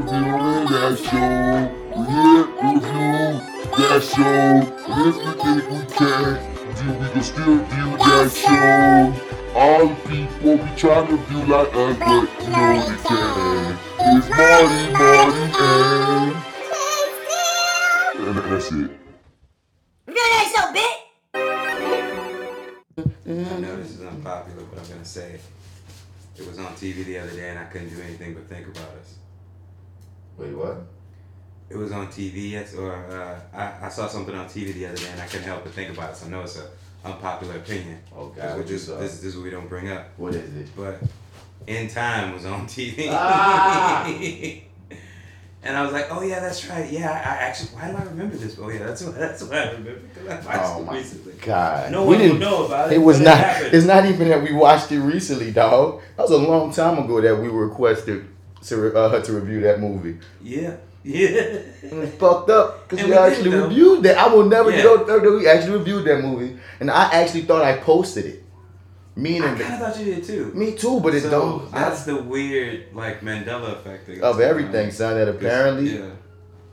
reviewing that show. We here review that show. And if we think we can, then we can still view that show. All the people be trying to view like us, but you know they can. It's Marty, Marty, and... and that's it. Review that show, bitch. I know this is unpopular, but I'm gonna say it. It was on TV the other day, and I couldn't do anything but think about us. Wait, what? It was on TV, yes, or uh, I, I saw something on TV the other day, and I couldn't help but think about it. So I know it's a unpopular opinion. Oh God, what saw? this, this is what we don't bring up. What is it? But In Time was on TV. Ah! and I was like, oh yeah, that's right. Yeah, I, actually, why do I remember this? Oh yeah, that's why, that's why I remember I watched Oh it my recently. God. No We one didn't- know about it. It was not. happened. It's not even that we watched it recently, dog. That was a long time ago that we requested to uh, to review that movie. Yeah, yeah. It was fucked up because we, we actually though. reviewed that. I will never Yeah. over that we actually reviewed that movie, and I actually thought I posted it. Meaning, I kind of thought you did too. me too, but it so don't. That's the weird like Mandela effect of everything, son. That apparently, Yeah.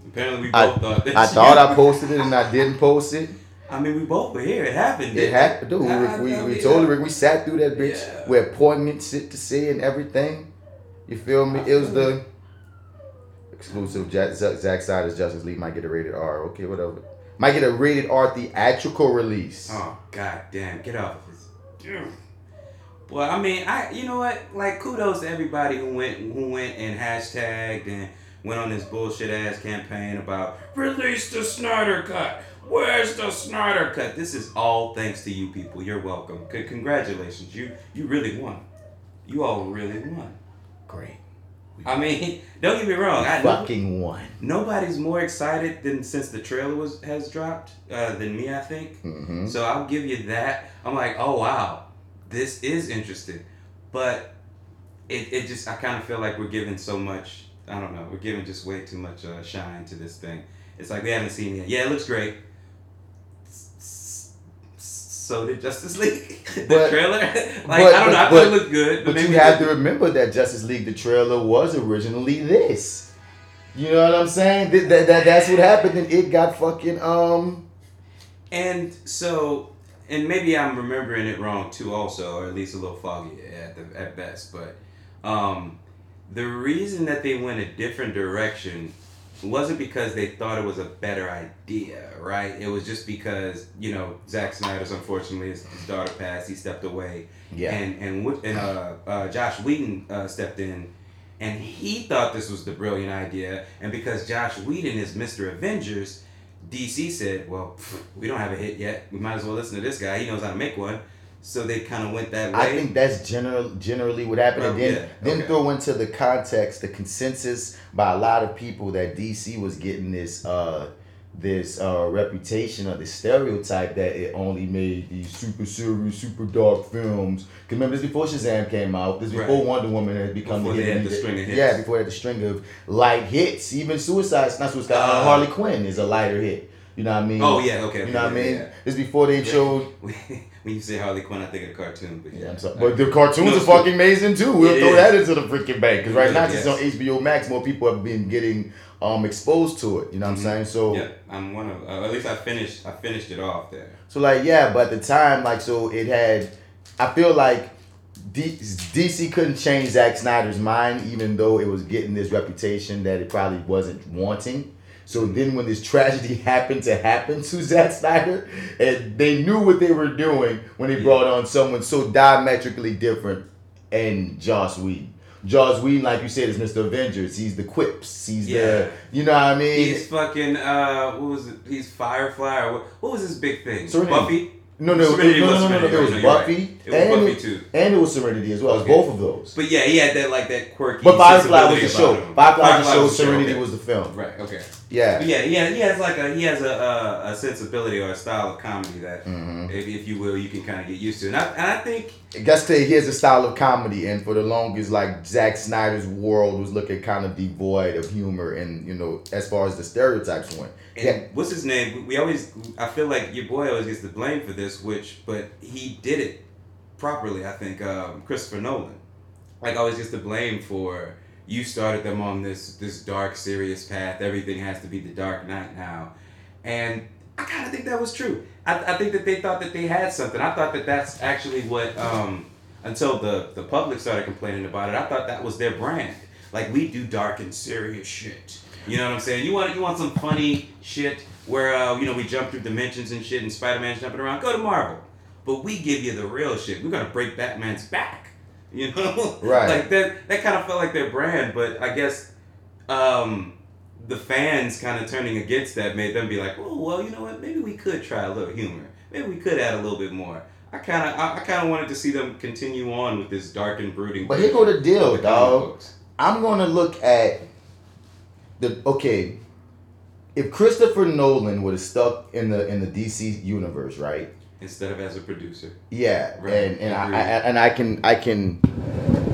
Apparently we I, both thought that. I thought I posted it and I didn't post it. I mean, we both were here. It happened. It happened, dude. I- We, I- we, we totally we sat through that bitch Yeah. with appointment shit to say and everything. You feel me? It was the exclusive Jack, Zack Snyder's Justice League might get a rated R. Okay, whatever. Might get a rated R theatrical release. Oh god damn! Get off of this. Well, I mean, I you know what? Like, kudos to everybody who went who went and hashtagged and went on this bullshit ass campaign about release the Snyder cut. Where's the Snyder cut? This is all thanks to you people. You're welcome. C- congratulations. You you really won. You all really won. Great. I mean, don't get me wrong. I Fucking one. nobody's more excited than since the trailer was has dropped uh, than me. I think. hmm So I'll give you that. I'm like, oh wow, this is interesting, but it, it just I kind of feel like we're giving so much. I don't know. We're giving just way too much uh, shine to this thing. It's like we haven't seen it yet. Yeah, it looks great. So did Justice League. the But- trailer. like but- I don't know. I but- thought it looked good, but, But you have to remember that Justice League, the trailer, was originally this. You know what I'm saying? That, that, that that's what happened, and it got fucking um. And so, and maybe I'm remembering it wrong too, also, or at least a little foggy at the at best. But um, the reason that they went a different direction wasn't because they thought it was a better idea, right? It was just because you know Zack Snyder's unfortunately his, his daughter passed, he stepped away, Yeah. and and and uh, uh, Joss Whedon uh, stepped in, and he thought this was the brilliant idea. And because Joss Whedon is Mister Avengers, DC said, "Well, pff, we don't have a hit yet. We might as well listen to this guy. He knows how to make one." So they kind of went that way. I think that's general, generally what happened. and Oh, then, yeah, then okay. throw into the context, the consensus by a lot of people that DC was getting this uh this uh reputation or the stereotype that it only made these super serious, super dark films. Cause remember this before Shazam came out. This before Right. Wonder Woman had become Before the they hit. had the string of hits. Yeah, before they had the string of light hits. Even Suicide, not Suicide, uh, Uh, Harley Quinn is a lighter hit. You know what I mean? Oh yeah, okay. You know what I mean? yeah, It's before they yeah. showed when you say Harley Quinn, I think of the cartoon. But yeah, yeah, I'm sorry. But the cartoons No, are fucking amazing too. We'll throw that into the freaking bank because right now it's yes. on HBO Max. More people have been getting um exposed to it. You know what I'm saying? So Yeah, I'm one of. Uh, at least I finished. I finished it off there. so like yeah, but at the time like so it had. I feel like D- DC couldn't change Zack Snyder's mind, even though it was getting this reputation that it probably wasn't wanting. So then, when this tragedy happened to happen to Zack Snyder, and they knew what they were doing when they Yeah. brought on someone so diametrically different and Joss Whedon. Joss Whedon, like you said, is Mr. Avengers. He's the quips. He's Yeah. the, you know what I mean? He's fucking. Uh, what was it? He's Firefly. Or what, what was his big thing? Serenity. Buffy. no, no, Serenity no, was no, no, no, It was no, Buffy, right. It was and, Buffy it, too. and it was Serenity as well. It was both of those. But yeah, he had that like that quirky. But Firefly was the show. him. Firefly was the show. Serenity okay. was the film. Right. Okay. Yeah. Yeah, yeah, he has, like a he has a, a, a sensibility or a style of comedy that, Mhm. if, if you will, you can kind of get used to. And I, and I think That's to he has a style of comedy, and for the longest, like Zack Snyder's world was looking kind of devoid of humor, and you know, as far as the stereotypes went. And Yeah. what's his name? We always, I feel like your boy always gets the blame for this, which, but he did it properly. I think um, Christopher Nolan, like always gets the blame for you started them on this this dark, serious path. Everything has to be the Dark Knight now, and I kind of think that was true. I, I think that they thought that they had something. I thought that that's actually what um, until the the public started complaining about it. I thought that was their brand. Like we do dark and serious shit. You know what I'm saying? You want you want some funny shit where uh, you know we jump through dimensions and shit and Spider Man's jumping around. Go to Marvel, but we give you the real shit. We're gonna break Batman's back. You know, Right. Like that. That kind of felt like their brand, but I guess um, the fans kind of turning against that made them be like, oh well, you know what? Maybe we could try a little humor. Maybe we could add a little bit more. I kind of, I, I kind of wanted to see them continue on with this dark and brooding. But here go the deal, comic dog. I'm gonna look at the okay. If Christopher Nolan would have stuck in the in the DC universe, right? Instead of as a producer. Yeah, Right, and and I. I and I can I can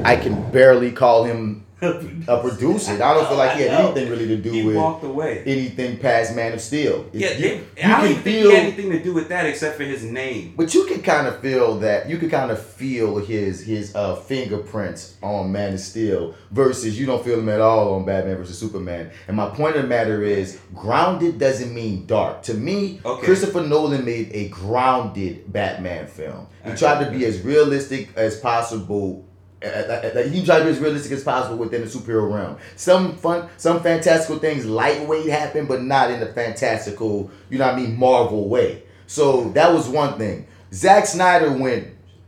I can barely call him a producer. I don't feel like he had anything really to do He with walked away. anything past Man of Steel. Yeah, you, you I don't think feel, he had anything to do with that except for his name. but you can kind of feel that. You can kind of feel his his uh, fingerprints on Man of Steel versus you don't feel them at all on Batman versus Superman. And my point of the matter is, grounded doesn't mean dark. To me, Okay. Christopher Nolan made a grounded Batman film. He I tried to be as realistic as possible. Uh, uh, uh, He tried to be as realistic as possible within the superhero realm. Some fun, some fantastical things lightweight happen, but not in the fantastical, you know what I mean, Marvel way. So that was one thing. Zack Snyder went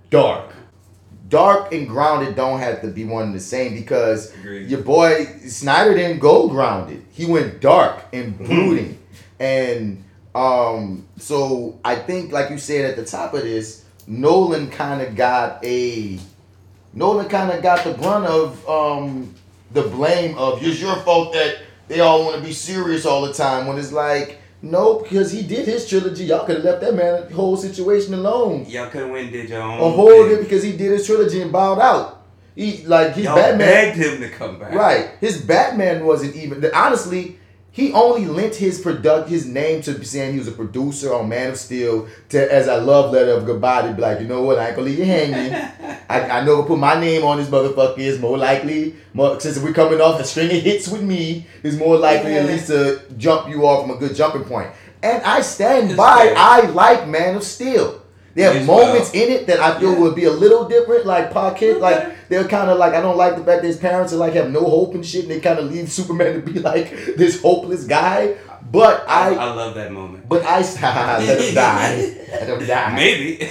dark. Dark and grounded don't have to be one and the same because Agreed. your boy Snyder didn't go grounded. He went dark and brooding. and um so I think like you said at the top of this, Nolan kind of got a Nolan kind of got the brunt of um the blame of it's your fault that they all want to be serious all the time when it's like no because he did his trilogy y'all could have left that man whole situation alone Y'all could have went and did your own whole thing. it because he did his trilogy and bowed out he like his Y'all Batman begged him to come back. Right. His Batman wasn't even honestly, he only lent his product his name to saying he was a producer on Man of Steel to as a love letter of goodbye to be like, you know what, I ain't gonna leave you hanging. I, I know put my name on this motherfucker is more likely more since we're coming off a string of hits with me, is more likely at least to jump you off from a good jumping point. And I stand by fair. I like Man of Steel. There are moments well. in it that I feel Yeah. would be a little different, like Pocket, like they're kind of like I don't like the fact that his parents are like have no hope and shit, and they kind of leave Superman to be like this hopeless guy. But I, I, I love that moment. but I let him die, let him die. Maybe.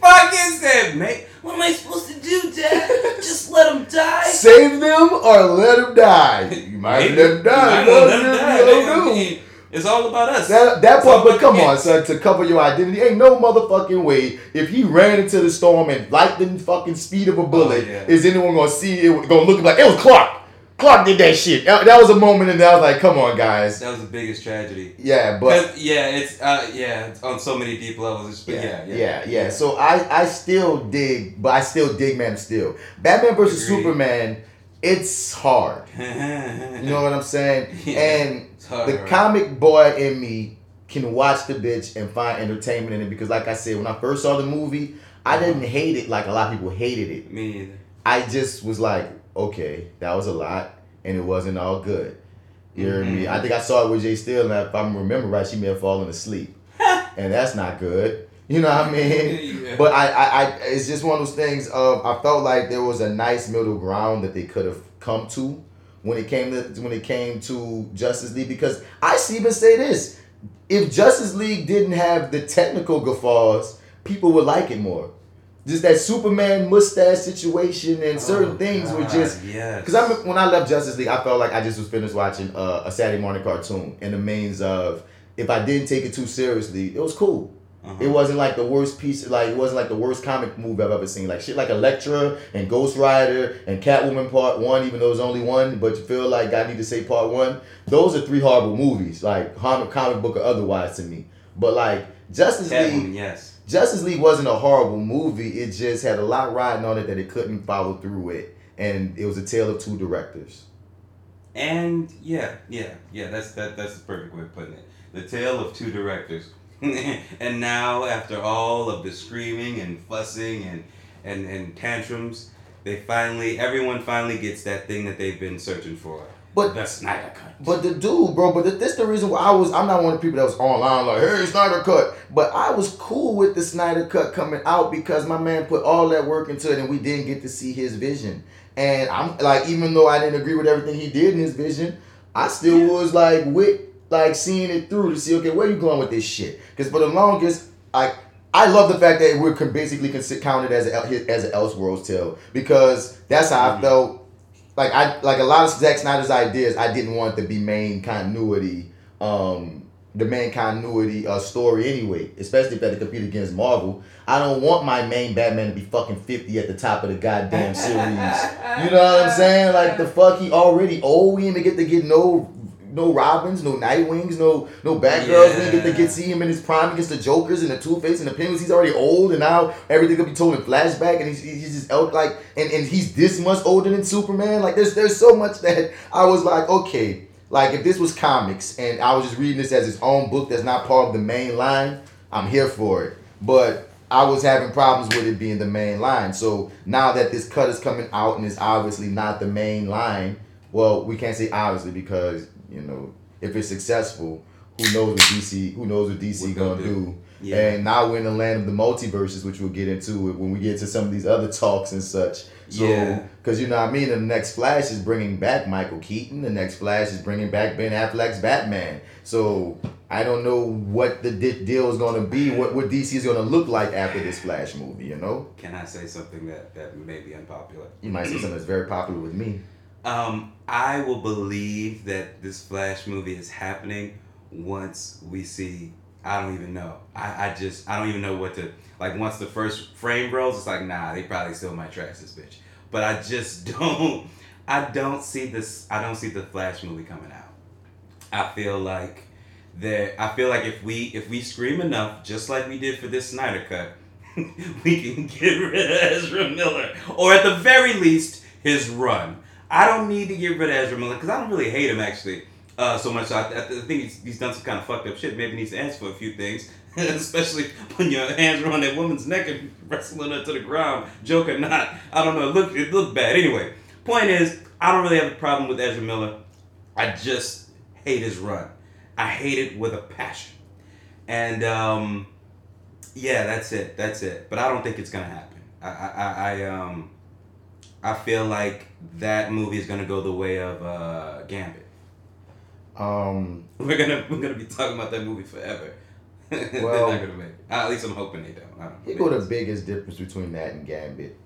Fucking said, mate. What am I supposed to do, Dad? Just let him die? Save them or let him die. You might Maybe. let him die. You might let him die. Gonna I do? mean, It's all about us. That, that part, but come on, son, to cover your identity, ain't no motherfucking way. If he ran into the storm and lightning fucking speed of a bullet, Oh, yeah. is anyone gonna see it? Gonna look like it was Clark. Clark did that shit. That, was a moment, and I was like, come on, guys. That was the biggest tragedy. Yeah, but yeah, it's uh, yeah, it's on so many deep levels. It's, but yeah, yeah, yeah, yeah, So I, I still dig, but I still dig Man of Steel. Batman versus Agreed. Superman, it's hard. You know what I'm saying? Yeah. And hard, the right? comic boy in me can watch the bitch and find entertainment in it because, like I said, when I first saw the movie, I Uh-huh. didn't hate it like a lot of people hated it. Me neither. I just was like, okay, that was a lot, and it wasn't all good. You hear me? Mhm. I think I saw it with Jay Steele, and if I remember right, she may have fallen asleep, and that's not good. You know what I mean? Yeah. But I, I, I, it's just one of those things of I felt like there was a nice middle ground that they could have come to when it came to when it came to Justice League because I see even say this: if Justice League didn't have the technical guffaws, people would like it more. Just that Superman mustache situation and certain Oh, things were God, just yes. because I when I left Justice League, I felt like I just was finished watching uh, a Saturday morning cartoon in the means of if I didn't take it too seriously, it was cool. Uh-huh. It wasn't like the worst piece, like it wasn't like the worst comic move I've ever seen. Like shit, like Elektra and Ghost Rider and Catwoman Part One, even though it's only one, but you feel like I need to say Part One. Those are three horrible movies, like comic comic book or otherwise to me. But like Justice League, Catwoman, yes. Justice League wasn't a horrible movie. It just had a lot riding on it that it couldn't follow through with, and it was a tale of two directors. And yeah, yeah, yeah. That's that. That's the perfect way of putting it. The tale of two directors. and now, after all of the screaming and fussing and and and tantrums, They finally, everyone finally gets that thing that they've been searching for. But- the Snyder Cut. But the dude, bro, but this the reason why I was I'm not one of the people that was online like, hey, Snyder Cut. But I was cool with the Snyder Cut coming out because my man put all that work into it and we didn't get to see his vision. And I'm like, even though I didn't agree with everything he did in his vision, I still was like with like seeing it through to see, okay, where you going with this shit? Because for the longest, I I love the fact that we're basically counted as a, as an Elseworlds tale because that's how I felt like I like a lot of Zack Snyder's ideas. I didn't want to be main continuity, um, the main continuity uh, story anyway. Especially if they had to compete against Marvel. I don't want my main Batman to be fucking fifty at the top of the goddamn series. You know what I'm saying? Like the fuck, he already old. We didn't get to get no. No Robins, no Nightwings, no no Batgirls. We didn't get to get see him in his prime against the Jokers and the Two Face and the Penguins. He's already old, and now everything will be told in flashback. And he's, he's just out like, and, and he's this much older than Superman. Like, there's there's so much that I was like, okay, like if this was comics and I was just reading this as its own book that's not part of the main line, I'm here for it. But I was having problems with it being the main line. So now that this cut is coming out and it's obviously not the main line, well, we can't say obviously because you know if it's successful, who knows what DC who knows what DC What gonna do. do. Yeah. And now we're in the land of the multiverses, which we'll get into when we get to some of these other talks and such. So, Yeah. because you know what I mean, the next Flash is bringing back Michael Keaton. The next Flash is bringing back Ben Affleck's Batman. So I don't know what the di- deal is going to be, what what DC is going to look like after this Flash movie. You know, Can I say something that, that may be unpopular? you might say something that's very popular with me. Um, I will believe that this Flash movie is happening once we see. I don't even know. I, I just I don't even know what to like. Once the first frame rolls, it's like nah, they probably still might trash this bitch. But I just don't. I don't see this. I don't see the Flash movie coming out. I feel like there. I feel like if we if we scream enough, just like we did for this Snyder cut, we can get rid of Ezra Miller, or at the very least, his run. I don't need to get rid of Ezra Miller because I don't really hate him actually uh, so much. I, I think he's, he's done some kind of fucked up shit. Maybe needs to answer for a few things, especially when your hands are on that woman's neck and wrestling her to the ground, joke or not. I don't know. It looked it looked bad. Anyway, point is, I don't really have a problem with Ezra Miller. I just hate his run. I hate it with a passion. And um, yeah, that's it. That's it. But I don't think it's gonna happen. I, I, I um I feel like that movie is gonna go the way of uh, Gambit. Um, We're gonna we're gonna be talking about that movie forever. They're Well- not gonna make. It. At least I'm hoping they don't. I don't know. here go the biggest difference between that and Gambit.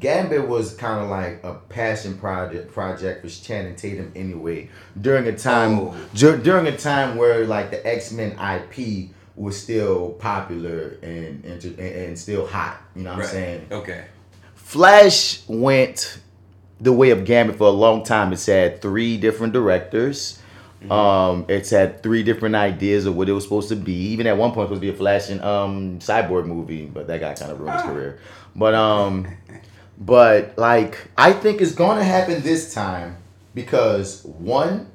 Gambit was kind of like a passion project project for Channing Tatum anyway. During a time Oh. dur- during a time where like the X Men IP was still popular and, and and and still hot. You know what Right. I'm saying? Okay. Flash went the way of Gambit for a long time. It's had three different directors. Um, it's had three different ideas of what it was supposed to be. Even at one point, it was supposed to be a Flash and um, Cyborg movie, but that guy kind of ruined his career. But um, but like I think it's gonna happen this time because one,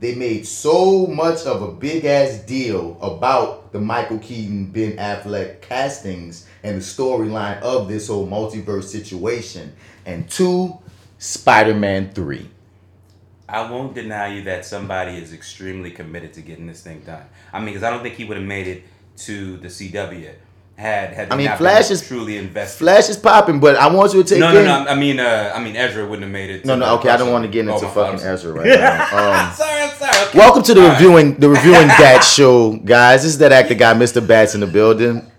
they made so much of a big ass deal about the Michael Keaton Ben Affleck castings and the storyline of this whole multiverse situation, and two, Spider Man three. I won't deny you that somebody is extremely committed to getting this thing done. I mean, because I don't think he would have made it to the CW had had. I mean, Flash is- truly invested. Flash is popping, but I want you to take no, no, in- no. I mean, uh, I mean, Ezra wouldn't have made it. to No, no, okay. I don't want to get into Oh, fucking. Ezra right now. Um, sorry, I'm sorry. Okay. welcome to the All right. reviewing the reviewing that show, guys. This is that actor guy, Mr. Bats in the building.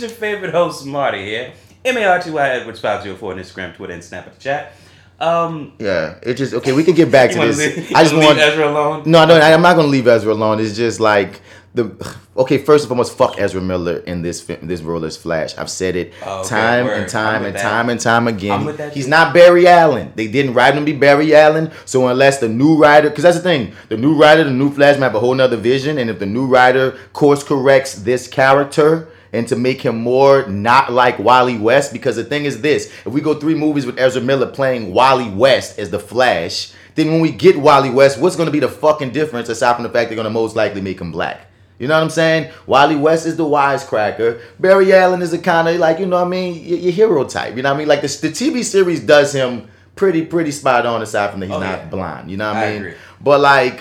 It's your favorite host, Marty here. M A R T Y Edwards five zero four on Instagram, Twitter, and Snap at the chat. Um, Yeah, it just okay. We can get back to this. leave, I just leave want Ezra alone. no, no. I'm not gonna leave Ezra alone. It's just like the okay. First and foremost, fuck Ezra Miller in this this role as Flash. I've said it Oh, time word. and time and that. time and time again. I'm with that He's not Barry Allen. They didn't write him to be Barry Allen. So unless the new writer, because that's the thing, the new writer, the new Flash might have a whole nother vision, and if the new writer course corrects this character. And to make him more not like Wally West, because the thing is this: if we go three movies with Ezra Miller playing Wally West as the Flash, then when we get Wally West, what's going to be the fucking difference aside from the fact they're going to most likely make him black? You know what I'm saying? Wally West is the wisecracker. Barry Allen is a kind of like, you know what I mean, your, your hero type. You know what I mean? Like the, the TV series does him pretty, pretty spot on aside from that he's Oh, not yeah. blind. You know what I mean? agree. But like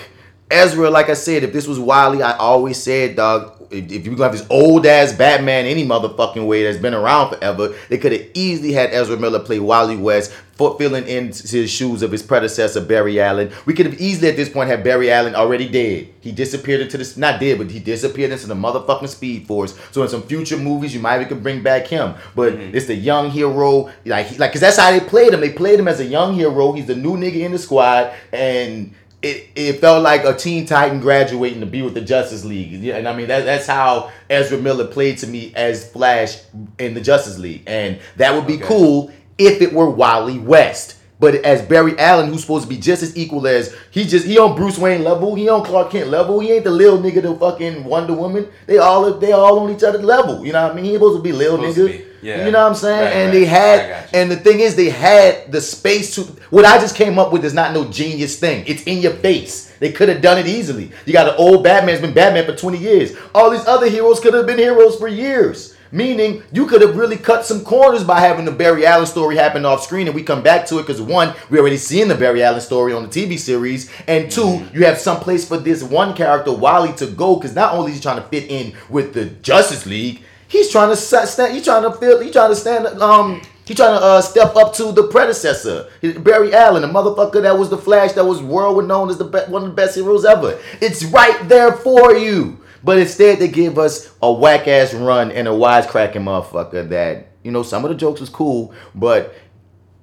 Ezra, like I said, if this was Wally, I always said, dog, if, if you have this old ass Batman any motherfucking way that's been around forever, they could have easily had Ezra Miller play Wally West, for filling into his shoes of his predecessor Barry Allen. We could have easily at this point had Barry Allen already dead. He disappeared into this, not dead, but he disappeared into the motherfucking Speed Force. So in some future movies, you might even bring back him. But mm-hmm. it's the young hero, like, he, like, cause that's how they played him. They played him as a young hero. He's the new nigga in the squad, and it, it felt like a Teen Titan graduating to be with the Justice League. Yeah, and I mean that, that's how Ezra Miller played to me as Flash in the Justice League, and that would be Okay. cool if it were Wally West. But as Barry Allen, who's supposed to be just as equal as he just he on Bruce Wayne level, he on Clark Kent level, he ain't the little nigga to fucking Wonder Woman. They all they all on each other level. You know what I mean? He ain't supposed to be little nigga. be, yeah. You know what I'm saying? Right, and right. they had and the thing is, they had the space to. What I just came up with is not no genius thing. It's in your face. They could have done it easily. You got an old Batman's been Batman for 20 years. All these other heroes could have been heroes for years. Meaning, you could have really cut some corners by having the Barry Allen story happen off screen, and we come back to it because one, we already seen the Barry Allen story on the TV series, and 2 you have some place for this one character Wally to go because not only is he trying to fit in with the Justice League, he's trying to stand. He's trying to feel. He's trying to stand. Um, he trying to uh, step up to the predecessor, Barry Allen, the motherfucker that was the Flash, that was world known as the be- one of the best heroes ever. It's right there for you. But instead, they give us a whack ass run and a wisecracking motherfucker that you know some of the jokes was cool, but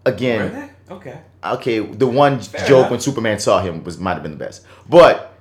again. Okay. okay, the one Fair joke enough. when Superman saw him was might have been the best, but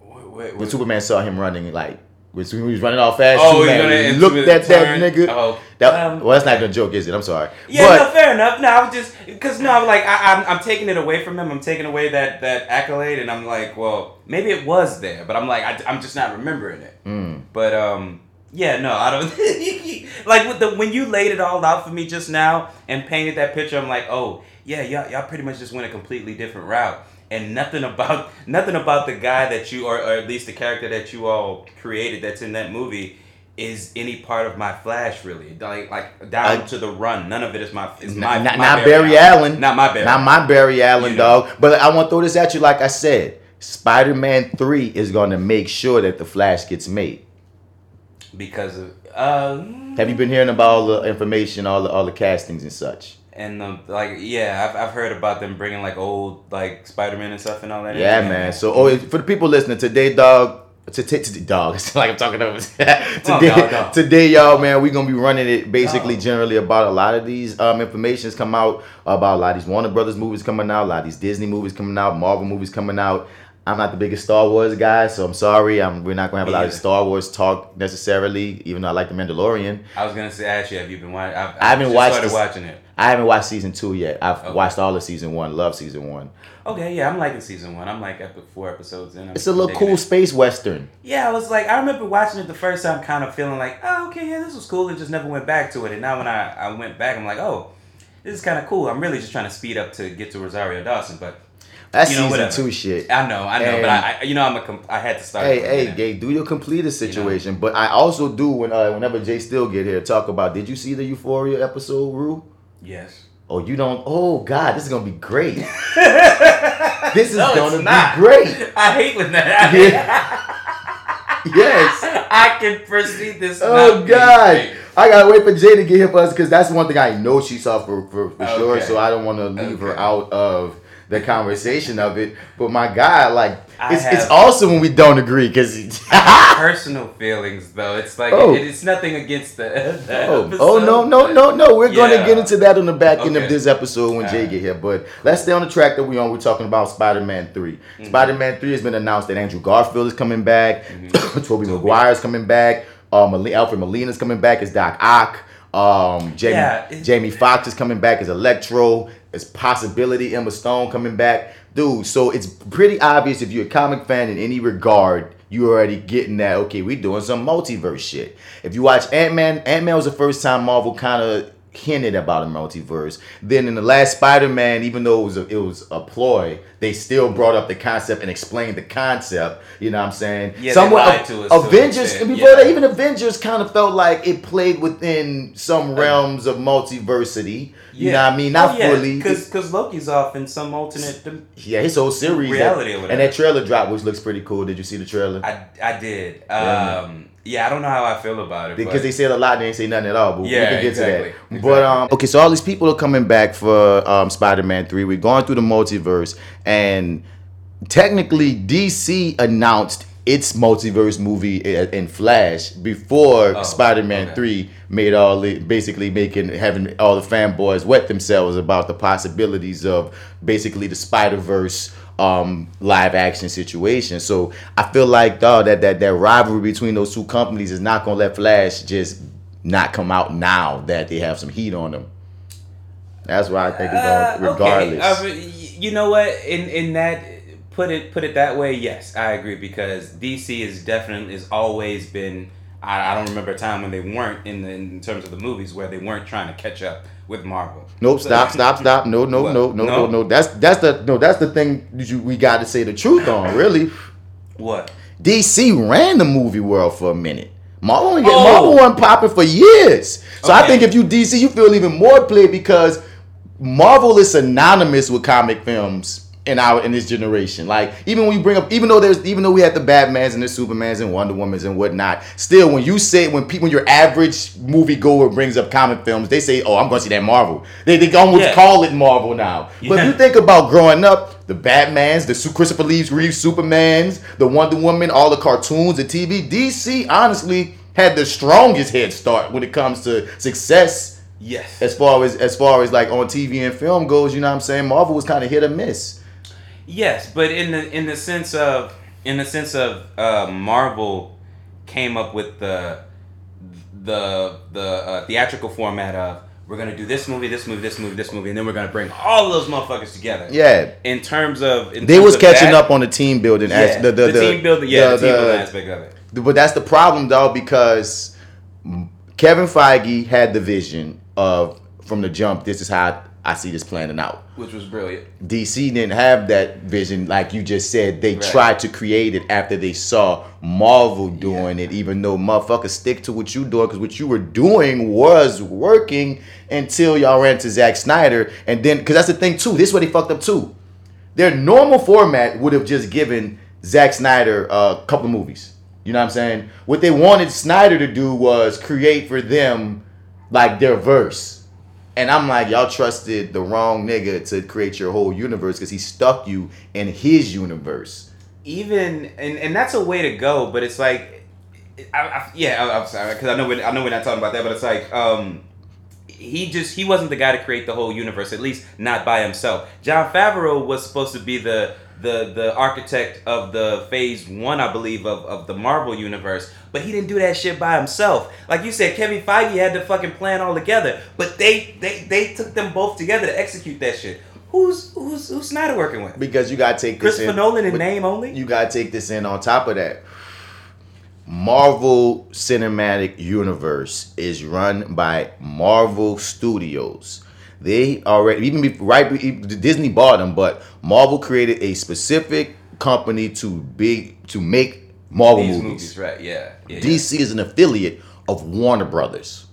Wait, wait, when wait. Superman saw him running like when he was running all fast, Oh, he's Superman gonna into looked the at that turn. nigga. Oh, that, um, well, that's not even a joke, is it? I'm sorry. Yeah, but, no, fair enough. No, I was just because no, I'm like I, I'm, I'm taking it away from him. I'm taking away that that accolade, and I'm like, well, maybe it was there, but I'm like, I, am just not remembering it. Mm. But um, yeah, no, I don't like with the when you laid it all out for me just now and painted that picture. I'm like, oh yeah, y'all, y'all pretty much just went a completely different route, and nothing about nothing about the guy that you or, or at least the character that you all created that's in that movie. Is any part of my flash really like like down I- to the run? None of it is my is my not, my not Barry Allen. not my Barry. Not my Barry Allen, You know. dog. But I want to throw this at you, like I said. Spider Man 3 is going to make sure that The Flash gets made. because of uh Have you been hearing about all the information, all the, all the castings and such? And the like yeah I've, I've heard about them bringing like old like Spider Man and stuff and all that. Yeah, man. So, oh, for the people listening today, dog. Today, dog. It's like I'm talking over. today, dog, dog. today, y'all, man. We're gonna be running it basically Dog. generally about a lot of these um informations come out about a lot of these Warner Brothers movies coming out, a lot of these Disney movies coming out, Marvel movies coming out. I'm not the biggest Star Wars guy, so I'm sorry. I'm, we're not gonna have a lot of. Star Wars talk necessarily, even though I like the Mandalorian. I was gonna say actually, have you been watching? I've, I haven't just watched started watching it. I haven't watched season two yet. I've Okay. watched all of season one. Love season one. Okay, yeah, I'm liking season one. I'm like epi- four episodes in. I'm It's a little cool it. space western. Yeah, I was like, I remember watching it the first time, kind of feeling like, oh, okay, yeah, this was cool. It just never went back to it. And now when I, I went back, I'm like, oh, this is kind of cool. I'm really just trying to speed up to get to Rosario Dawson, but That's You know, season whatever. two shit. I know, I know, And- but I, I, you know, I'm a, com- I had to start. Hey, hey. Gay, do your completed situation. But I also do when uh, whenever Jay Steele get here talk about. Did you see the Euphoria episode, Rue? Yes. Oh, you don't. Oh God, this is gonna be great. this is No, gonna be great. I hate when that. Happens. Yes. I can foresee this. Oh God. I gotta wait for Jay to get here for us because that's one thing I know she saw for for, for sure. So I don't want to leave her out of the conversation of it. But my God, like I it's, it's have- awesome when we don't agree because. Personal feelings, though. It's like Oh. it, it's nothing against the. the Oh, episode, oh no no no no! We're going to get into that on the back end of this episode when Jay Alright. get here. But let's stay on the track that we on. We're talking about Spider-Man 3 Mm-hmm. Spider-Man Three has been announced that Andrew Garfield is coming back, Mm-hmm. Tobey Maguire is coming back, um, Ale- Alfred Molina is coming back as Doc Ock. Um, Jamie Yeah, it- Jamie Foxx is coming back as Electro. There's possibility Emma Stone coming back, dude. So it's pretty obvious if you're a comic fan in any regard, you already getting that. Okay, we doing some multiverse shit. If you watch Ant Man, Ant Man was the first time Marvel kind of hinted about a multiverse. Then in the last Spider-Man, even though it was a, it was a ploy, they still brought up the concept and explained the concept. You know what I'm saying? Yeah, they lied to us Avengers extent, before yeah. that, even Avengers kind of felt like it played within some realms of multiversity. You know what I mean? Not fully. because Loki's off in some alternate. dim- yeah, his whole series. Reality or and that trailer drop, which looks pretty cool. Did you see the trailer? I I did. Yeah, Um, yeah, I don't know how I feel about it because they said a lot, they didn't say nothing at all. But Yeah, we can get exactly, to that. But um, okay, so all these people are coming back for um, Spider-Man Three. We're going through the multiverse, and technically, DC announced its multiverse movie in Flash before Oh, Spider-Man okay. Three made all the basically making having all the fanboys wet themselves about the possibilities of basically the Spider Verse um live action situation. So I feel like dog that that that rivalry between those two companies is not gonna let Flash just not come out now that they have some heat on them. That's why I think it's Uh, going regardless. Okay. Uh, you know what? In in that put it put it that way, yes, I agree because DC is definitely has always been. I, I don't remember a time when they weren't in the, in terms of the movies where they weren't trying to catch up with Marvel. Nope, stop, stop, stop. No, no, What? no, no, no, No? That's that's the no. That's the thing you, we got to say the truth on. Really, What? DC ran the movie world for a minute. Marvel, Oh. Marvel wasn't popping for years. So I think if you DC, you feel even more played because Marvel is synonymous with comic films in our in this generation. Like even when you bring up, even though there's even though we had the Batmans and the Supermans and Wonder Womans and whatnot, still when you say when people when your average movie goer brings up comic films, they say, "Oh, I'm going to see that Marvel." They they almost Yeah. call it Marvel now. But if you think about growing up, the Batmans, the Christopher Reeve Reeve Supermans, the Wonder Woman, all the cartoons, the TV, DC honestly had the strongest head start when it comes to success Yes. as far as as far as like on TV and film goes, you know what I'm saying? Marvel was kind of hit or miss. Yes, but in the in the sense of in the sense of uh, Marvel came up with the the the uh, theatrical format of we're gonna do this movie, this movie, this movie, this movie, and then we're gonna bring all of those motherfuckers together. Yeah. In terms of in They terms was of catching that, up on the team building Yeah, as the the, the, team building. Yeah, the, team building aspect of it. But that's the problem though because Kevin Feige had the vision of from the jump. This is how I see this planning out. which was brilliant. DC didn't have that vision, like you just said. They Right. tried to create it after they saw Marvel doing it, even though motherfuckers stick to what you doing, because what you were doing was working until y'all ran to Zack Snyder, and then because that's the thing too. This is what they fucked up too. Their normal format would have just given Zack Snyder a couple of movies. You know what I'm saying? What they wanted Snyder to do was create for them like their verse. And I'm like, y'all trusted the wrong nigga to create your whole universe because he stuck you in his universe. even and and that's a way to go but it's like I, I, yeah I, i'm sorry because i know we're, i know we're not talking about that but it's like um he just he wasn't the guy to create the whole universe at least not by himself jon favreau was supposed to be the the the architect of the phase one i believe of, of the marvel universe but he didn't do that shit by himself like you said kevin feige had the fucking plan all together but they they they took them both together to execute that shit who's who's who's snyder working with Because you gotta take this christopher in. nolan in name only You gotta take this in on top of that. Marvel Cinematic Universe is run by Marvel Studios. They already even be, right Disney bought them, but Marvel created a specific company to be to make Marvel movies. movies, right? Yeah. yeah. DC is an affiliate of Warner Brothers.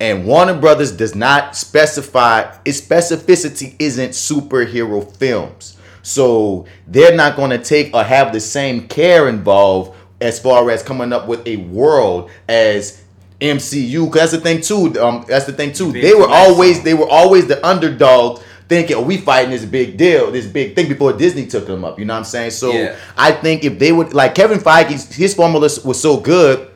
And Warner Brothers does not specify its specificity isn't superhero films. So they're not going to take or have the same care involved as far as coming up with a world as MCU. Cause that's the thing too. Um, that's the thing too. They were always they were always the underdog, thinking, "Oh, we fighting this big deal, this big thing." Before Disney took them up, you know what I'm saying? So Yeah. I think if they would like Kevin Feige, his formula was so good.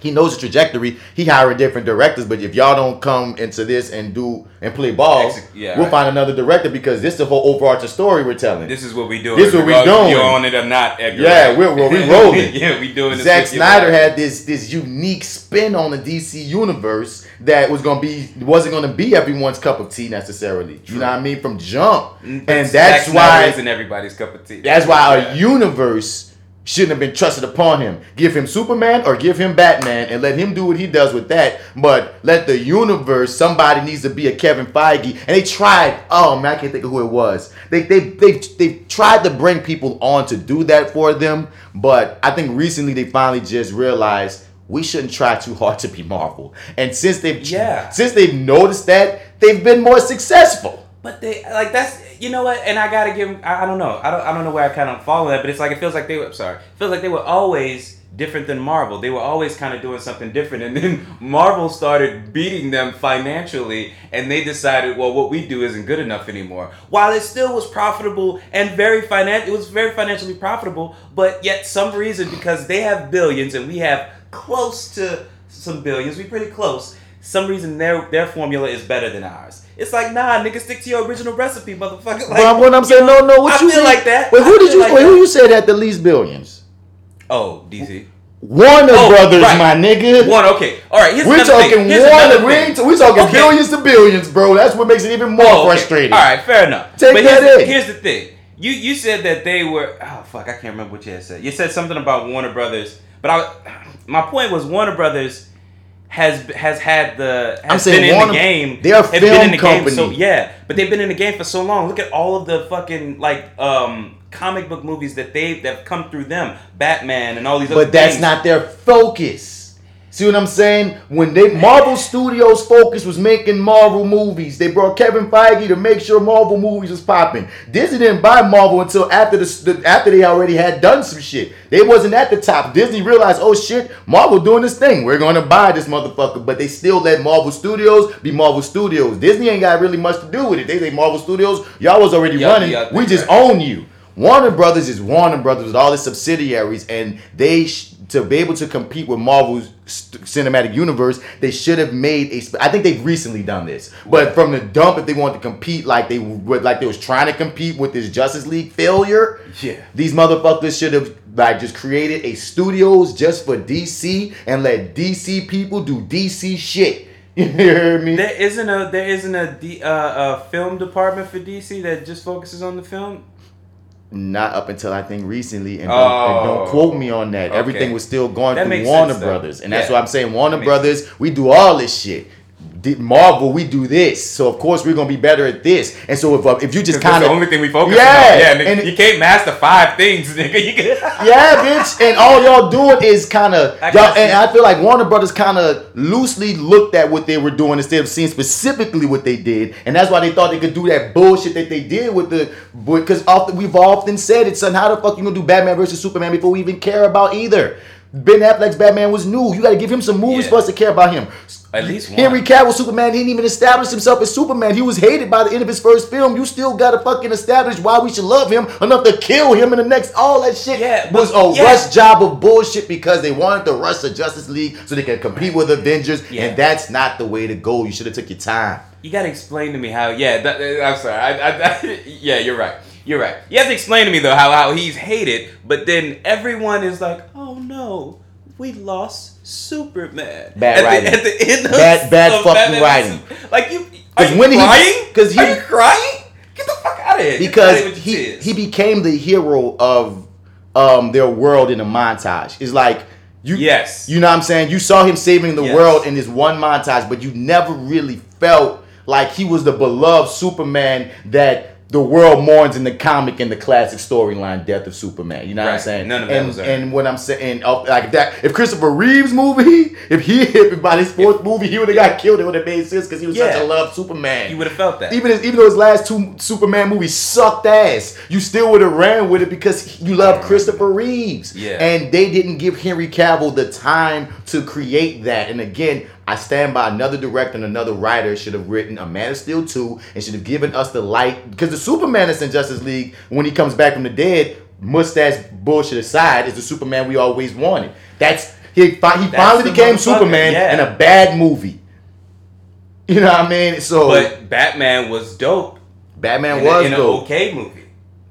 He knows the trajectory. He hiring different directors, but if y'all don't come into this and do and play ball, yeah, we'll right. find another director because this is the whole overarching story we're telling. This is what we doing. This what we doing. You're on it or not, Edgar. Yeah, we're- we're- we rolling. yeah, we doing. Zack. Snyder had this this unique spin on the DC universe that was gonna be wasn't gonna be everyone's cup of tea necessarily. You know what I mean? From jump, Mm, and Zack that's Snyder why isn't everybody's cup of tea. That's why Yeah. a universe shouldn't have been trusted upon him. Give him Superman or give him Batman and let him do what he does with that. But let the universe, somebody needs to be a Kevin Feige. And they tried, oh man, I can't think of who it was. They they they they tried to bring people on to do that for them, but I think recently they finally just realized we shouldn't try too hard to be Marvel. And since they've Yeah. since they've noticed that, they've been more successful. But they like that's you know what, and I gotta give. 'em- I, I don't know. I don't. I don't know where I kind of follow that, but it's like it feels like they were. Sorry. Feels like they were always different than Marvel. They were always kind of doing something different, and then Marvel started beating them financially, and they decided, well, what we do isn't good enough anymore. While it still was profitable and very finan, it was very financially profitable, but yet some reason because they have billions and we have close to some billions, we pretty close. Some reason their their formula is better than ours. It's like nah, nigga, stick to your original recipe, motherfucker. Like, But what I'm saying, you no, no, what I you feel mean? like that. Wait, who did you? like wait, that. who you said had the least billions? Oh, DC. Warner Oh, Brothers, right. my nigga. One, okay. All right. Here's We're talking Warner. another We thing. ain't, we're talking Okay. billions to billions, bro. That's what makes it even more Oh, okay. frustrating. All right, fair enough. Take but that here's, in. here's the thing. You you said that they were oh fuck I can't remember what you had said. You said something about Warner Brothers, but I my point was Warner Brothers has has had the has I'm been in the game. they're a have been film in the game so company. yeah, but they've been in the game for so long. Look at all of the fucking like um comic book movies that they that have come through them, Batman and all these. other But that's things. not their focus. See what I'm saying? When they Marvel Studios' focus was making Marvel movies, they brought Kevin Feige to make sure Marvel movies was popping. Disney didn't buy Marvel until after the, the after they already had done some shit. They wasn't at the top. Disney realized, oh shit, Marvel doing this thing. We're gonna buy this motherfucker. But they still let Marvel Studios be Marvel Studios. Disney ain't got really much to do with it. They say Marvel Studios, y'all was already running. we just exactly. own you. Warner Brothers is Warner Brothers with all its subsidiaries, and they sh- to be able to compete with Marvel's cinematic universe, they should have made a. Sp- I think they've recently done this, but from the dump, if they wanted to compete like they would, like they was trying to compete with this Justice League failure, Yeah. these motherfuckers should have like just created a studios just for DC and let DC people do DC shit. You hear me? There isn't a there isn't a, D, uh, a film department for DC that just focuses on the film. Not up until I think recently, and don't, and don't Oh, quote me on that. okay. Everything was still going That through Warner sense. Brothers, and that's Yeah. what I'm saying. Warner Brothers, we do all this shit. Marvel, we do this, so of course we're gonna be better at this. And so if uh, if you just kind the of only thing we focus Yeah, on. Yeah, nigga, and you can't master five things, nigga. You can, yeah, bitch, and all y'all doing is kind of y'all, and I feel like Warner Brothers kind of loosely looked at what they were doing instead of seeing specifically what they did, and that's why they thought they could do that bullshit that they did with the because often we've often said it, son. How the fuck you gonna do Batman versus Superman before we even care about either? Ben Affleck's Batman was new. You got to give him some movies Yeah. for us to care about him. At least one. Henry Cavill Superman he didn't even establish himself as Superman. He was hated by the end of his first film. You still got to fucking establish why we should love him enough to kill him in the next. All that shit Yeah, was a yeah. rush job of bullshit because they wanted to rush the Justice League so they can compete with Avengers, Yeah. and that's not the way to go. You should have took your time. You gotta explain to me how. Yeah, that, that- I'm sorry. I, I, I- yeah, you're right. You're right. You have to explain to me though how, how he's hated, but then everyone is like, "Oh no, we lost Superman." Bad at writing. The, at the end of Bad- bad of fucking Batman writing. Like you, are you when he- crying? 'cause he- are you crying? Get the fuck out of here! Because out of here with your he tears. he became the hero of um their world in a montage. It's like you Yes. you know what I'm saying? You saw him saving the Yes. world in this one montage, but you never really felt like he was the beloved Superman that the world mourns in the comic and the classic storyline Death of Superman. You know what I'm saying? None of that and, was earned. and what I'm saying, like that, if Christopher Reeves movie, if he hit by his fourth movie, he would have got killed. It would have made sense because he was such a loved Superman. you would have felt that. Even as, even though his last two Superman movies sucked ass, you still would have ran with it because you love Christopher Reeves. Yeah. And they didn't give Henry Cavill the time to create that. And again, I stand by another director and another writer should have written a Man of Steel 2 and should have given us the light because the Superman that's in Justice League when he comes back from the dead, mustache bullshit aside, is the Superman we always wanted. That's he, fi- he That's finally became Superman yeah. in a bad movie. You know what I mean? So but Batman was dope. Batman in was a, in an okay movie.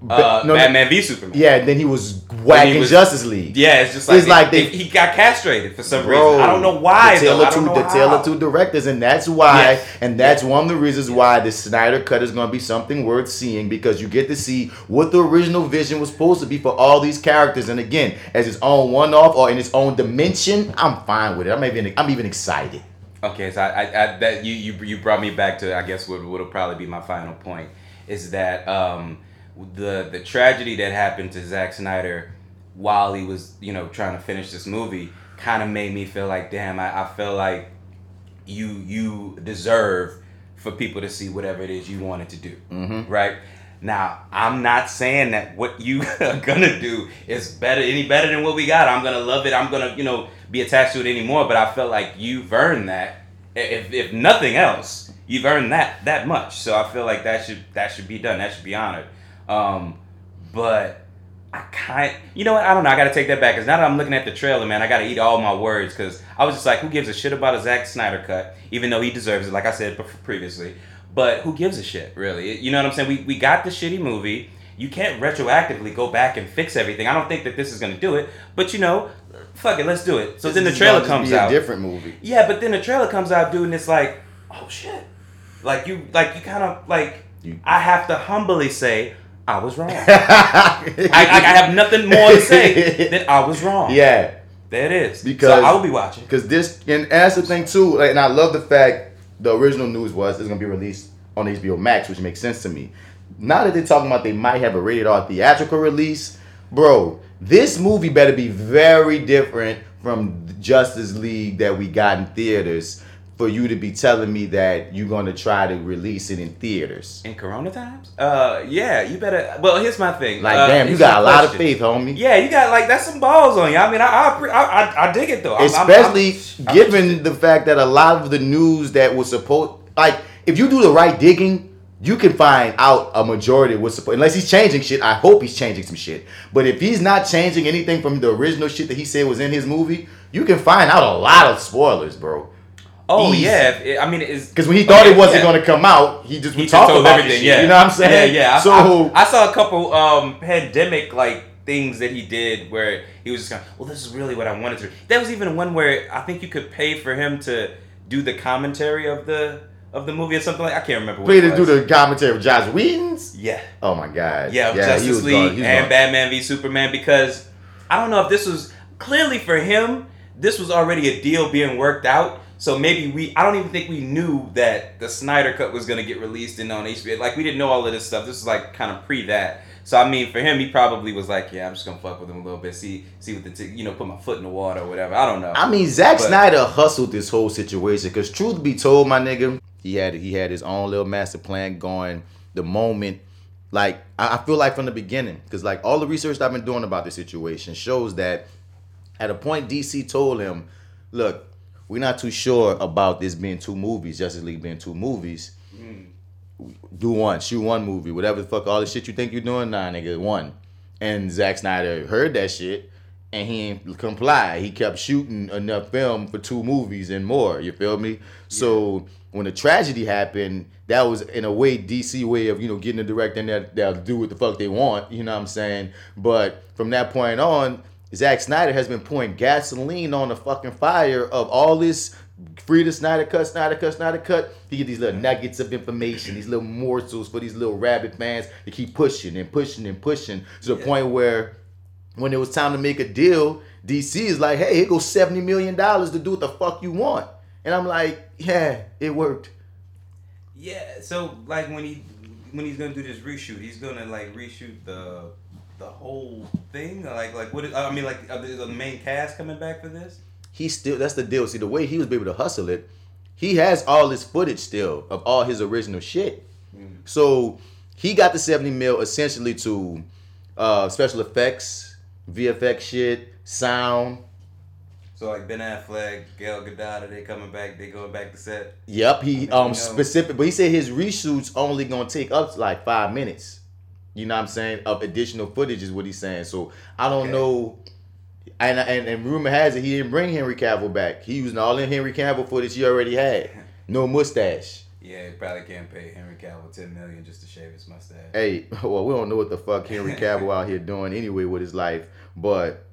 uh, no. Batman v Superman. Yeah, then he was whacking was- Justice League. Yeah, it's just like, It's like they, he got castrated for some Bro, reason. I don't know why. The tale though. of two, the tale of two directors, and that's why, Yes. and that's one of the reasons why the Snyder cut is going to be something worth seeing because you get to see what the original vision was supposed to be for all these characters, and again, as its own one-off or in its own dimension, I'm fine with it. I'm even, I'm even excited. Okay, so I, I, I that you, you you brought me back to I guess what would probably be my final point is that um, the the tragedy that happened to Zack Snyder while he was you know trying to finish this movie kind of made me feel like damn I, I feel like you you deserve for people to see whatever it is you wanted to do. Mm-hmm. right? Now i'm not saying that what you are gonna do is better any better than what we got. I'm gonna love it. I'm gonna you know be attached to it anymore but i felt like you've earned that. If, if nothing else you've earned that that much. So i feel like that should that should be done. That should be honored um but I kind, you know what? I don't know. I gotta take that back because now that I'm looking at the trailer, man, I gotta eat all my words because I was just like, who gives a shit about a Zack Snyder cut? Even though he deserves it, like I said previously. But who gives a shit, really? You know what I'm saying? We we got the shitty movie. You can't retroactively go back and fix everything. I don't think that this is gonna do it. But you know, fuck it, let's do it. So then the trailer comes out. different movie. Yeah, but then the trailer comes out, dude, and it's like, oh shit. Like you, like you kind of like. You- I have to humbly say I was wrong. I, I, have nothing more to say than I was wrong. yeah. there it is. Because- so I will be watching. Because this, and that's the thing too. Like, and I love the fact the original news was it's gonna be released on HBO Max, which makes sense to me. Now that they're talking about they might have a rated R theatrical release, bro, this movie better be very different from Justice League that we got in theaters for you to be telling me that you're gonna try to release it in theaters. In Corona times? Uh, yeah, you better. Well, here's my thing. Like, Uh, damn, you got a lot of faith, homie. Yeah, you got like that's some balls on you. I mean, I I I, I, dig it though. I'm- I'm- especially I'm- I'm given the fact that a lot of the news that was supposed like if you do the right digging you can find out a majority of what's supposed unless he's changing shit i hope he's changing some shit but if he's not changing anything from the original shit that he said was in his movie you can find out a lot of spoilers bro Oh easy. yeah, it- I mean, it's because when he thought okay, it wasn't yeah. going to come out he just He would just talk about everything. everything Yeah, you know what i'm saying Yeah, yeah. I- so I, I saw a couple um pandemic like things that he did where he was just going, well, this is really what I wanted to. There was even one where I think you could pay for him to do the commentary of the of the movie or something like. I can't remember. What play to do the commentary of Joss Whedon's yeah. oh my god Yeah, he Justice League and gone. Batman v Superman because I don't know if this was clearly for him. This was already a deal being worked out. So maybe we, I don't even think we knew that the Snyder Cut was gonna get released in on HBO. Like we didn't know all of this stuff. This was like kind of pre that. So I mean, for him, he probably was like, "Yeah, I'm just gonna fuck with him a little bit, see, see what the, t- you know, put my foot in the water or whatever." I don't know. I mean, Zack But- Snyder hustled this whole situation because, truth be told, my nigga, he had he had his own little master plan going. The moment, like I, I feel like from the beginning, because like all the research I've been doing about this situation shows that at a point DC told him, "Look, we're not too sure about this being two movies, Justice League being two movies. Mm. Do one, shoot one movie, whatever the fuck, all the shit you think you're doing, nah, nigga, one." And Zack Snyder heard that shit and he ain't comply. He kept shooting enough film for two movies and more. You feel me? So when the tragedy happened, that was in a way DC way of you know getting a director in that they'll do what the fuck they want. You know what I'm saying? But from that point on, Zack Snyder has been pouring gasoline on the fucking fire of all this. Free the Snyder cut, Snyder cut, Snyder cut. He get these little nuggets of information, these little morsels for these little rabid fans to keep pushing and pushing and pushing to the point where when it was time to make a deal, DC is like, hey, here goes $70 million to do what the fuck you want. And I'm like, yeah, it worked. Yeah, so like when he when he's gonna do this reshoot, he's gonna like reshoot the the whole thing. Like like what? Is, I mean, like are the, main cast coming back for this? He still, that's the deal. See, the way he was able to hustle it, he has all his footage still of all his original shit. So he got the 70 mil essentially to uh, special effects, VFX shit, sound. So like Ben Affleck, Gail Gadot, are they coming back? They going back to set? Yep, he mean, um you know- specific, but he said his reshoots only gonna take up like five minutes. You know what I'm saying? Of additional footage is what he's saying. So I don't Okay. know. And, and and rumor has it he didn't bring Henry Cavill back. He used all in Henry Cavill footage he already had. No mustache. Yeah, he probably can't pay Henry Cavill ten million just to shave his mustache. Hey, well, we don't know what the fuck Henry Cavill out here doing anyway with his life, but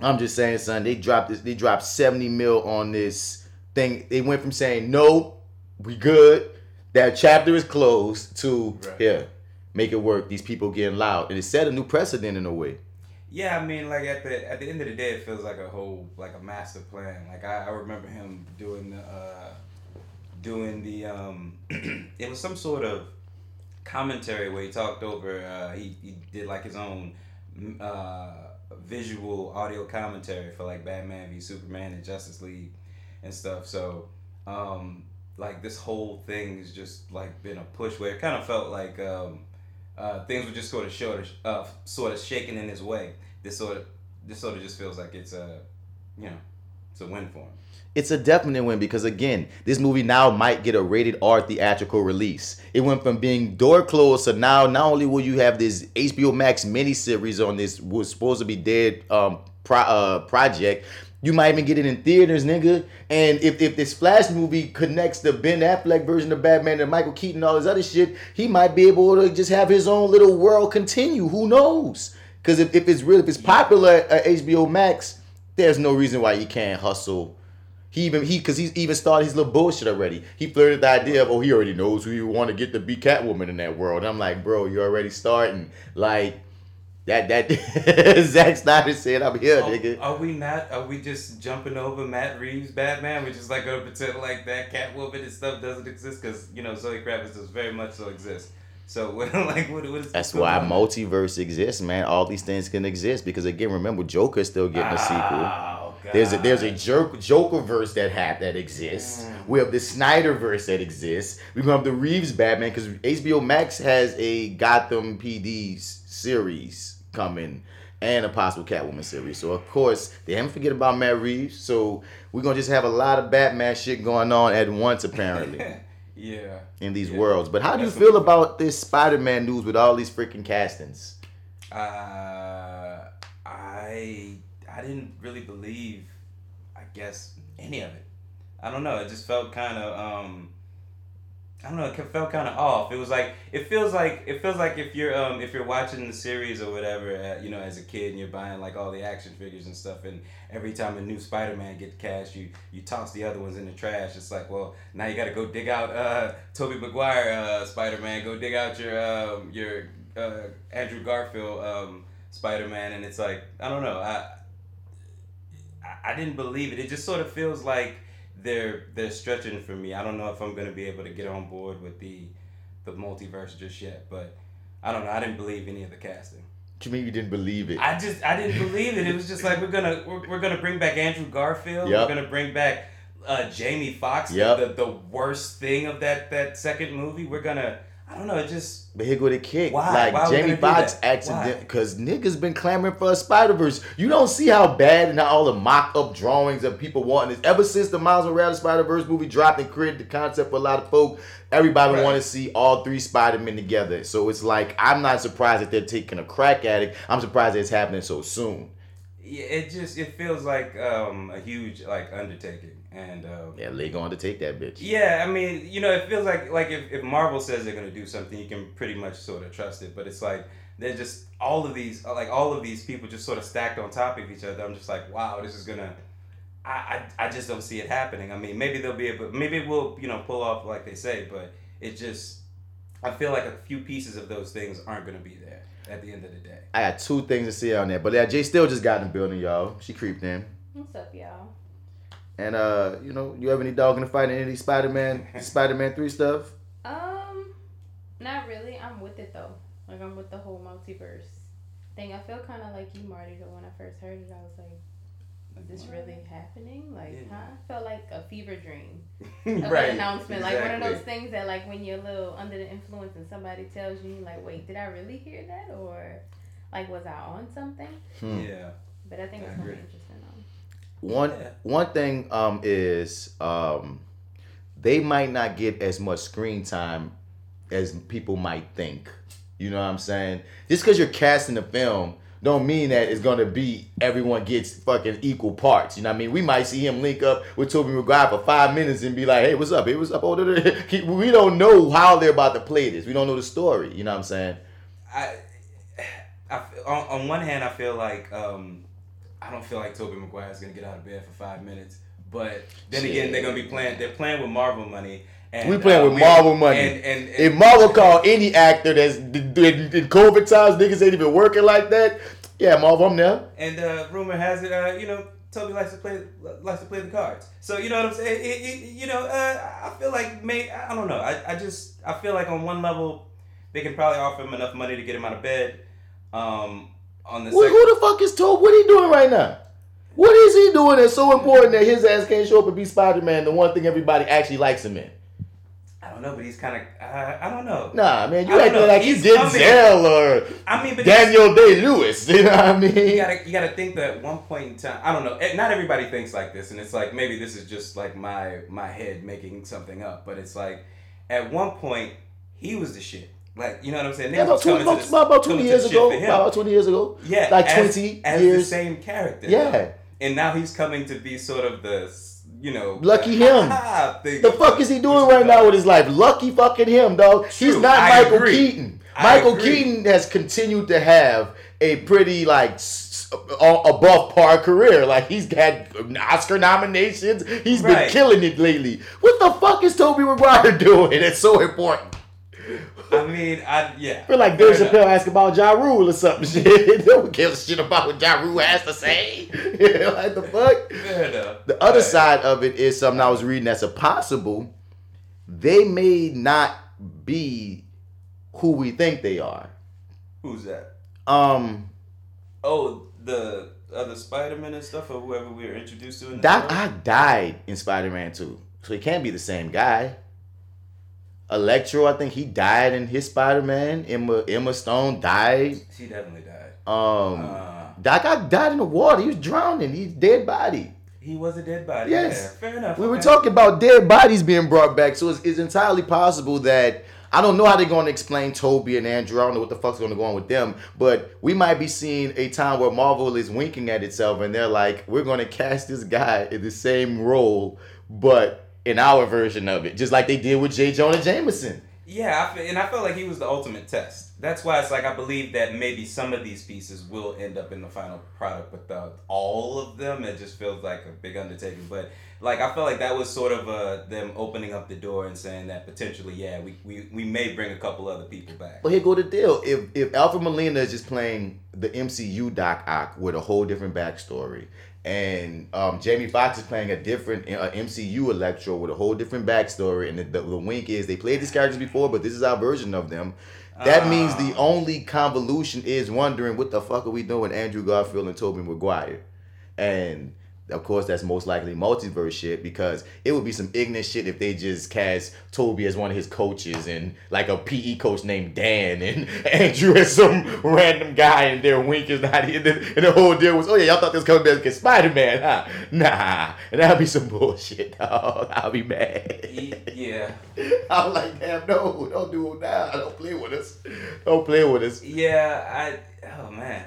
I'm just saying, son, they dropped this. They dropped 70 mil on this thing. They went from saying no, we good, that chapter is closed, to Right. yeah, make it work. These people getting loud, and it set a new precedent in a way. Yeah, I mean, like at the at the end of the day, it feels like a whole like a master plan. Like I, I remember him doing the uh, doing the um, it was some sort of commentary where he talked over. Uh, he he did like his own uh, visual audio commentary for like Batman v Superman and Justice League and stuff. So um, like this whole thing has just like been a push where it kind of felt like. Um, uh, things were just sort of short, uh, sort of shaking in his way. This sort of, this sort of just feels like it's a, you know, it's a win for him. It's a definite win because again, this movie now might get a rated R theatrical release. It went from being door closed to now not only will you have this HBO Max miniseries on this was supposed to be dead um pro- uh, project, you might even get it in theaters, nigga. And if, if this Flash movie connects the Ben Affleck version of Batman and Michael Keaton and all this other shit, he might be able to just have his own little world continue. Who knows? Because if, if it's real, if it's popular at HBO Max, there's no reason why you can't hustle. He even he because he's even started his little bullshit already. He flirted the idea of oh he already knows who you want to get to be Catwoman in that world. I'm like, bro, you're already starting. Like that that Zack Snyder said I'm here, Are, nigga. are we not? Are we just jumping over Matt Reeves Batman? We're just like gonna pretend like that Catwoman and stuff doesn't exist because you know Zoe Kravitz does very much so exist. So what, like what, what is That's why on? multiverse exists, man. All these things can exist because again, remember Joker's still getting a sequel. Oh, God. There's a there's a Joker Joker verse that have that exists. Mm. We have the Snyder verse that exists. We have the Reeves Batman because HBO Max has a Gotham PD series coming and a possible Catwoman series. So of course they haven't forget about Matt Reeves. So we're gonna just have a lot of Batman shit going on at once apparently yeah. in these Yeah. worlds. But how do you feel about this Spider-Man news with all these freaking castings? Uh, I I didn't really believe, I guess, any of it. I don't know. It just felt kind of um. I don't know. It felt kind of off. It was like it feels like it feels like if you're um if you're watching the series or whatever, uh, you know, as a kid and you're buying like all the action figures and stuff, and every time a new Spider-Man gets cast, you you toss the other ones in the trash. It's like, well, now you got to go dig out uh Tobey Maguire uh Spider-Man, go dig out your um your uh Andrew Garfield um Spider-Man, and it's like I don't know. I- I didn't believe it. It just sort of feels like they're they're stretching for me. I don't know if I'm gonna be able to get on board with the the multiverse just yet, but I don't know. I didn't believe any of the casting. What you mean you didn't believe it? I just I didn't believe it. It was just like we're gonna we're, we're gonna bring back Andrew Garfield. Yep. We're gonna bring back uh, Jamie Foxx. Yep. The, the worst thing of that that second movie. We're gonna I don't know. It just But here go the kick. Why? Like Why Jamie Foxx accident because niggas been clamoring for a Spider Verse. You don't see how bad and how all the mock up drawings of people wanting this. Ever since the Miles Morales Spider Verse movie dropped and created the concept for a lot of folk, everybody Right. want to see all three Spider Men together. So it's like I'm not surprised that they're taking a crack at it. I'm surprised that it's happening so soon. Yeah, it just it feels like um, a huge like undertaking and. Um, Yeah, they going to take that bitch. Yeah, I mean, you know, it feels like like if, if Marvel says they're gonna do something, you can pretty much sort of trust it. But it's like they're just all of these like all of these people just sort of stacked on top of each other. I'm just like, wow, this is gonna. I, I, I just don't see it happening. I mean, maybe they'll be able, maybe we'll you know pull off like they say, but it just, I feel like a few pieces of those things aren't gonna be there at the end of the day. I got two things to say on that. But yeah, Jay Steele just got in the building, y'all. She creeped in. What's up, y'all? And uh, you know, you have any dog in the fight in any Spider Man Spider Man three stuff? Um, not really. I'm with it though. Like I'm with the whole multiverse thing. I feel kind of like you, Marty. Though when I first heard it, I was like, "Is this really happening?" Like, Yeah. huh? I felt like a fever dream of right. an announcement. Like one of those things that, like, when you're a little under the influence and somebody tells you, like, "Wait, did I really hear that?" Or like, was I on something? Hmm. Yeah. But I think I it's gonna be interesting though. One Yeah. one thing um is um they might not get as much screen time as people might think. You know what I'm saying? Just because you're casting a film don't mean that it's gonna be everyone gets fucking equal parts. You know what I mean? We might see him link up with Tobey Maguire for five minutes and be like, "Hey, what's up? Hey, what's up?" Oh, da, da, da." He- we don't know how they're about to play this. We don't know the story. You know what I'm saying? I, I on, on one hand, I feel like um, I don't feel like Tobey Maguire is gonna get out of bed for five minutes. But then again, they're gonna be playing. They're playing with Marvel money. And, We playing uh, with Marvel money. And, and, and If Marvel call any actor that's in, in COVID times, niggas ain't even working like that. Yeah, Marvel, I'm there. And uh, rumor has it, uh, you know, Tobey likes to play likes to play the cards. So you know what I'm saying? It, it, you know, uh, I feel like may I don't know. I, I just I feel like on one level they can probably offer him enough money to get him out of bed. Um, on the Who, second, who the fuck is Tobey? What he doing right now? What is he doing that's so important that his ass can't show up and be Spider Man, the one thing everybody actually likes him in? Don't know, but he's kind of uh, I don't know. Nah, man, you acting know. like you He's Denzel or I mean, but Daniel Day Lewis. You know what I mean? you gotta you gotta think that at one point in time I don't know eh, not everybody thinks like this and it's like maybe this is just like my my head making something up but it's like at one point he was the shit like you know what I'm saying Yeah, about 20, about, the- about 20 years ago. About 20 years ago. yeah like as- 20 as years. the same character Yeah. and now he's coming to be sort of the you know Lucky him. The fuck is he doing right now with his life? Lucky fucking him, dog. He's not I Michael agree. Keaton. I Michael agree. Keaton has continued to have a pretty like above par career. Like he's had Oscar nominations. He's been killing it lately. What the fuck is Tobey Maguire doing? It's so important. I mean I yeah I feel like enough. Chappelle asked about Ja Rule or something. Shit, no one gives a shit about what Ja Rule has to say. like the fuck. Fair enough. The other Right. side of it is something I was reading that's a possible. They may not be who we think they are. who's that Um, oh the other Spider-Man and stuff or whoever we were introduced to in story? Died in Spider Man 2, so he can't be the same guy. Electro, I think he died in his Spider Man. Emma Emma Stone died. She definitely died. Um, Uh, Doc Ock died in the water. He was drowning. He's dead body. he was a dead body. Yes. Yeah, fair enough. We were talking about dead bodies being brought back, so it's, it's entirely possible that I don't know how they're going to explain Tobey and Andrew. I don't know what the fuck's going to go on with them, but we might be seeing a time where Marvel is winking at itself and they're like, we're going to cast this guy in the same role, but in our version of it, just like they did with J. Jonah Jameson. Yeah, I fe- and I felt like he was the ultimate test. That's why it's like I believe that maybe some of these pieces will end up in the final product, but all of them, it just feels like a big undertaking. But like I felt like that was sort of uh, them opening up the door and saying that potentially, yeah, we, we, we may bring a couple other people back. But here go the deal: if if Alfred Molina is just playing the MCU Doc Ock with a whole different backstory, and um, Jamie Foxx is playing a different uh, MCU Electro with a whole different backstory, and the, the, the wink is they played these characters before, but this is our version of them. That means the Ah. only convolution is wondering what the fuck are we doing with Andrew Garfield and Tobey Maguire, and of course that's most likely multiverse shit because it would be some ignorant shit if they just cast Tobey as one of his coaches and like a PE coach named Dan and Andrew as some random guy and their wink is not here. And the whole deal was, oh yeah, y'all thought this was coming back as Spider Man, huh? Nah, and that'll be some bullshit, dog. I'll be mad. Yeah, I'm like, damn, no, don't do it now. Don't play with us. Don't play with us. yeah, I oh man,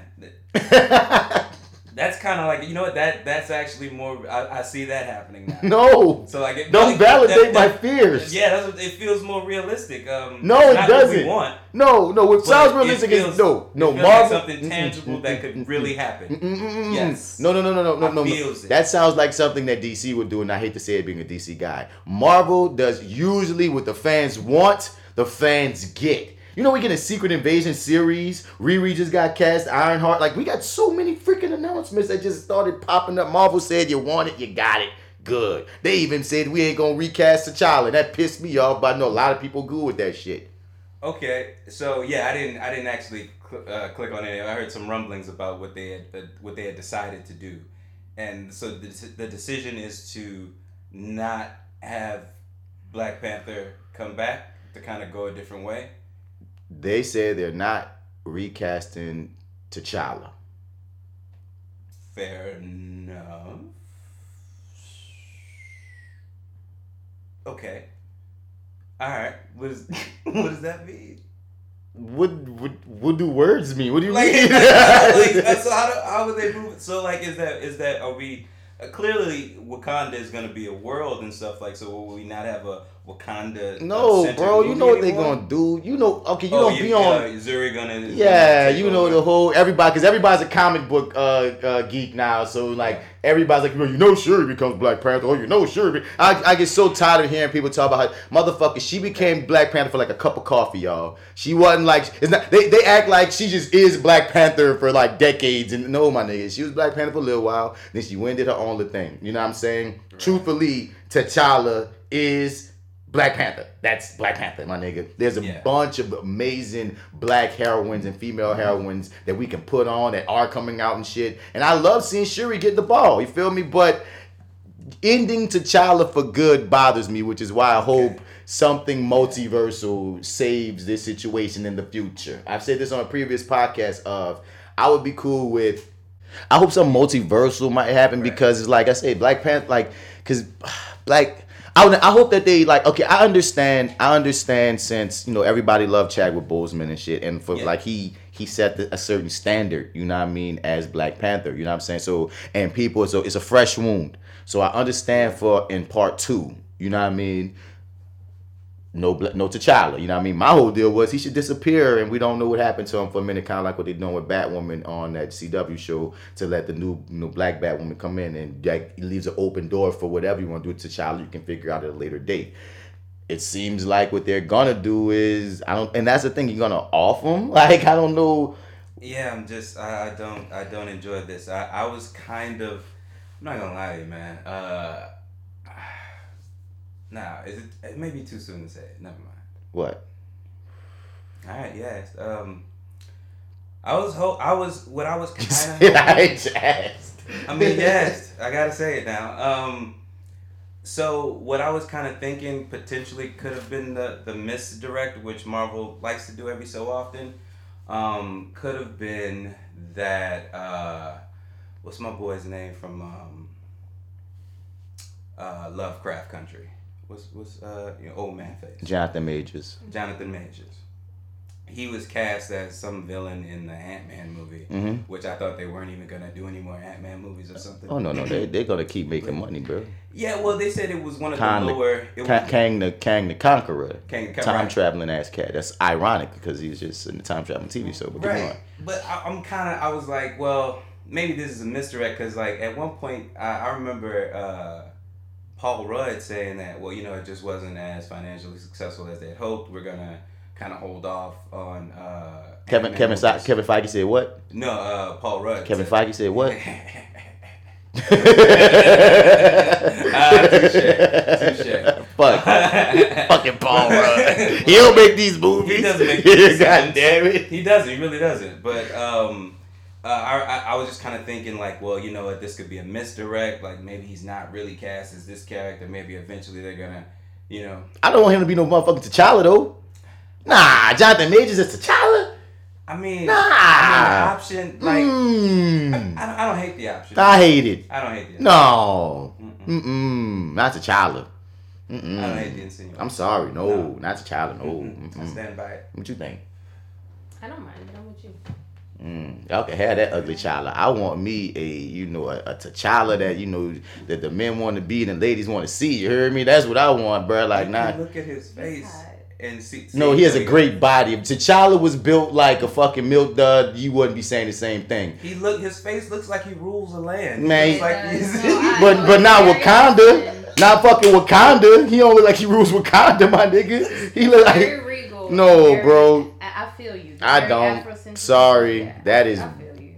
that's kind of like you know what that that's actually more. I, I see that happening now. no, So like, it don't really- validate that- my fears. Yeah, that's what, it feels more realistic. Um, No, it not what we doesn't. No, no. What sounds realistic feels- is no, no. it feels Marvel. like something Mm-mm, tangible that mm-mm, could mm-mm, really happen. Yes. No, no, no, no, no, no, no. no. That sounds like something that DC would do, and I hate to say it being a DC guy. Marvel does usually what the fans want, the fans get. You know, we get a Secret Invasion series. Riri just got cast. Ironheart. Like, we got so many freaking announcements that just started popping up. Marvel said, you want it, you got it. Good. They even said we ain't gonna recast T'Challa. That pissed me off, but I know a lot of people good with that shit. Okay, so yeah, I didn't I didn't actually cl- uh, click on it. I heard some rumblings about what they had uh, what they had decided to do, and so the the decision is to not have Black Panther come back to kind of go a different way. They said they're not recasting T'Challa. Fair enough. Okay. All right. What is what does that mean? what what what do words mean? What do you Like, mean? like, so how, do, how would they move it? So like, is that is that are we uh, clearly Wakanda is gonna be a world and stuff like? So will we not have a Wakanda? uh, no, bro. You know what they gonna do? You know, okay, you oh, don't you, be on. Uh, Shuri gonna. Yeah, gonna you know over. the whole everybody because everybody's a comic book uh, uh geek now. So like everybody's like, well, you know, Shuri becomes Black Panther. Oh, you know, Shuri. Be-. I I get so tired of hearing people talk about how motherfucker. She became Black Panther for like a cup of coffee, y'all. She wasn't like it's not. They they act like she just is Black Panther for like decades. And no, my nigga, she was Black Panther for a little while. Then she went and did her own little thing. You know what I'm saying? Truthfully, T'Challa is. Black Panther. That's Black Panther, my nigga. There's a Yeah. bunch of amazing black heroines and female heroines that we can put on that are coming out and shit. And I love seeing Shuri get the ball. You feel me? But ending T'Challa for good bothers me, which is why I hope something multiversal saves this situation in the future. I've said this on a previous podcast of I would be cool with I hope some multiversal might happen Right. because it's like I say, Black Panther, like, cause, like, I, would- I hope that they like. Okay, I understand. I understand since you know everybody loved Chadwick Boseman and shit, and for Yeah. like he he set a certain standard. You know what I mean? As Black Panther, you know what I'm saying? So and people, so it's a fresh wound. So I understand for in part two. You know what I mean? No no T'Challa. You know what I mean? My whole deal was he should disappear and we don't know what happened to him for a minute, kind of like what they're doing with Batwoman on that CW show to let the new know, black Batwoman come in and that leaves an open door for whatever you want to do with T'Challa. You can figure out at a later date. It seems like what they're gonna do is I don't, and that's the thing you're gonna off them. Like I don't know. Yeah, I'm just I, I don't I don't enjoy this. I, I was kind of I'm not gonna lie to you, man. Uh, nah, is it? It may be too soon to say. It. Never mind. What? All right, yes. Um, I was ho- I was what I was kind of. I just. I mean, yes, I gotta say it now. Um, so what I was kind of thinking potentially could have been the the misdirect, which Marvel likes to do every so often. Um, could have been that. Uh, what's my boy's name from um, uh, Lovecraft Country? What's what's uh, you know, old man face? Jonathan Majors. Jonathan Majors. He was cast as some villain in the Ant Man movie, hmm which I thought they weren't even gonna do any more Ant Man movies or something. Oh no no they they're gonna keep making money, bro. Yeah, well, they said it was one of Kang the lower. Was, Kang the Kang the Conqueror. Kang, time right. traveling ass cat. That's ironic because he's just in the time traveling TV show. But Right, but I, I'm kind of. I was like, well, maybe this is a misdirect because, like, at one point, I, I remember uh, Paul Rudd saying that, well, you know, it just wasn't as financially successful as they had hoped. We're gonna kind of hold off on uh, Kevin Ant-Man Kevin Sa- Kevin Feige said what? No, uh, Paul Rudd. Kevin said- Feige said what? Ah, touche, touche. Fuck. Fucking Paul Rudd. He don't make these movies. He doesn't make these God damn it. He doesn't. He really doesn't. But um, uh, I, I I was just kind of thinking like, well, you know what, this could be a misdirect. Like maybe he's not really cast as this character. Maybe eventually they're gonna, you know. I don't want him to be no motherfucking T'Challa though. Nah, Jonathan Majors is T'Challa. I mean, Nah. I mean, the option like Mm. I, I don't hate the option. I hate it. I don't hate the. No. Mm-mm. Mm-mm. Not T'Challa. I don't hate the Mm-mm. insinuation. I'm sorry. No, No. not T'Challa. No. Mm-mm. I Mm-mm. stand by it. What you think? I don't mind. I'm with you. Mm, y'all can have that ugly T'Challa. I want me a, you know, a, a T'Challa that you know that the men want to be and the ladies want to see. You heard me? That's what I want, bro. Like, now, nah. look at his face and see. No, he has a great body. If T'Challa was built like a fucking milk dud, you wouldn't be saying the same thing. He look. His face looks like he rules the land. Man, He he- looks like It. No, But but now Wakanda, not fucking Wakanda. He don't look like he rules Wakanda, my nigga. He look Very like regal. No, very- bro. I, I feel you. I don't. Afrocentric. Sorry, Yeah, that is- I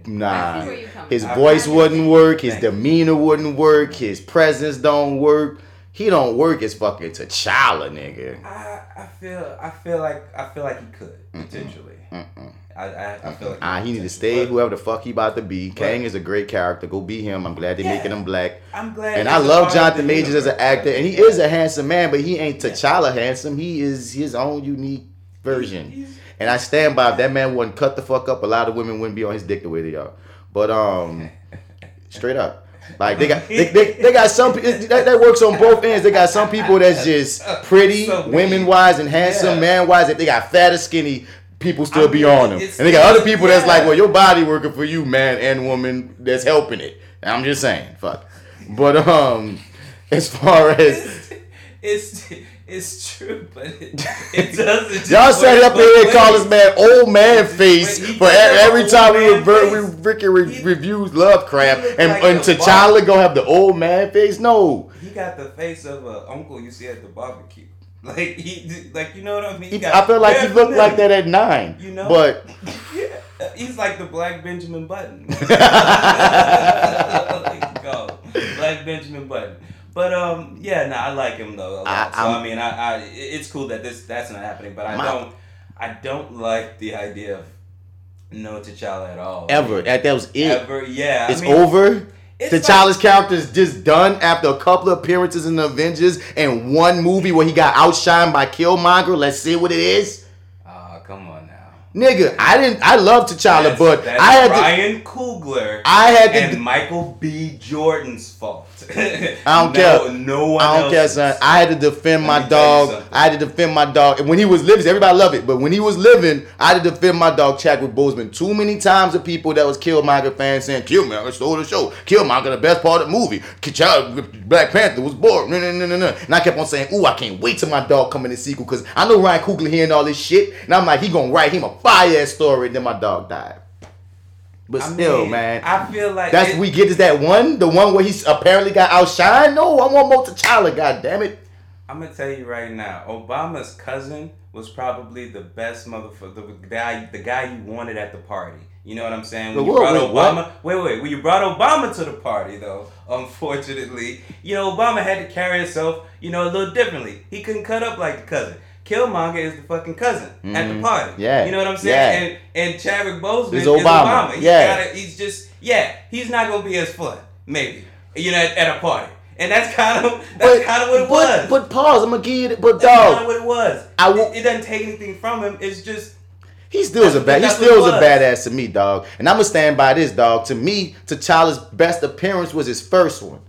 nah. I see where you come his from. voice wouldn't work, his Thank demeanor wouldn't work, his presence don't work. He don't work as fucking T'Challa, nigga. I, I feel I feel like I feel like he could potentially. Mm-mm. I, I, I feel like Ah, he need to stay But whoever the fuck he about to be. Kang is a great character. Go be him. I'm glad they're Yeah. making him black. I'm glad. And I love Jonathan Majors as an actor, and he Yeah. is a handsome man, but he ain't T'Challa handsome. He is his own unique version. He's- And I stand by if that man wouldn't cut the fuck up, a lot of women wouldn't be on his dick the way they are. But um, straight up. Like they got they, they, they got some that, that works on both ends. They got some people that's just pretty, women wise and handsome, Yeah. man wise. If they got fat or skinny, people still I be on them, and they got other people that's like, well, your body working for you, man and woman, that's helping it. I'm just saying, fuck. But um, as far as It's it's true, but it, it doesn't. y'all sat up here and call this man old man face But for every, have every an time we revert, we freaking re- He- reviews Lovecraft, and, like and T'Challa gonna have the old man face. No, He got the face of a uncle you see at the barbecue. Like he, like you know what I mean. He- got I feel like he looked like that at nine. You know? but Yeah, he's like the Black Benjamin Button. like, go, Black Benjamin Button. But um, yeah, no, I like him though. A lot. I- so I I'm- mean, I, I, it's cool that this that's not happening. But I My- don't, I don't like the idea of no T'Challa at all. ever that, that was it. Ever, yeah. It's I mean, over. it's T'Challa's character is just done after a couple of appearances in the Avengers and one movie where he got outshined by Killmonger. Let's see what it is. Ah, come on now. Nigga, I didn't. I love T'Challa, That's- but that's I had to. Ryan Coogler. I had to. and Michael B. Jordan's fault. I don't no, care. No one I don't care, son. I had to defend my me tell you dog. I had to defend my dog. And when he was living, everybody loved it. But when he was living, I had to defend my dog Chadwick Boseman. Too many times of people that was Killmonger fans saying Killmonger stole the show. Killmonger the best part of the movie. T'Challa- Black Panther was boring. No, no, no, no, no. And I kept on saying, "Ooh, I can't wait till my dog come in the sequel because I know Ryan Coogler hearing all this shit, and I'm like, he gonna write him a fire ass story." And then my dog died. But I still, mean, man. I feel like That's it- we get is that one, the one where he's apparently got outshined. No, I want more T'Challa. God damn it! I'm gonna tell you right now, Obama's cousin was probably the best motherfucker, the guy, the guy you wanted at the party. You know what I'm saying? When you brought? Obama, wait, wait, when you brought Obama to the party, though, unfortunately, you know Obama had to carry himself, you know, a little differently. He couldn't cut up like the cousin. Killmonger is the fucking cousin at the Mhm. party. Yeah. you know what I'm saying? Yeah. And and Chadwick Boseman Is is Obama. Obama. He's Yeah. gotta, he's just yeah. He's not gonna be as fun, maybe. You know, at, at a party. And that's kind of that's kind of what it but, was. But pause, I'm gonna give you. the- But That's kind of dog, what it was. I will- it, it doesn't take anything from him. It's just he still is a bad. He still is a badass to me, dog. And I'm gonna stand by this, dog. To me, T'Challa's best appearance was his first one.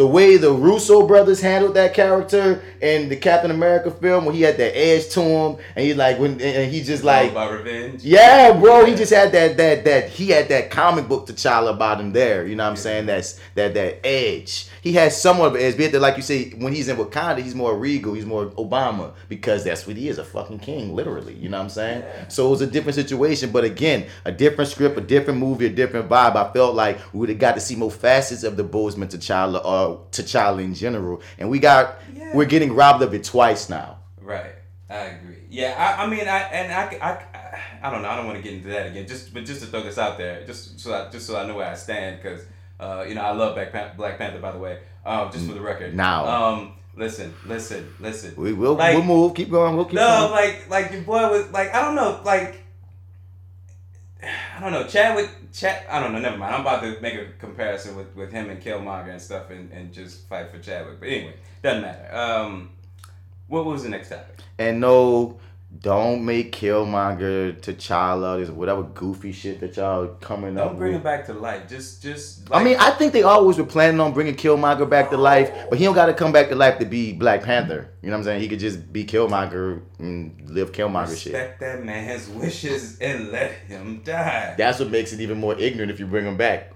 The way the Russo brothers handled that character in the Captain America film, when he had that edge to him, and he like when and he just oh, like about revenge. Yeah, bro. He just had that that that he had that comic book T'Challa about him there. You know what I'm saying? That's that that edge. He has somewhat of an edge, but like you say, when he's in Wakanda, he's more regal, he's more Obama because that's what he is, a fucking king, literally. You know what I'm saying? So it was a different situation, but again, a different script, a different movie, a different vibe. I felt like we would have got to see more facets of the Boseman T'Challa or T'Challa in general, and we got Yeah. we're getting robbed of it twice now. Right. I agree. Yeah. I, I mean, I and I, I, I, I don't know. I don't want to get into that again. Just but just to throw this out there, just so I, just so I know where I stand, because uh, you know I love Black Panther, Black Panther by the way. Um, just for the record. Now. Um, listen, listen, listen. We will Like- we'll move. Keep going. We'll keep No, going. like like your boy was like I don't know, like I don't know, Chadwick Chad I don't know, never mind. I'm about to make a comparison with, with him and Killmonger and stuff and, and just fight for Chadwick. But anyway, doesn't matter. Um what was the next topic? And no, don't make Killmonger T'Challa. There's whatever goofy shit that y'all coming up Don't bring him back to life. Just just I mean, I think they always were planning on bringing Killmonger back to life, but he don't got to come back to life to be Black Panther. You know what I'm saying? He could just be Killmonger and live Killmonger shit. respect that man's wishes and let him die. That's what makes it even more ignorant if you bring him back.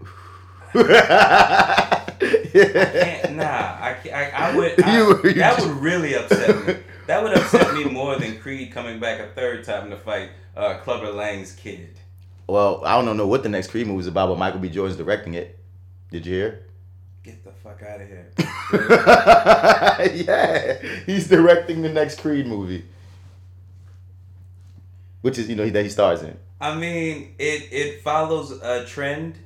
can't, nah, I, can't, I, I would. I, You- you that just- would really upset me. That would upset me more than Creed coming back a third time to fight uh, Clubber Lang's kid. well, I don't know what the next Creed movie is about, but Michael B. Jordan's directing it. Did you hear? Get the fuck out of here. yeah, he's directing the next Creed movie, which is you know that he stars in. I mean, it it follows a trend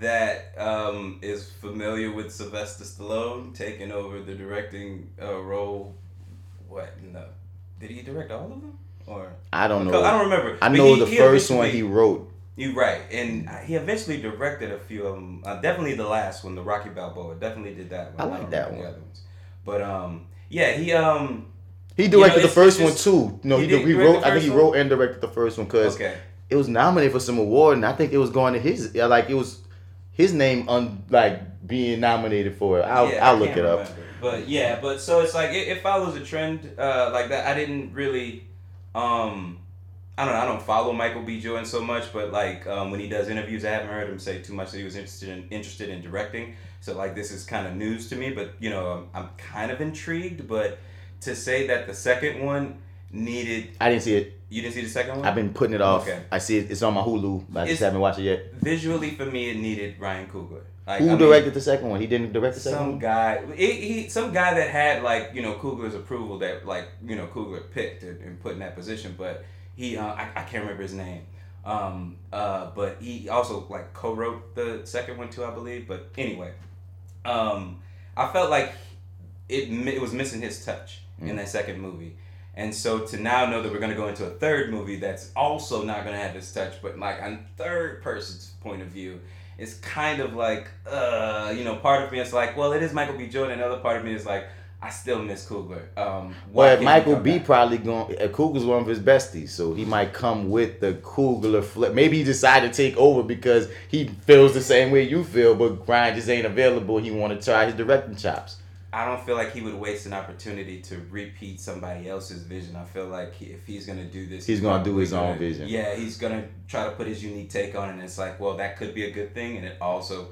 that um, is familiar with Sylvester Stallone taking over the directing uh, role. What? No, did he direct all of them? Or I don't know. I don't remember. I But know he- the he first one he wrote. You're right, and he eventually directed a few of them. Uh, definitely the last one, the Rocky Balboa. Definitely did that one. I like don't that one. But um, yeah, he um, He You directed know, the first it's one too. No, he he, he wrote. I think he one? wrote and directed the first one because okay, it was nominated for some award, and I think it was going to his. yeah, Like it was his name on like being nominated for it. I'll Yeah, I'll look it up. remember. But yeah, but so it's like it, it follows a trend uh, like that. I didn't really um I don't know. I don't follow Michael B. Jordan so much, but like um, when he does interviews, I haven't heard him say too much that he was interested in interested in directing. So like this is kind of news to me, but you know I'm, I'm kind of intrigued. But to say that the second one needed, I didn't see it. you didn't see the second one. I've been putting it off. Okay. I see it. It's on my Hulu. But I just haven't watched it yet. visually for me, it needed Ryan Coogler. Like, Who I mean, directed the second one? He didn't direct the second some one. guy it, he some guy that had like you know Coogler's approval that like you know Coogler picked and, and put in that position but he uh, I, I can't remember his name um uh but he also like co-wrote the second one too I believe but anyway um I felt like it it was missing his touch in that second movie and so to now know that we're going to go into a third movie that's also not going to have his touch but like on third person's point of view it's kind of like uh you know part of me is like well it is Michael B Jordan another part of me is like I still miss Coogler um Well, Michael B back? probably going. Uh, Coogler's one of his besties, so he might come with the Coogler flip. Maybe he decided to take over because he feels the same way you feel, but Brian just ain't available. He want to try his directing chops. I don't feel like he would waste an opportunity to repeat somebody else's vision. I feel like he, if he's gonna do this, He's gonna do his own gonna- vision. Yeah, he's gonna try to put his unique take on it. And it's like, well, that could be a good thing, and it also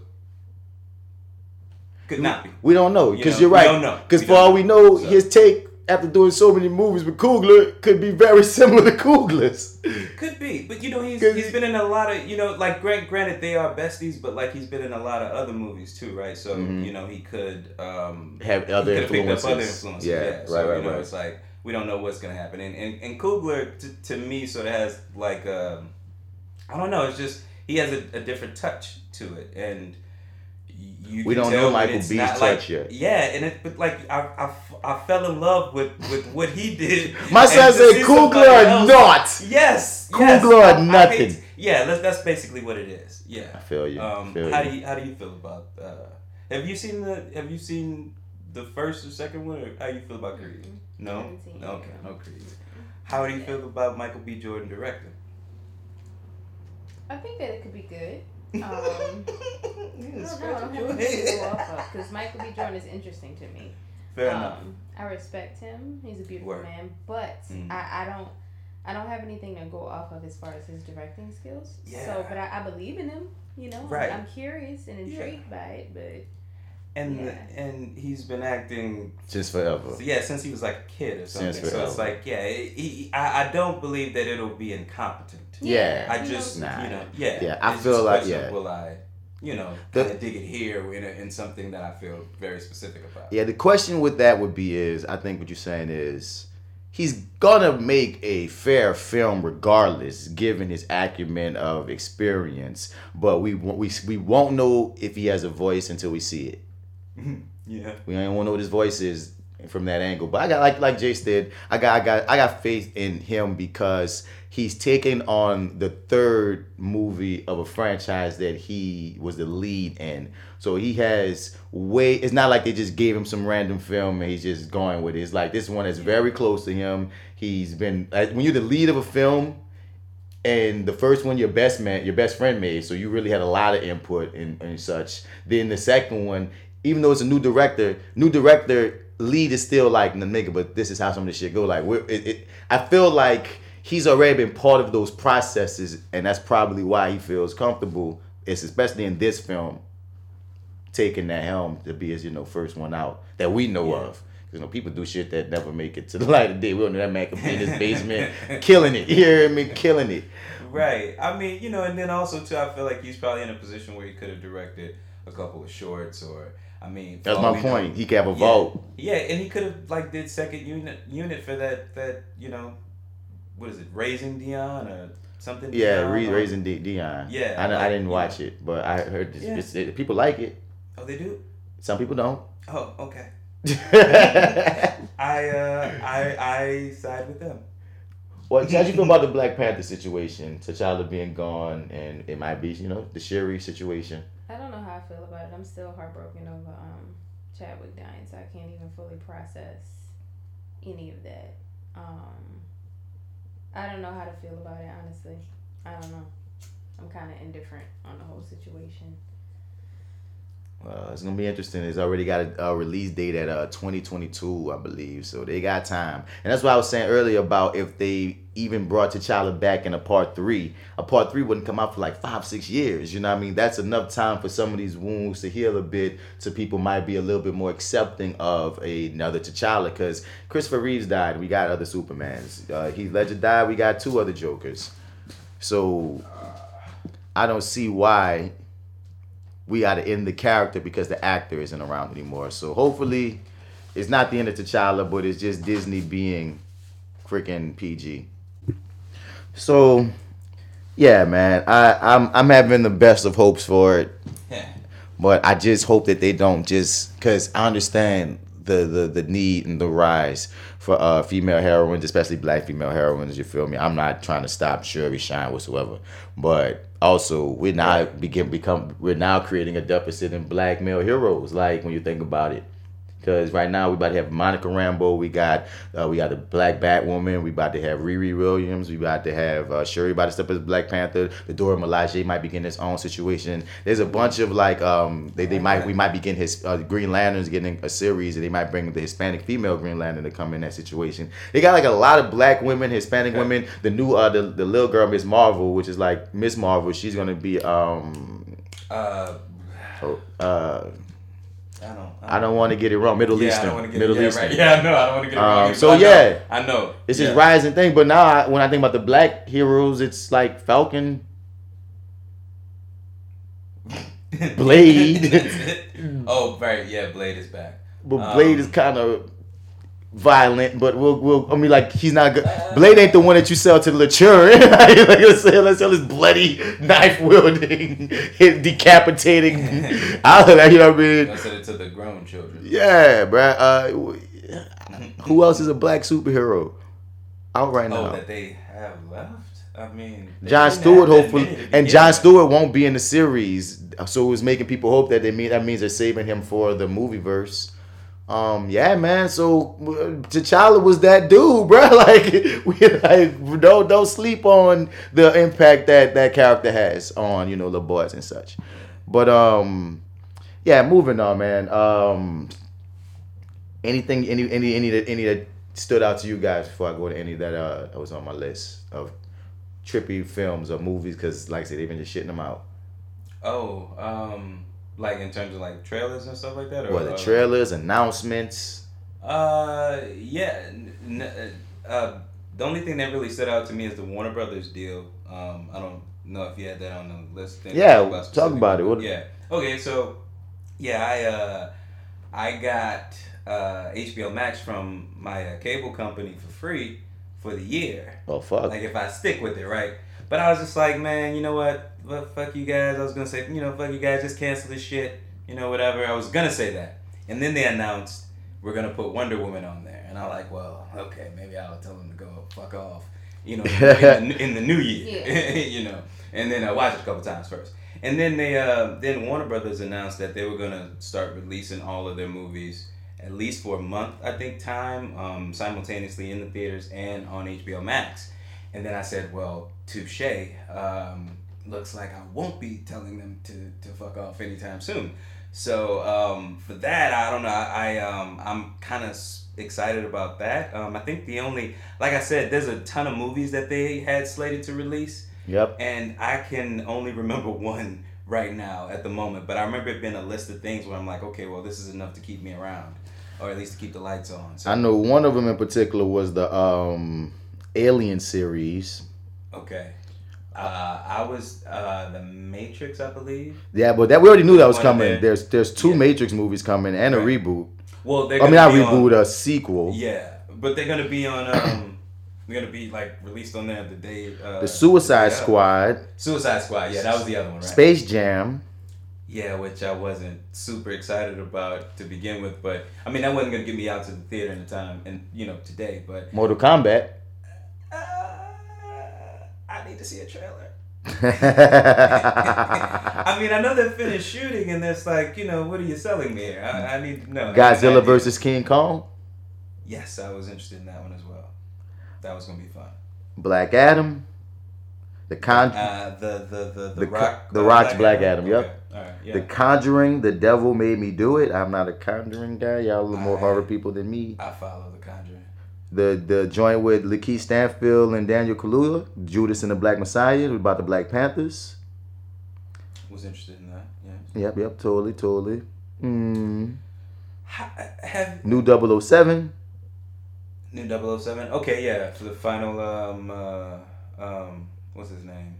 could not be. We don't know You because you're we right. don't know. Because for all we know, So- his take after doing so many movies with Coogler could be very similar to Coogler's. Could be, but you know he's he's been in a lot of you know like grant, granted they are besties, but like he's been in a lot of other movies too, right? So Mhm. you know he could um Have he other could have picked up other influences. influences. Yeah, Yeah, right, so, right, you know, right. It's like we don't know what's gonna happen, and and, and Coogler to, to me sort of has like um, I don't know, it's just he has a, a different touch to it, and you We don't know Michael it's B's not touch like, yet. Yeah, and it but like I fell in love with with what he did. My son said see Coogler or not. Yes, Coogler yes. or I- I hate- nothing. yeah, that's that's basically what it is. Yeah, I feel you. Um, feel how you. do you how do you feel about? Uh, have you seen the Have you seen the first or second one? Or how you feel about Creed? No. Haven't seen Okay, no. no Creed. How do you feel about Michael B. Jordan directing? I think that it could be good. Um, I don't know. I don't Your go head. off of because Michael B. Jordan is interesting to me. Fair enough. Um, I respect him. He's a beautiful Word. man, but Mhm. I, I don't. I don't have anything to go off of as far as his directing skills. Yeah. So, but I, I believe in him. You know, Right. I'm curious and intrigued by it, but And yeah. and he's been acting Just forever. yeah since he was like a kid or something. Since so it's like yeah, he, I, I don't believe that it'll be incompetent. Yeah. I just knows- Nah. you know yeah Yeah, I it's feel like- yeah. will I you know The- dig it here in, a, in something that I feel very specific about. Yeah, the question with that would be is I think what you're saying is he's gonna make a fair film regardless, given his acumen of experience. But we won't- we we won't know if he has a voice until we see it. Yeah. We don't want to know what his voice is from that angle. But I got like like Jace did. I got I got I got faith in him because he's taking on the third movie of a franchise that he was the lead in. So he has way. It's not like they just gave him some random film and he's just going with it. It's like this one is very close to him. He's been when you're the lead of a film. And the first one, your best man, your best friend made, so you really had a lot of input and, and such. Then the second one, even though it's a new director, new director lead is still like the nigga, but this is how some of this shit go. Like, we're, it, it, I feel like he's already been part of those processes, and that's probably why he feels comfortable. It's especially in this film, taking that helm to be his you know first one out that we know Yeah. of. You know, people do shit that never make it to the light of day. We don't know that man could be in his basement, killing it. You hear me? Killing it. Right. I mean, you know, and then also too, I feel like he's probably in a position where he could have directed a couple of shorts, or I mean, That's my we know- point. He could have a Yeah. vote. Yeah, and he could have like did second unit unit for that that you know, what is it, raising Dion or something? Yeah, Dion, re- raising D- Dion. Yeah, I, I didn't watch know. it, but I heard this, Yeah. it- people like it. Oh, they do. Some people don't. Oh, okay. I uh, I I side with them. Well, how do you feel about the Black Panther situation? T'Challa being gone, and it might be, you know, the Shuri situation. How I feel about it. I'm still heartbroken over um, Chadwick dying, so I can't even fully process any of that. Um, I don't know how to feel about it, honestly. I don't know. I'm kind of indifferent on the whole situation. Uh, it's gonna be interesting. It's already got a, a release date at uh 2022, I believe. So they got time, and that's what I was saying earlier about if they even brought T'Challa back in a part three, a part three wouldn't come out for like five, six years. You know what I mean? That's enough time for some of these wounds to heal a bit, so people might be a little bit more accepting of another T'Challa. Because Christopher Reeves died, we got other Supermans. Uh, Heath Ledger died, we got two other Jokers. So I don't see why we got to end the character because the actor isn't around anymore. So hopefully, it's not the end of T'Challa, but it's just Disney being freaking PG. So, yeah, man, I I'm I'm having the best of hopes for it, but I just hope that they don't just because I understand the the the need and the rise for uh female heroines, especially black female heroines. You feel me? I'm not trying to stop Shuri shine whatsoever, but also we're now begin become we're now creating a deficit in black male heroes. Like when you think about it. Because right now we about to have Monica Rambeau, we got uh, we got the Black Batwoman, we about to have Riri Williams, we about to have uh, Shuri about to step as Black Panther. The Dora Milaje might be getting his own situation. There's a bunch of like um they, they might we might be getting his uh, Green Lanterns getting a series, and they might bring the Hispanic female Green Lantern to come in that situation. They got like a lot of black women, Hispanic women. The new uh the, the little girl Miss Marvel, which is like Miss Marvel, she's gonna be um Uh, oh, uh I don't. I don't want to get it wrong. Middle yeah, I Eastern, don't get Middle yeah, Eastern. Right. Yeah, I know. I don't want to get it Um, wrong. so I know. yeah. I know. It's yeah. this rising thing, but now I, when I think about the black heroes, it's like Falcon, Blade. oh right, yeah, Blade is back. but Um, Blade is kind of violent. But we'll, we'll, I mean, like he's not good. Blade ain't the one that you sell to the mature. like, let's sell, let's sell his bloody knife wielding, decapitating. I you know what I mean? I said it to the grown children. Yeah, bruh. Uh, who else is a black superhero out right now? Oh, that they have left. I mean, John Stewart, hopefully, and John. Stewart won't be in the series, so it was making people hope that they mean that means they're saving him for the movie verse. Um, yeah, man. So uh, T'Challa was that dude, bro. Like, we like don't don't sleep on the impact that that character has on you know the boys and such. But um, yeah, moving on, man. Um, anything, any any any that any that stood out to you guys before I go to any that uh was on my list of trippy films or movies because like I said they've been just shitting them out. Oh, um, like in terms of like trailers and stuff like that, or Well, the uh, trailers, announcements. Uh, yeah. N- n- uh, the only thing that really stood out to me is the Warner Brothers deal. Um, I don't know if you had that on the list. Then Yeah, about talk about it. What- Yeah. Okay, so yeah, I uh, I got uh, HBO Max from my uh, cable company for free for the year. Oh fuck. Like if I stick with it, right? But I was just like, man, you know what? Well, fuck you guys. I was gonna say, you know, fuck you guys. Just cancel this shit. You know, whatever. I was gonna say that, and then they announced we're gonna put Wonder Woman on there, and I'm like, well, okay, maybe I'll tell them to go fuck off. You know, in, the, in the new year. yeah. you know, and then I watched it a couple times first. And then they, uh, then Warner Brothers announced that they were gonna start releasing all of their movies at least for a month, I think, time, um, simultaneously in the theaters and on HBO Max. And then I said, well, touche. Um, looks like I won't be telling them to, to fuck off anytime soon. So um, for that, I don't know. I, I um, I'm kind of excited about that. Um, I think the only, like I said, there's a ton of movies that they had slated to release, Yep. and I can only remember one right now at the moment. But I remember it being a list of things where I'm like, okay, well, this is enough to keep me around, or at least to keep the lights on. So I know one of them in particular was the um Alien series. okay. Uh, I was uh, the Matrix, I believe. Yeah, but that we already knew that was One coming. there. There's there's two Yeah. Matrix movies coming and a reboot. Well, they're I mean, gonna reboot, on- a sequel. Yeah, but they're gonna be on. Um, they're gonna be like released on there the day. Uh, The Suicide yeah. Squad, Suicide Squad. Yeah, that was the other one, right? Space Jam. Yeah, which I wasn't super excited about to begin with, but I mean that wasn't gonna get me out to the theater in the time, and you know today. But Mortal Kombat. I need to see a trailer. I mean, I know they're finished shooting, and it's like, you know, what are you selling me here? I, I need to know. I need versus King Kong. Yes, I was interested in that one as well. That was gonna be fun. Black Adam. The Con. Uh, the the the the, The rock. the uh, Rock's Black Adam, yep. Okay. All right. Yeah. The Conjuring, The Devil Made Me Do It. I'm not a Conjuring guy. Y'all a little more I- horror people than me. I follow the Conjuring. The the joint with Lakeith Stanfield and Daniel Kaluuya, Judas and the Black Messiah, about the Black Panthers. Was interested in that. Yeah. Yep, yep, totally, totally. Mm. Have New 007. new 007? Okay, yeah, for the final um uh um what's his name?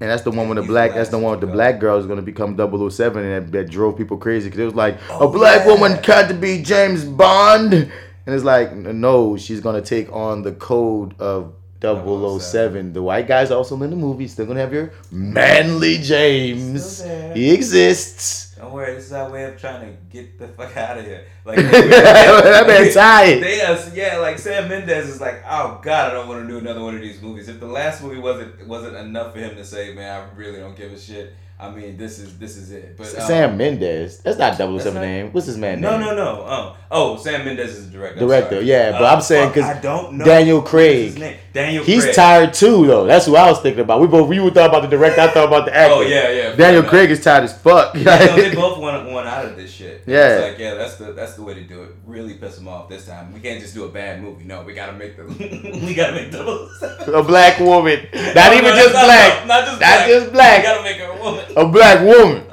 And that's the one with the He's the black. That's the one with the black girl is gonna become 007, and that, that drove people crazy because it was like Oh, a black yeah. woman can't be James Bond, and it's like no, she's gonna take on the code of 007. The white guy's also in the movie. Still gonna have your manly James. He exists. Don't worry, this is our way of trying to get the fuck out of here. Like that man tired. They are, yeah, like Sam Mendes is like, oh god, I don't want to do another one of these movies. If the last movie wasn't wasn't enough for him to say, man, I really don't give a shit. I mean, this is this is it. But um, Sam Mendes. That's not 007 That's not- name. What's his man name? No, name? no, no. Oh, oh, Sam Mendes is the director. Director, yeah, but Uh, I'm saying because I don't know Daniel Craig. his name. Daniel. He's Craig. tired too, though. That's who I was thinking about. We both you thought about the director. I thought about the actor. Oh yeah, yeah. Daniel. Craig is tired as fuck. Yeah, no, they both want one out of this shit. Yeah. it's like yeah, that's the that's the way to do it. Really piss them off this time. We can't just do a bad movie. No, we gotta make the we gotta make double. a black woman, not No, even no, just not- black, no, not just black. Not just black. We gotta make her a woman. a black woman.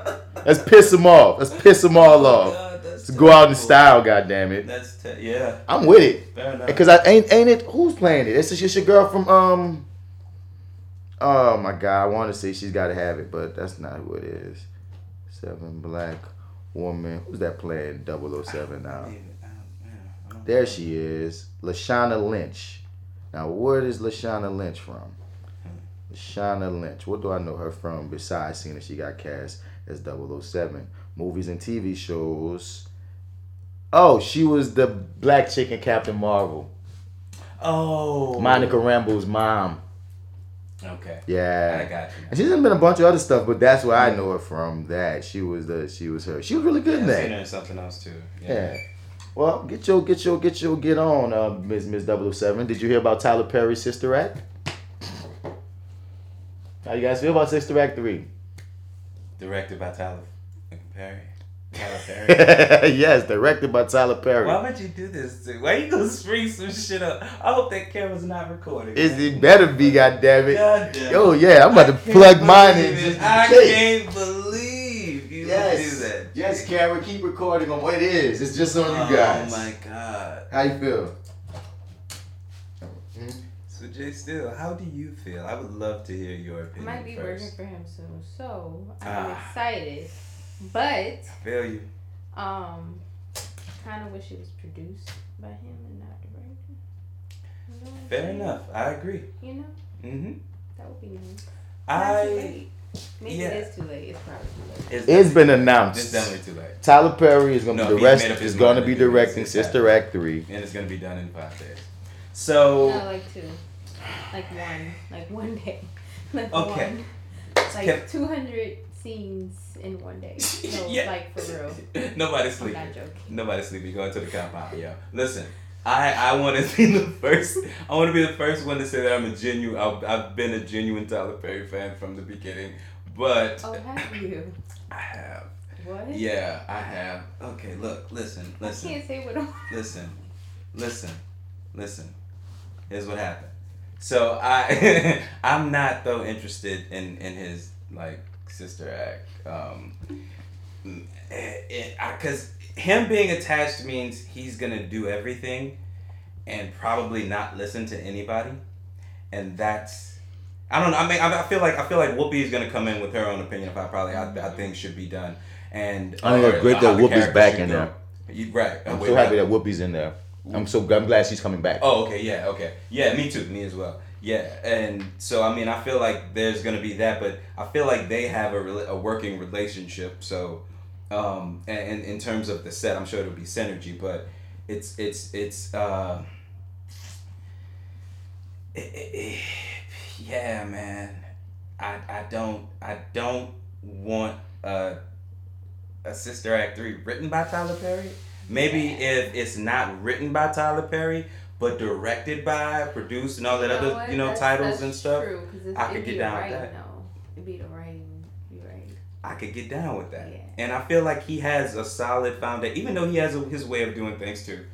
Let's piss them off. Let's piss them all off. That's go out in style, goddamn it. That's te- yeah. I'm with it. Fair enough. Cause I ain't ain't it who's playing it? It's just your girl from um. Oh my god, I want to say she's got to have it, but that's not who it is. Seven black woman. Who's that playing 007 now? There she is, Lashana Lynch. Now, where is Lashana Lynch from? Lashana Lynch. What do I know her from besides seeing that she got cast as 007? Movies and TV shows. Oh, she was the black chick in Captain Marvel. Oh, Monica Rambeau's mom. Okay, Yeah. I got you. And she's been a bunch of other stuff, but that's where I know her from. That she was the she was her. She was really good in Yeah, seen that. her in something else too. Yeah. Well, get your get your get your get on, uh, Miss Miss 007. Did you hear about Tyler Perry's Sister Act? How you guys feel about Sister Act three? Directed by Tyler Perry. Tyler Perry. yes, directed by Tyler Perry. Why would you do this to? Why you gonna spring some shit up? I hope that camera's not recording. Is it better be? goddamn it! God damn. Yo, yeah, I'm about to I can't plug mine in. Just it. in I case. can't believe you would do that. yes, camera, keep recording on what it is. It's just on Oh you guys. Oh my god. How you feel? So Jay Steele, how do you feel? I would love to hear your I opinion might be first. working for him soon, so I'm Ah. excited. But I feel you. um, kind of wish it was produced by him and not directed. You know Fair saying? enough. I agree. You know Mm-hmm. that would be nice. I. late. Maybe yeah. it is too late. It's probably too late. It's been It's announced. definitely too late. Tyler Perry is gonna No, be he's direct, made up his is gonna be to directing It's Sister happening. Act three. And it's gonna be done in five days. So. No, like two, like one, like one day, like Okay. one, like two hundred scenes in one day. No, Yeah. like for real. Nobody's I'm sleeping. not joking. Nobody's sleeping. Going to the compound, yo. Listen, I I want to be the first. I want to be the first one to say that I'm a genuine. I've, I've been a genuine Tyler Perry fan from the beginning, but Oh, have you? I have. What? Yeah, I have. Okay, look, listen, listen. I can't say what I'm. listen, listen, listen. Here's what happened. So I I'm not though interested in in his like sister act. Um, because him being attached means he's gonna do everything, and probably not listen to anybody, and that's. I don't know. I mean, I I feel like I feel like Whoopi is gonna come in with her own opinion of how probably I, I think should be done, and I think it's great that Whoopi's back in there. You, right. I'm so happy that Whoopi's in there. I'm so I'm glad she's coming back. Oh, okay, yeah, okay, yeah, me too, me as well. Yeah, and so I mean, I feel like there's gonna be that, but I feel like they have a, rela- a working relationship. So, um, and, and in terms of the set, I'm sure it'll be synergy, but it's it's it's uh, it, it, it- yeah, man. I I don't I don't want a a Sister Act three written by Tyler Perry. Maybe if it's not written by Tyler Perry, but directed by, produced, and all that other you know That's- titles that's and stuff, True, I could get down with that. No, it'd be the writing. Be right. I could get down with that. Yeah. And I feel like he has a solid foundation, even though he has a, his way of doing things too.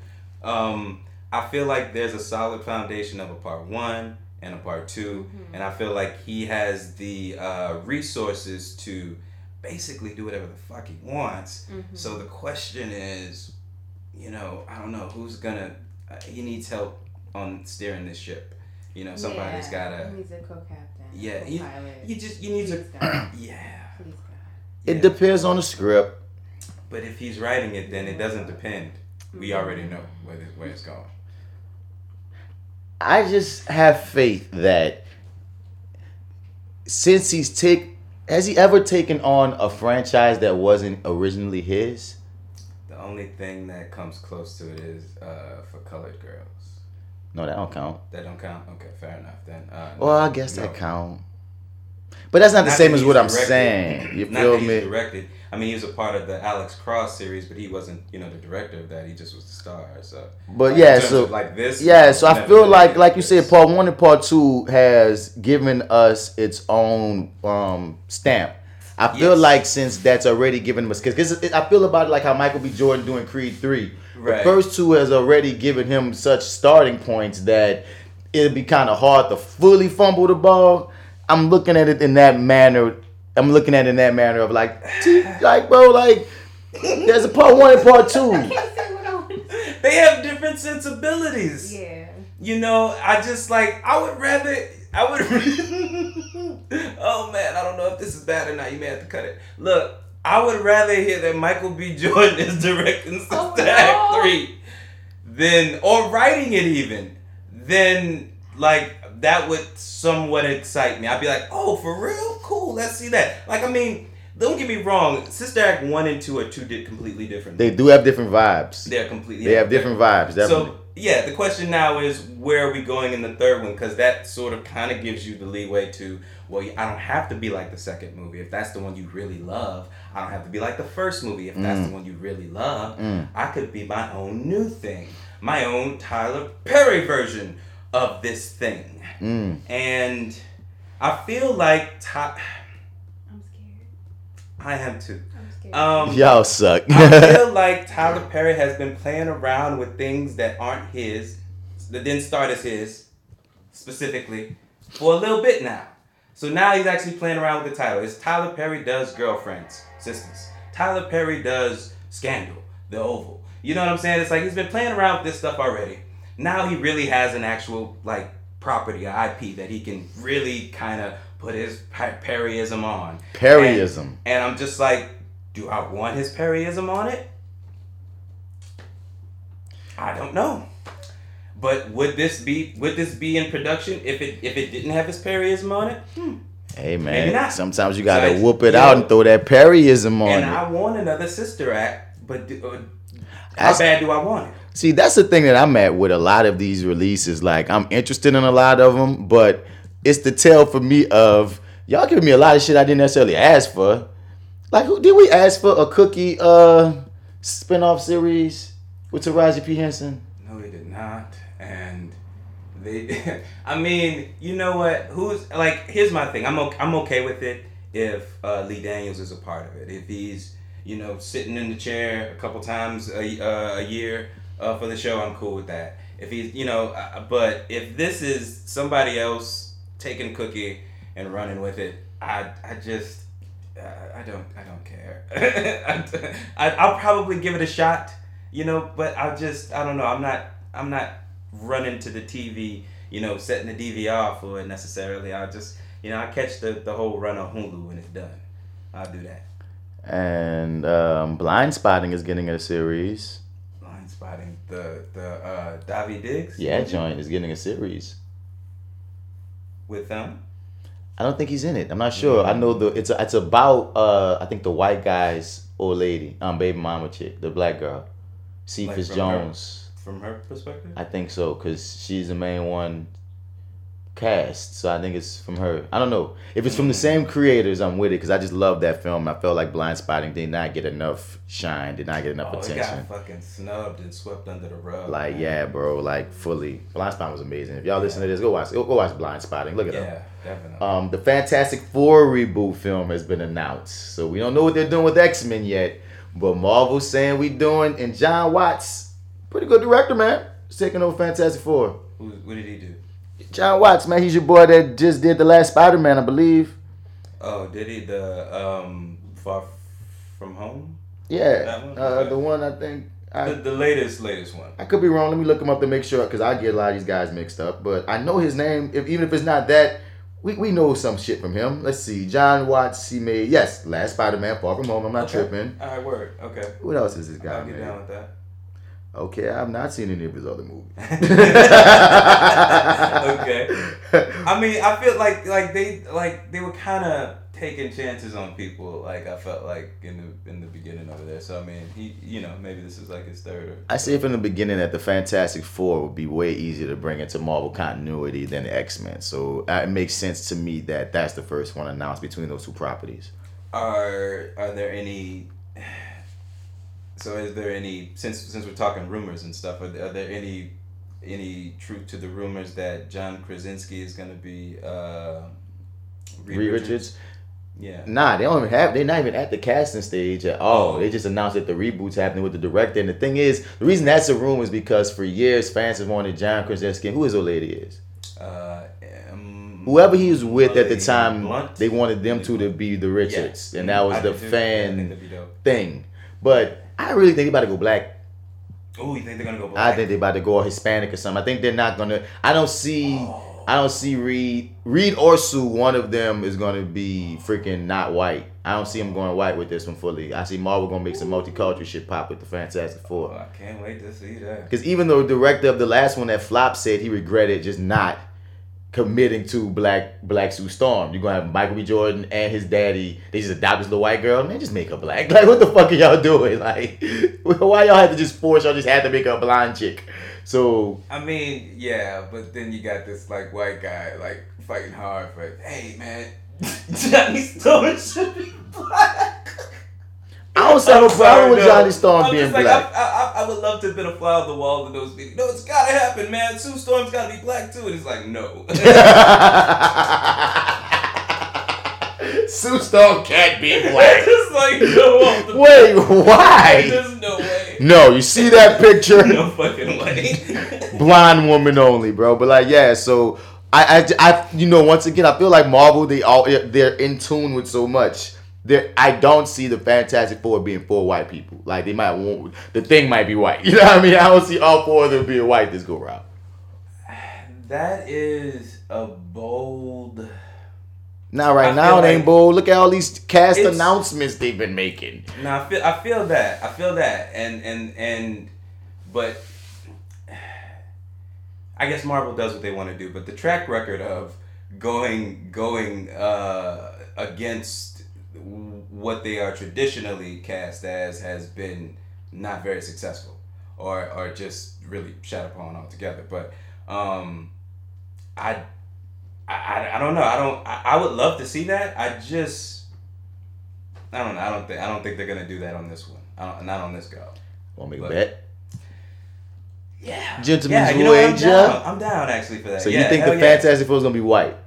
Um, I feel like there's a solid foundation of a part one and a part 2 and I feel like he has the uh, resources to basically do whatever the fuck he wants. Mm-hmm. So the question is, you know, I don't know who's gonna. Uh, he needs help on steering this ship. You know, somebody's yeah, gotta. He needs a co-captain. Yeah, he- co-pilot. You just you need to. Please God. Yeah. Please God. It yeah. depends on the script. But if he's writing it, then it doesn't depend. We Mm-hmm. already know where this, where it's going. I just have faith that since he's take has he ever taken on a franchise that wasn't originally his? Only thing that comes close to it is uh, for colored girls. No, that don't count. That don't count. Okay, fair enough then. Uh, Well, no, I guess that no. count. But that's not the same as what I'm saying. You Not feel that me? directed. I mean, he was a part of the Alex Cross series, but he wasn't, you know, the director of that. He just was the star. So, But in yeah, so like this, yeah, so I feel like like you this. said, part one and part two has given us its own um stamp. I feel Yes. like since that's already given us because I feel about it like how Michael B. Jordan doing Creed three. The first two has already given him such starting points that it'd be kind of hard to fully fumble the ball. I'm looking at it in that manner. I'm looking at it in that manner of like, like bro, like there's a part one and part two. I can't say what I want. They have different sensibilities. Yeah. You know, I just like I would rather I would. oh man, I don't know if this is bad or not. You may have to cut it. Look, I would rather hear that Michael B. Jordan is directing Sister Oh, Act no. three, than or writing it even, then like that would somewhat excite me. I'd be like, oh, for real, cool. Let's see that. Like, I mean, don't get me wrong. Sister Act one and two are two di- completely different. They do have different vibes. They're completely. They have different vibes. Definitely. So yeah, the question now is where are we going in the third one? Because that sort of kind of gives you the leeway to well, I don't have to be like the second movie if that's the one you really love. I don't have to be like the first movie if that's the one you really love. Mm. I could be my own new thing, my own Tyler Perry version of this thing, Mm. and I feel like Ty- I'm scared. I am too. I'm scared. Um, Y'all suck. I feel like Tyler Perry has been playing around with things that aren't his, that didn't start as his, specifically, for a little bit now. So now he's actually playing around with the title. It's Tyler Perry does Girlfriends, Sisters. Tyler Perry does Scandal, The Oval. You know what I'm saying? It's like he's been playing around with this stuff already. Now he really has an actual like property, a IP that he can really kind of put his Perryism on. Perryism. And I'm just like, do I want his Perryism on it? I don't know. But would this be would this be in production if it if it didn't have his Perryism on it? Hmm. Hey Maybe man, not. sometimes you gotta Besides, whoop it you out and throw that Perryism on it. And it. I want another sister act, but do, uh, how bad do I want it? See, that's the thing that I'm at with a lot of these releases. Like, I'm interested in a lot of them, but it's the tell for me of y'all giving me a lot of shit I didn't necessarily ask for. Like, who did we ask for a cookie uh spinoff series with Taraji P Henson? No, he did not. And they, I mean, you know what? Who's like? Here's my thing. I'm okay, I'm okay with it if uh, Lee Daniels is a part of it. If he's you know sitting in the chair a couple times a, uh, a year uh, for the show, I'm cool with that. If he's you know, uh, but if this is somebody else taking Cookie and running with it, I I just. I don't. I don't care. I, I'll probably give it a shot, you know. But I just. I don't know. I'm not. I'm not running to the TV, you know, setting the DVR for it necessarily. I just, you know, I catch the the whole run on Hulu when it's done. I'll do that. And um, Blind Spotting is getting a series. Blind spotting the the uh, Daveed Diggs. Yeah, joint is getting a series. With them. I don't think he's in it. I'm not sure. I know the it's it's about uh I think the white guy's old lady, um baby mama chick, the black girl, Cephas Like from her? Jones. From her perspective. I think so because she's the main one cast. So I think it's from her. I don't know if it's from the same creators. I'm with it because I just love that film. I felt like Blind Spotting did not get enough shine, did not get enough oh, it attention. got fucking snubbed and swept under the rug. Like man. yeah, bro, like fully. Blind Spotting was amazing. If y'all listen to this, go watch. Go watch Blind Spotting. Look it up. Yeah, definitely. Um, the Fantastic Four reboot film has been announced. So we don't know what they're doing with X Men yet, but Marvel's saying we doing, and Jon Watts, pretty good director, man. Taking over Fantastic Four. Who, what did he do? Jon Watts, man, he's your boy that just did the last Spider Man, I believe. Oh, did he the um Far From Home? Yeah, one? uh, Okay. the one I think The, I the latest, latest one. I could be wrong. Let me look him up to make sure because I get a lot of these guys mixed up. But I know his name. If even if it's not that, we, we know some shit from him. Let's see, Jon Watts. He made yes, last Spider Man, Far From Home. I'm not Okay. tripping. All right, word. Okay. What else is this guy I'll get down with that. Okay, I've not seen any of his other movies. okay. I mean, I feel like like they like they were kind of taking chances on people. Like I felt like in the in the beginning over there. So I mean, he you know maybe this is like his third. I say from the beginning that the Fantastic Four would be way easier to bring into Marvel continuity than the X Men. So uh, it makes sense to me that that's the first one announced between those two properties. Are are there any? So is there any since since we're talking rumors and stuff? Are there, are there any any truth to the rumors that John Krasinski is gonna be uh, Reed Richards. Yeah. Nah, they don't even have. They're not even at the casting stage at all. Oh. They just announced that the reboot's happening with the director. And the thing is, the reason that's a rumor is because for years fans have wanted John Krasinski. Who his old lady is? Uh, um, Whoever he was with at the time, Blunt? they wanted them two to be the Richards, Yeah. and that was I the do too. I think fan that'd be dope. thing. But I really think they're about to go black. Oh, you think they're gonna go black? I think they're about to go Hispanic or something. I think they're not gonna. I don't see. Oh. I don't see Reed. Reed or Sue. One of them is gonna be freaking not white. I don't see them going white with this one fully. I see Marvel gonna make some multicultural shit pop with the Fantastic Oh, Four. I can't wait to see that. Because even though the director of the last one that flopped said he regretted just not committing to Black Black Sue Storm. You're gonna have Michael B. Jordan and his daddy. They just adopt this little white girl. Man, just make her black. Like, what the fuck are y'all doing? Like, why y'all have to just force y'all just had to make her a blonde chick? So I mean, yeah, but then you got this like white guy like fighting hard for, hey man, Johnny Storm should be black. I don't have a problem with. Johnny Storm I'm being just like, black. I, I, I would love to have been a fly on the wall in those meetings. No, it's gotta happen, man. Sue Storm's gotta be black too. And it's like, no. Sue Storm can't be black. it's like, no, Wait, why? There's no way. No, you see that picture? No fucking way. Blonde woman only, bro. But like, yeah. So I, I, I, you know, once again, I feel like Marvel. They all they're in tune with so much. There, I don't see the Fantastic Four being four white people. Like they might want the thing might be white. You know what I mean? I don't see all four of them being white this go round. that is a bold. Now, right I now, it ain't like bold. Look at all these cast announcements they've been making. No, I feel I feel that. I feel that. And and and but I guess Marvel does what they want to do, but the track record of going going uh against what they are traditionally cast as has been not very successful or or just really shat upon altogether. But um I I, I, don't know. I don't. I, I would love to see that. I just. I don't know. I don't think. I don't think they're gonna do that on this one. I don't, not on this go. Want to make a bet? Yeah. Gentleman's yeah. You know? I'm wager. down. I'm down actually for that. So yeah, you think the yeah. Fantastic Four is gonna be white?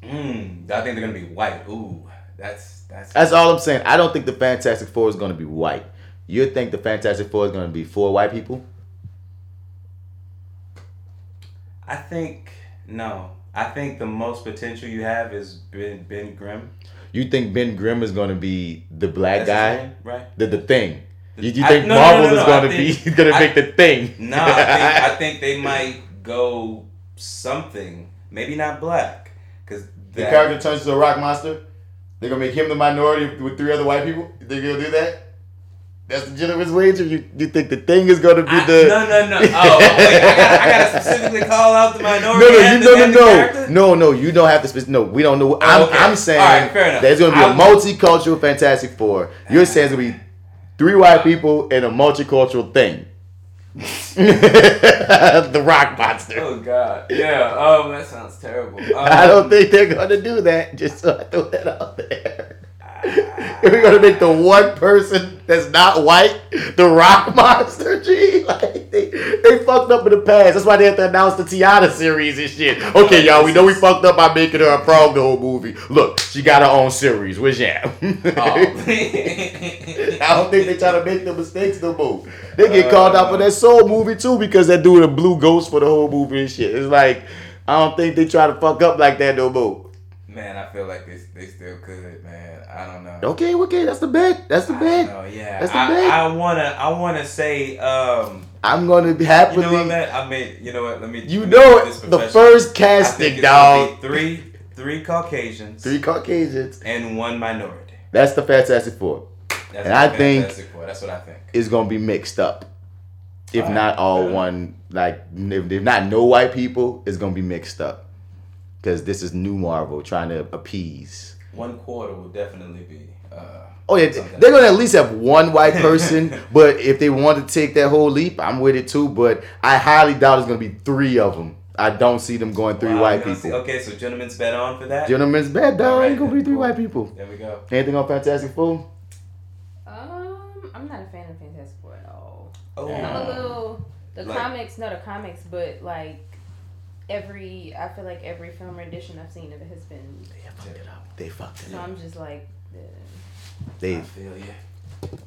Mm, I think they're gonna be white. Ooh, that's that's. That's all I'm saying. I don't think the Fantastic Four is gonna be white. You think the Fantastic Four is gonna be four white people? I think no. I think the most potential you have is Ben Ben Grimm. You think Ben Grimm is gonna be the black That's guy, name, right? the the thing? You, you I- think no, Marvel no, no, is gonna think- be gonna I- make the thing? No, I think, I think they might go something. Maybe not black, because the character turns to a rock monster. They're gonna make him the minority with three other white people. They're gonna do that. That's the gentleman's wager. You you think the thing is gonna be I, the no, no, no. Oh, wait, I gotta, I gotta specifically call out the minority. no, you, no, the, no, and the no, no, no. You don't have to. Spec- no, we don't know. I'm, okay. I'm saying right, there's to be a I- multicultural Fantastic Four. You're saying it's to be three white people and a multicultural thing. the Rock Monster. Oh God, yeah. Oh, that sounds terrible. Um, I don't think they're going to do that. Just so I throw that out there. If we're gonna make the one person that's not white the rock monster, G, like they, they fucked up in the past. That's why they had to announce the Tiana series and shit. Okay, y'all, we know we fucked up by making her a frog the whole movie. Look, she got her own series. Where's Yam? Oh. I don't think they try to make the mistakes no more. They get called out for that soul movie too because they're doing a blue ghost for the whole movie and shit. It's like I don't think they try to fuck up like that no more. Man, I feel like they, they still could, man. I don't know. Okay, okay, that's the bet. That's the bet. Oh yeah, That's the I, bet. I wanna I wanna say um I'm gonna be you happily. know what man I mean you know what let me You let me know it, the first casting, dog. three three Caucasians Three Caucasians. and one minority. That's the Fantastic Four. That's And I think- for. that's what I think. It's gonna be mixed up. If not all enough. one, like if, if not no white people, it's gonna be mixed up. Because this is new Marvel trying to appease. One quarter will definitely be. Uh, Oh yeah, something. they're gonna at least have one white person. but if they want to take that whole leap, I'm with it too. But I highly doubt it's gonna be three of them. I don't see them going three Wow, white people. see- okay, so gentlemen's bet on for that. Gentlemen's bet, dog. Alright, ain't gonna be three cool. white people. there we go. Anything on Fantastic Four? Um, I'm not a fan of Fantastic Four at all. Oh, I'm a little the Like- comics, not the comics, but like every, I feel like every film rendition I've seen of it has been. They fucked it up. They fucked it up. So up. I'm just like, uh, They I feel you.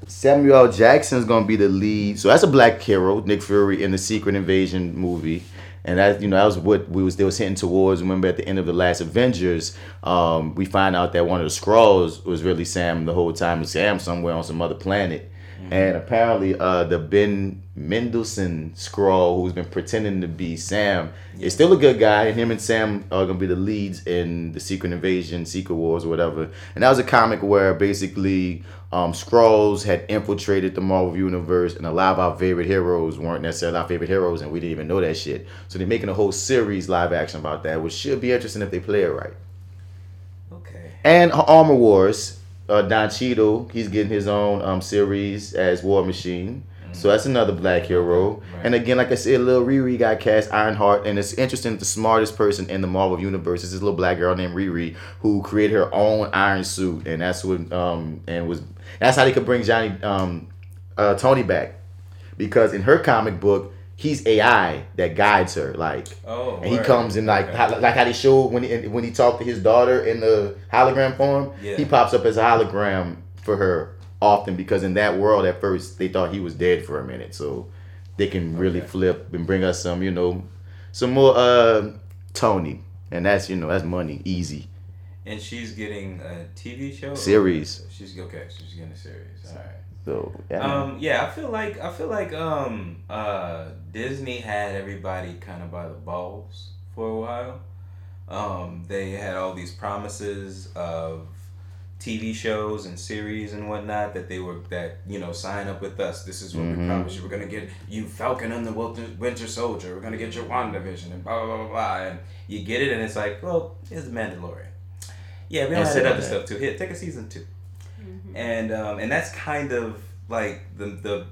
Samuel L. Jackson's gonna be the lead. So that's a black hero, Nick Fury in the Secret Invasion movie. And that you know that was what we was they was hitting towards. Remember at the end of the last Avengers, um, we find out that one of the Skrulls was really Sam the whole time. And Sam somewhere on some other planet. And apparently, uh, the Ben Mendelsohn Skrull, who's been pretending to be Sam, is still a good guy. And him and Sam are gonna be the leads in the Secret Invasion, Secret Wars, or whatever. And that was a comic where basically um, Skrulls had infiltrated the Marvel universe, and a lot of our favorite heroes weren't necessarily our favorite heroes, and we didn't even know that shit. So they're making a whole series live action about that, which should be interesting if they play it right. Okay. And Armor Wars, uh, Don Cheadle, he's getting his own um, series as War Machine. So that's another black hero. Right. And again, like I said, little Riri got cast Ironheart, and it's interesting. The smartest person in the Marvel universe is this little black girl named Riri, who created her own Iron suit, and that's what um and was that's how they could bring Johnny um uh, Tony back, because in her comic book he's AI that guides her, like Oh. and he word. comes in like Okay. how, like how they showed when he when he talked to his daughter in the hologram form. Yeah. He pops up as a hologram for her often because in that world at first they thought he was dead for a minute, so they can really Okay. flip and bring us some you know some more uh Tony, and that's you know that's money easy And she's getting a TV show. Series. She's okay. She's getting a series. All right. So yeah. Um, yeah, I feel like I feel like um uh Disney had everybody kind of by the balls for a while. Um, they had all these promises of TV shows and series and whatnot that they were that you know sign up with us. This is what we Mhm. promise you. We're gonna get you Falcon and the Winter, Winter Soldier. We're gonna get your WandaVision and blah blah blah blah. And you get it, and it's like, well, it's the Mandalorian. Yeah, we don't And have sit that on other stuff too. Here, take a season two mhm. and um, and that's kind of like the the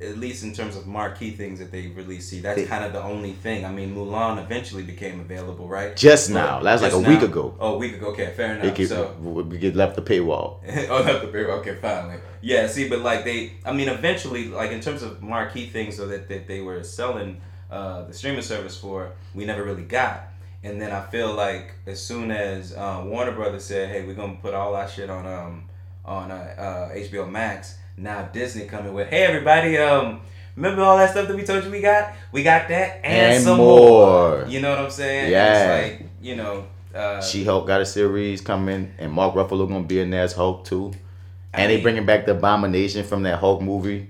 at least in terms of marquee things that they release. See, that's They- kind of the only thing. I mean, Mulan eventually became available, right? just But- now, that was like a just week ago. Oh, a week ago. Okay, fair They enough. get, so. we get left the paywall. oh, not the beer. Okay, finally. Yeah, see, but like they, I mean, eventually, like in terms of marquee things, so that, that they were selling uh, the streaming service for, we never really got. And then I feel like as soon as uh, Warner Brothers said, "Hey, we're gonna put all our shit on um on uh, uh, HBO Max," now Disney coming with, "Hey, everybody, um." Remember all that stuff that we told you we got? We got that and, And some more. more. You know what I'm saying? Yeah. It's like, you know, uh, She Hulk got a series coming, and Mark Ruffalo gonna be in there as Hulk too. I And they bringing back the Abomination from that Hulk movie.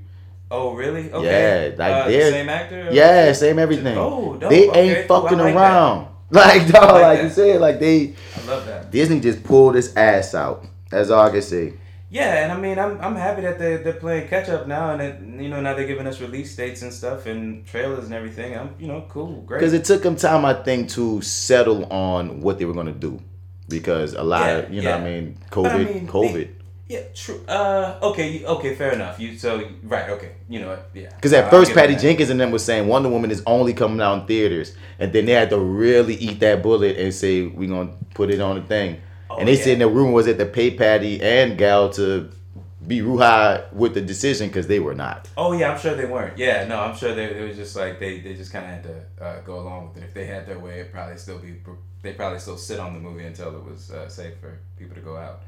Oh, really? Okay. Yeah, like uh, they're- same actor. Yeah, same everything. Oh, dope. they Okay, ain't fucking like around. Like dog, like like, you said, like they I love that. Disney just pulled his ass out. That's all I can say. Yeah, and I mean, I'm, I'm happy that they they're playing catch up now, and it, you know now they're giving us release dates and stuff and trailers and everything. I'm you know cool, great. Because it took them time, I think, to settle on what they were gonna do. Because a lot Yeah, of you know, what I mean, But I COVID, mean, COVID. yeah, true. Uh, okay, okay, fair enough. You so right, okay, you know what? Yeah. Because at first, Patty. Jenkins and them was saying Wonder Woman is only coming out in theaters, and then they had to really eat that bullet and say we're gonna put it on the thing. Oh, and they yeah. said the rumor was that they paid Patty and Gal to be Ruha with the decision because they were not. Oh yeah, I'm sure they weren't. Yeah, no, I'm sure they it was just like they, they just kind of had to uh, go along with it. If they had their way, it probably still be they probably still sit on the movie until it was uh, safe for people to go out.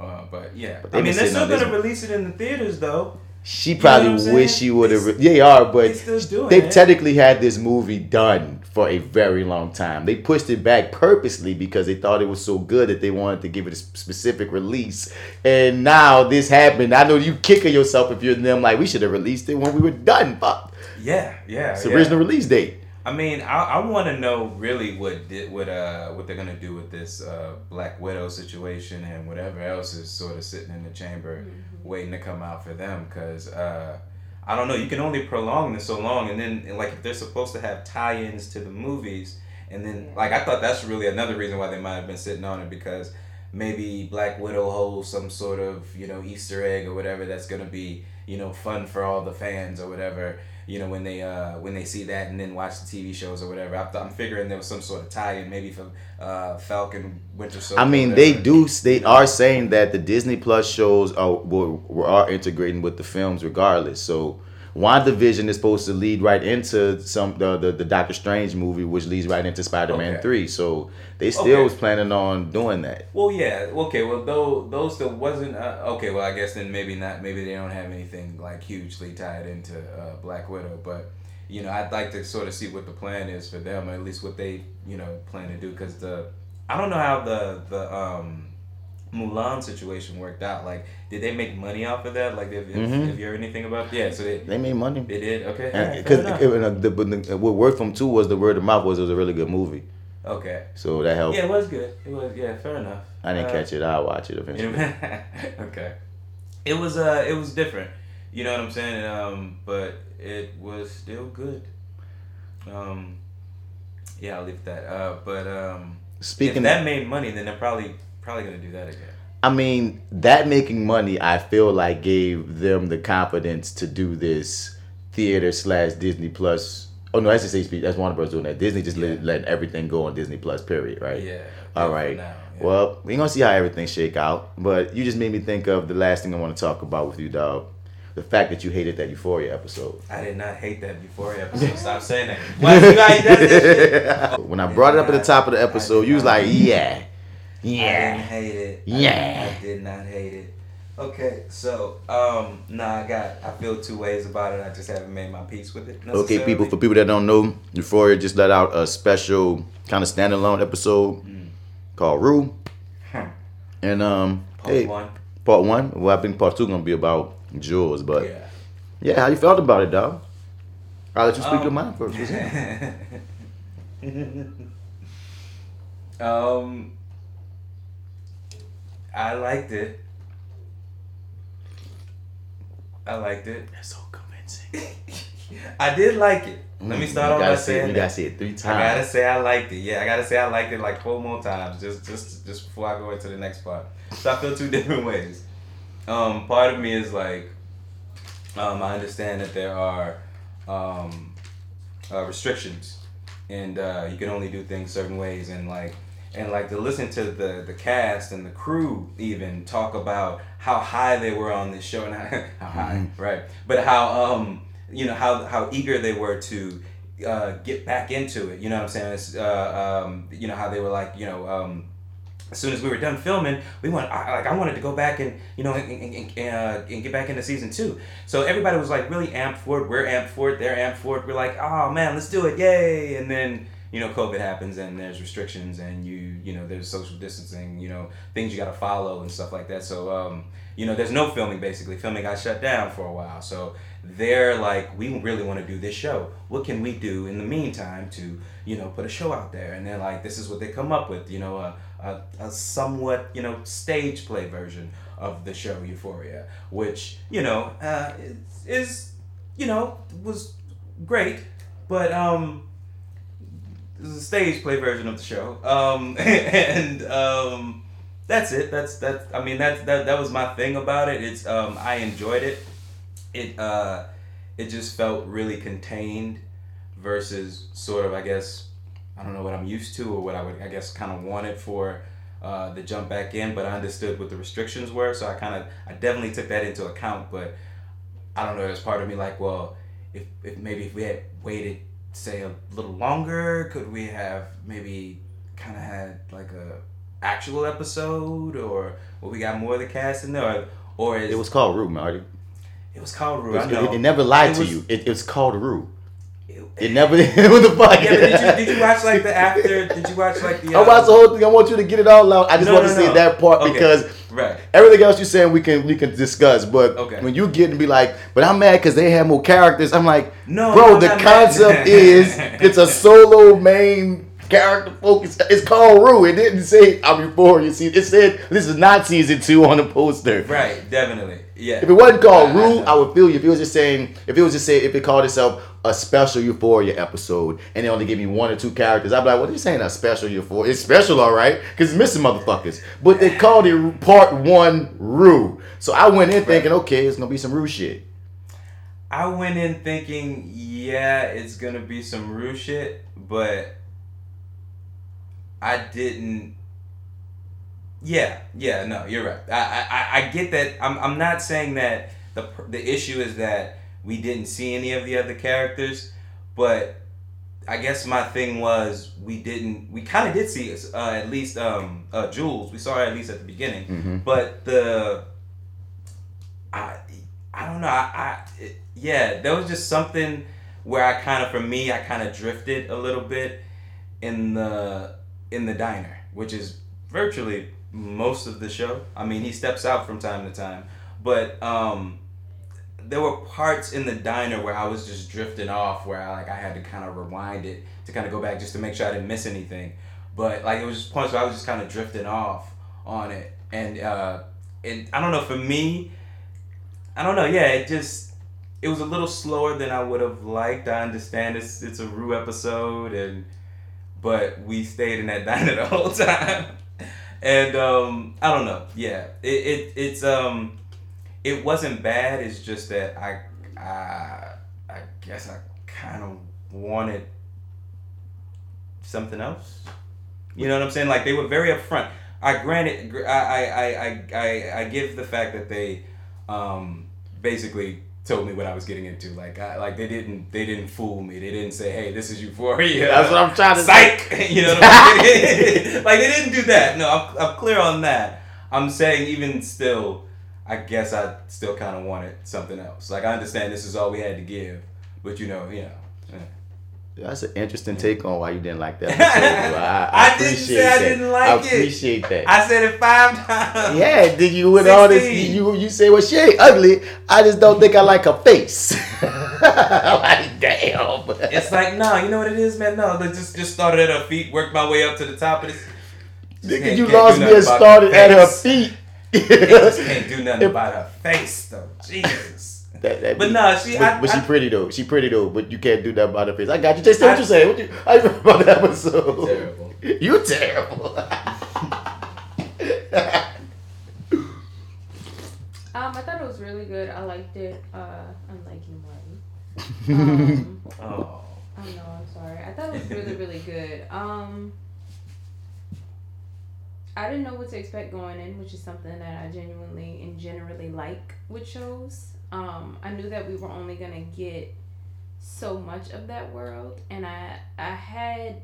Uh, but yeah, But I mean they're still gonna release it in the theaters though. She probably what I'm wish she would have. Re- they are, but they still doing they've it. technically had this movie done for a very long time. They pushed it back purposely because they thought it was so good that they wanted to give it a specific release. And now this happened. I know you kicking yourself if you're them. Like we should have released it when we were done. Fuck, Yeah, yeah. it's the yeah. original release date. I mean, I, I want to know really what did what uh what they're gonna do with this uh Black Widow situation and whatever else is sort of sitting in the chamber waiting to come out for them because uh I don't know you can only prolong this so long and then and, like if they're supposed to have tie-ins to the movies and then Yeah. like I thought that's really another reason why they might have been sitting on it because maybe Black Widow holds some sort of you know Easter egg or whatever that's gonna be you know fun for all the fans or whatever you know when they uh when they see that and then watch the TV shows or whatever. I th- I'm figuring there was some sort of tie-in maybe for uh Falcon Winter Soldier. I mean, they do. They are saying that the Disney Plus shows are were, were- are integrating with the films regardless. So, WandaVision is supposed to lead right into some the the, the Doctor Strange movie, which leads right into Spider Man Okay. three. So they still Okay. was planning on doing that. Well, yeah. Okay. Well, though those that wasn't uh, okay. Well, I guess then maybe not. Maybe they don't have anything like hugely tied into uh, Black Widow. But you know, I'd like to sort of see what the plan is for them, or at least what they you know plan to do. Because the I don't know how the the um, Mulan situation worked out. Like, did they make money off of that? Like, if, if, Mhm. if you heard anything about? Yeah. So they They made money. they did. Okay. Because the, but the, what worked from two was the word of mouth was it was a really good movie, okay. so that helped. Yeah, it was good. It was yeah. Fair enough. I didn't Uh, catch it. I'll watch it eventually. okay. It was uh it was different. You know what I'm saying? Um, but it was still good. Um yeah, I'll leave that. Uh but um Speaking if that made money then they're probably probably gonna do that again. I mean, that making money, I feel like gave them the confidence to do this theater slash Disney Plus. Oh no, that's just HBO. That's Warner Bros. doing that. Disney just Yeah. let, letting everything go on Disney Plus. Period. Right. Yeah. All right. now, yeah. Well, we gonna see how everything shake out. But you just made me think of the last thing I want to talk about with you, dog. The fact that you hated that Euphoria episode. I did not hate that Euphoria episode. Stop saying that. Why you guys this shit? when I brought it up at the top of the episode, you was like, yeah, I didn't yeah. hate it. Yeah. did- I did not hate it. Okay, so um, nah, I got. I feel two ways about it. I just haven't made my peace with it. Okay, people. For people that don't know, Euphoria just let out a special kind of standalone episode called Rue. Huh. And um, Part hey, one. part one. Well, I think part two gonna be about Jules, but yeah. Yeah. how you felt about it, dog? I'll let you speak Um, your mind first. Um, I liked it. I liked it. That's so convincing. I did like it. Let me Mm, start you off by say saying You that. gotta say it three times. I gotta say I liked it. Yeah, I gotta say I liked it like four more times, just just just before I go into the next part. So I feel two different ways. Um, part of me is like, um, I understand that there are um, uh, restrictions, and uh, you can only do things certain ways, and like, and like to listen to the the cast and the crew even talk about how high they were on this show and how, how high, right? But how um you know how how eager they were to uh, get back into it. You know what I'm saying? It's, uh, um, you know how they were like, you know, um, as soon as we were done filming, we want I, like I wanted to go back and you know and, and, and, uh, and get back into season two. So everybody was like really amped for it. We're amped for it. They're amped for it. We're like, oh man, let's do it, yay! And then you know COVID happens and there's restrictions and you you know there's social distancing, you know things you got to follow and stuff like that. So um, you know there's no filming basically. Filming got shut down for a while. So they're like, we really want to do this show. What can we do in the meantime to, you know, put a show out there? And they're like, this is what they come up with, you know, a, a, a somewhat, you know, stage play version of the show Euphoria, which, you know, uh, is, is, you know, was great, but, um, this is a stage play version of the show. Um, and, um, that's it. That's, that. I mean, that's, that, that was my thing about it. It's, um, I enjoyed it it uh it just felt really contained versus sort of I guess I don't know what I'm used to or what I would I guess kind of wanted for uh, the jump back in, but I understood what the restrictions were, so I kind of I definitely took that into account. But I don't know, there's part of me like, well, if, if maybe if we had waited say a little longer, could we have maybe kind of had like a actual episode, or or we got more of the cast in there, or, or is, It was called Rue, Marty. it was called Rue. It, I know. it- it never lied It to was- you. It, it was called Rue. It, It never. what the fuck? Yeah, did you did you watch like the after? Did you watch like the? I watched um, the whole thing. I want you to get it all out. I just No, want no, to no. that part Okay. because Right. everything else you're saying we can we can discuss. But Okay. when you get and be like, but I'm mad because they have more characters. I'm like, No, bro. no, the concept is it's a solo main character focus. It's called Rue. It didn't say I'm before you see. It said this is not season two on the poster. Right. Definitely. Yeah. If it wasn't called I- I Rue, know. I would feel you. If it was just saying, if it was just saying, if it called itself a special Euphoria episode, and they only give me one or two characters, I'd be like, what are you saying? A special Euphoria? It's special, all right, because it's missing motherfuckers. But they called it Part One Rue, so I went in thinking, okay, it's gonna be some Rue shit. I went in thinking, yeah, it's gonna be some Rue shit, but I didn't. Yeah, yeah, no, you're right. I, I, I- I get that. I'm, I'm not saying that the the issue is that we didn't see any of the other characters, but I guess my thing was we didn't. We kind of did see uh, at least um uh, Jules. We saw her at least at the beginning, Mm-hmm. but the I I don't know. I, I it, yeah, there was just something where I kind of for me I kind of drifted a little bit in the in the diner, which is virtually most of the show. I mean, he steps out from time to time, but um there were parts in the diner where I was just drifting off where I like I had to kind of rewind it to kind of go back just to make sure I didn't miss anything. But like it was just points where I was just kind of drifting off on it, and uh, and I don't know for me, I don't know. Yeah, it just it was a little slower than I would have liked. I understand it's it's a Rue episode, and but we stayed in that diner the whole time, and um, I don't know. Yeah, it, it it's um it wasn't bad. It's just that I I I guess I kind of wanted something else. You know what I'm saying? Like they were very upfront. I granted, I I, I, I, I, give the fact that they um, basically told me what I was getting into. Like I, like they didn't they didn't fool me. They didn't say, hey, this is Euphoria. That's what I'm trying to say. Psych. you know what I'm saying? like they didn't do that. No, I'm, I'm clear on that. I'm saying even still, I guess I still kind of wanted something else. Like I understand this is all we had to give, but you know, you know. eh. That's an interesting take on why you didn't like that. I, I, I didn't say I that. didn't like I it. appreciate that. I said it five times. Yeah, did you with all this? You you say well she ain't ugly. I just don't think I like her face. I'm like damn. It's like no, you know what it is, man. No, they just just started at her feet, worked my way up to the top of this. Nigga, you lost me and started at her face. Feet. Just can't do nothing about her face though. Jesus. That- that But be- nah, she- but, I- but she I- pretty though. She pretty though. But you can't do that about her face. I got you. Just say what I- you saying. What you? I remember about that episode. Terrible. You terrible. Um, I thought it was really good. I liked it. Uh, unlike you, Marty. Um, Oh. I know. I'm sorry. I thought it was really, really good. Um, I didn't know what to expect going in, which is something that I genuinely and generally like with shows. Um, I knew that we were only gonna get so much of that world, and I I had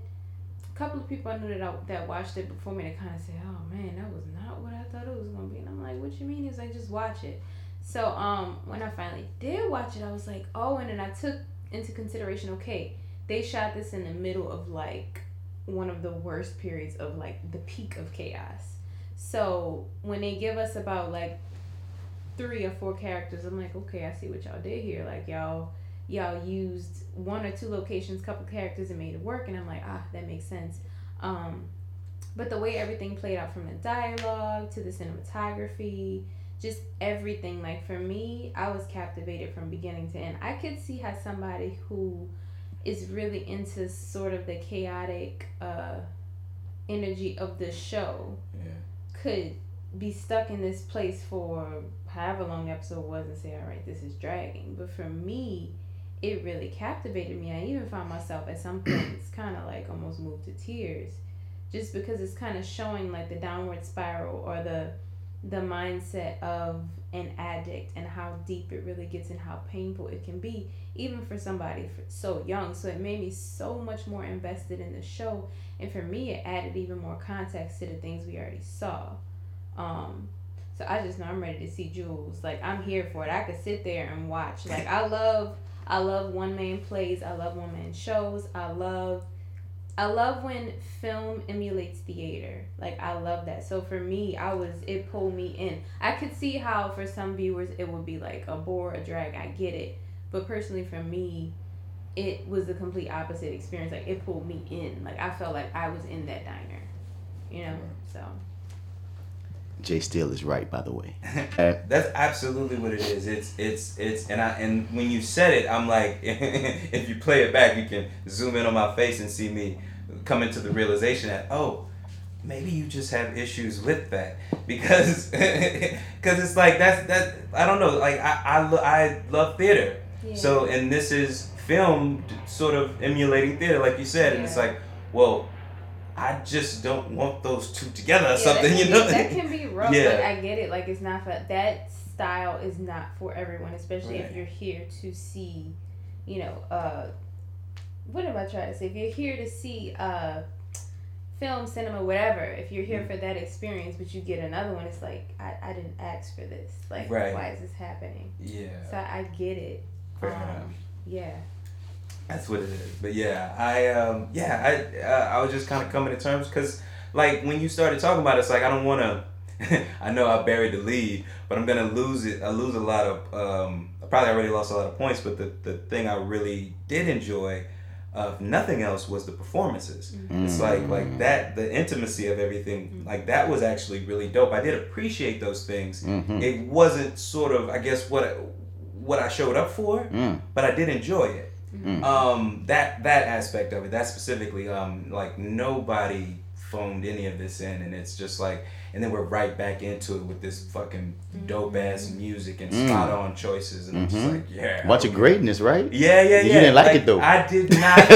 a couple of people I knew that I, that watched it before me to kind of say, "Oh man, that was not what I thought it was gonna be," and I'm like, "What you mean?" He's like, "Just watch it." So um, when I finally did watch it, I was like, "Oh," and then I took into consideration, okay, they shot this in the middle of like one of the worst periods of like the peak of chaos. So when they give us about like three or four characters, I'm like, okay, I see what y'all did here. Like y'all y'all used one or two locations, couple characters and made it work and I'm like, ah, that makes sense. Um but the way everything played out from the dialogue to the cinematography, just everything like for me i was captivated from beginning to end i could see how somebody who is really into sort of the chaotic uh energy of the show. Yeah. could be stuck in this place for however long the episode was and say all right this is dragging. But for me it really captivated me. I even found myself at some points kind of like almost moved to tears just because it's kind of showing like the downward spiral or the the mindset of an addict and how deep it really gets and how painful it can be even for somebody so young. So it made me so much more invested in the show. And for me it added even more context to the things we already saw. Um so i just know i'm ready to see jules. Like i'm here for it. I could sit there and watch. Like i love i love one man plays. I love one man shows. I love I love when film emulates theater. Like I love that. So for me, I was it pulled me in. I could see how for some viewers it would be like a bore, a drag. I get it. But personally for me, it was the complete opposite experience. Like it pulled me in. Like I felt like I was in that diner. You know? So Jay Steele is right, by the way. That's absolutely what it is. It's it's it's and I and when you said it, I'm like, if you play it back, you can zoom in on my face and see me coming to the realization that oh, maybe you just have issues with that because because it's like that's that I don't know like I I, lo- I love theater yeah. so and this is film sort of emulating theater like you said and it's like well. I just don't want those two together or Yeah, something, you know. that can be rough, Yeah. but I get it. Like it's not for that style is not for everyone, especially Right. if you're here to see, you know, uh, what am I trying to say? If you're here to see uh, film, cinema, whatever, if you're Mm. here for that experience, but you get another one, it's like I, I didn't ask for this. Like Right. why is this happening? yeah. So I get it. Fair Um, enough. Yeah. That's what it is. But yeah, I um yeah I uh, I was just kind of coming to terms because like when you started talking about it, it's like I don't want to. I know I buried the lead, but I'm gonna lose it. I lose a lot of. Um, I probably already lost a lot of points, but the the thing I really did enjoy, of nothing else, was the performances. It's like like that the intimacy of everything like that was actually really dope. I did appreciate those things. Mhm. It wasn't sort of I guess what what I showed up for, Mm. but I did enjoy it Mm. um that that aspect of it that specifically um like nobody phoned any of this in and it's just like and then we're right back into it with this fucking dope ass music and Mm. spot on choices and I'm just Mhm. like yeah Bunch of greatness, right? yeah yeah yeah You didn't like it, though. I did not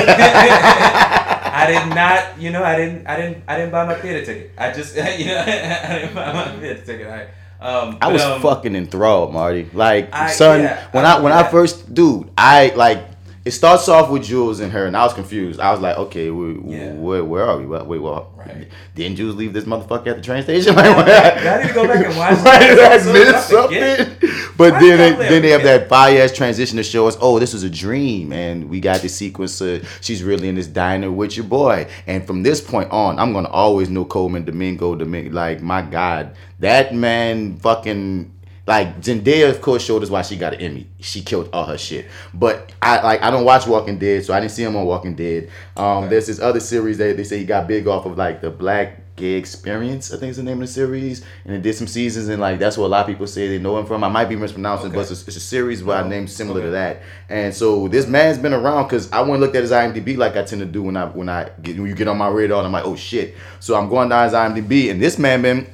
I did not you know I didn't I didn't I didn't buy my theater ticket I just you know I didn't buy my theater ticket I um I was um, fucking enthralled, Marty. Like, I- son, yeah, when I- I, when I first, dude, I like. It starts off with Jules and her, and I was confused. I was like, okay, we, Yeah. where, where are we? Wait, wait, well, Right. didn't Jules leave this motherfucker at the train station? Like, I need to go back and watch Right, did I miss something? But Why then, they, then they have that fire ass transition to show us, oh, this was a dream, and we got this sequence. Of, she's really in this diner with your boy, and from this point on, I'm gonna always know Colman Domingo. Domingo, like my God, that man, fucking. Like Zendaya, of course, showed us why she got an Emmy. She killed all her shit. But I like I don't watch Walking Dead, so I didn't see him on Walking Dead. Um, There's this other series that they say he got big off of, like the Black Gay Experience. I think is the name of the series, and it did some seasons, and like that's what a lot of people say they know him from. I might be mispronouncing, Okay. but it's a, it's a series by a name similar to that. And so this man's been around because I went and looked at his IMDb like I tend to do when I when I get when you get on my radar, and I'm like, oh shit. So I'm going down his IMDb, and this man been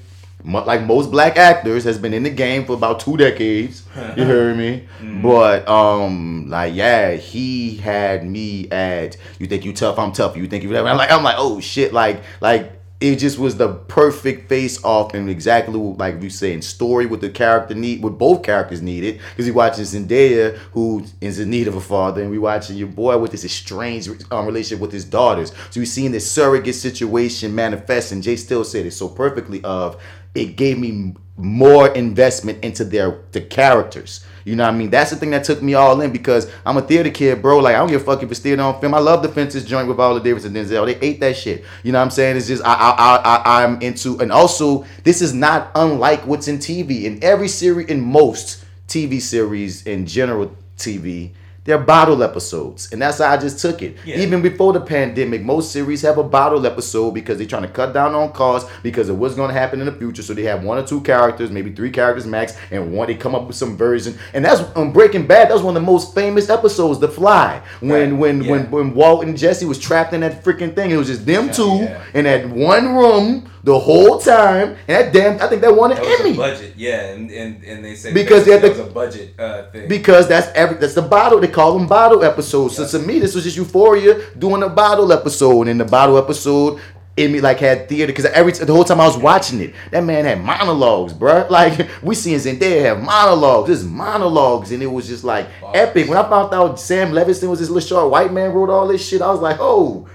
like most black actors has been in the game for about two decades. You hear me? But um, like yeah, he had me at. You think you tough? I'm tough. You think you? whatever? I'm like I'm like oh shit. Like like it just was the perfect face off and exactly like you saying story with the character need what both characters needed because he watching Zendaya who is in need of a father and we watching your boy with this estranged um, relationship with his daughters so we seeing this surrogate situation manifest and Jay Steele said it so perfectly of it gave me more investment into their the characters. You know what I mean? That's the thing that took me all in because I'm a theater kid, bro. Like I don't give a fuck if it's theater on film. I love the Fences joint with Viola Davis and Denzel. They ate that shit. You know what I'm saying? It's just I I I, I I'm into and also this is not unlike what's in TV. In every series, in most TV series, in general TV. They're bottle episodes, and that's how I just took it. Yeah. Even before the pandemic, most series have a bottle episode because they're trying to cut down on costs because of what's going to happen in the future. So they have one or two characters, maybe three characters max, and one they come up with some version. And that's on Breaking Bad. That was one of the most famous episodes, The Fly, when Right. when Yeah. when when Walt and Jesse was trapped in that freaking thing. It was just them Yeah, two in that one room the whole time. And that damn, I think that won an That Emmy. budget, yeah, and, and, and they said Because that, they that had was a budget uh, thing. because that's every that's the bottle. They call them bottle episodes. So to me, this was just Euphoria doing a bottle episode. And in the bottle episode, me like had theater because every the whole time I was watching it, that man had monologues, bro. Like we seeing Zendaya have monologues, just monologues, and it was just like epic. When I found out Sam Levinson was this little short white man wrote all this shit, I was like, oh,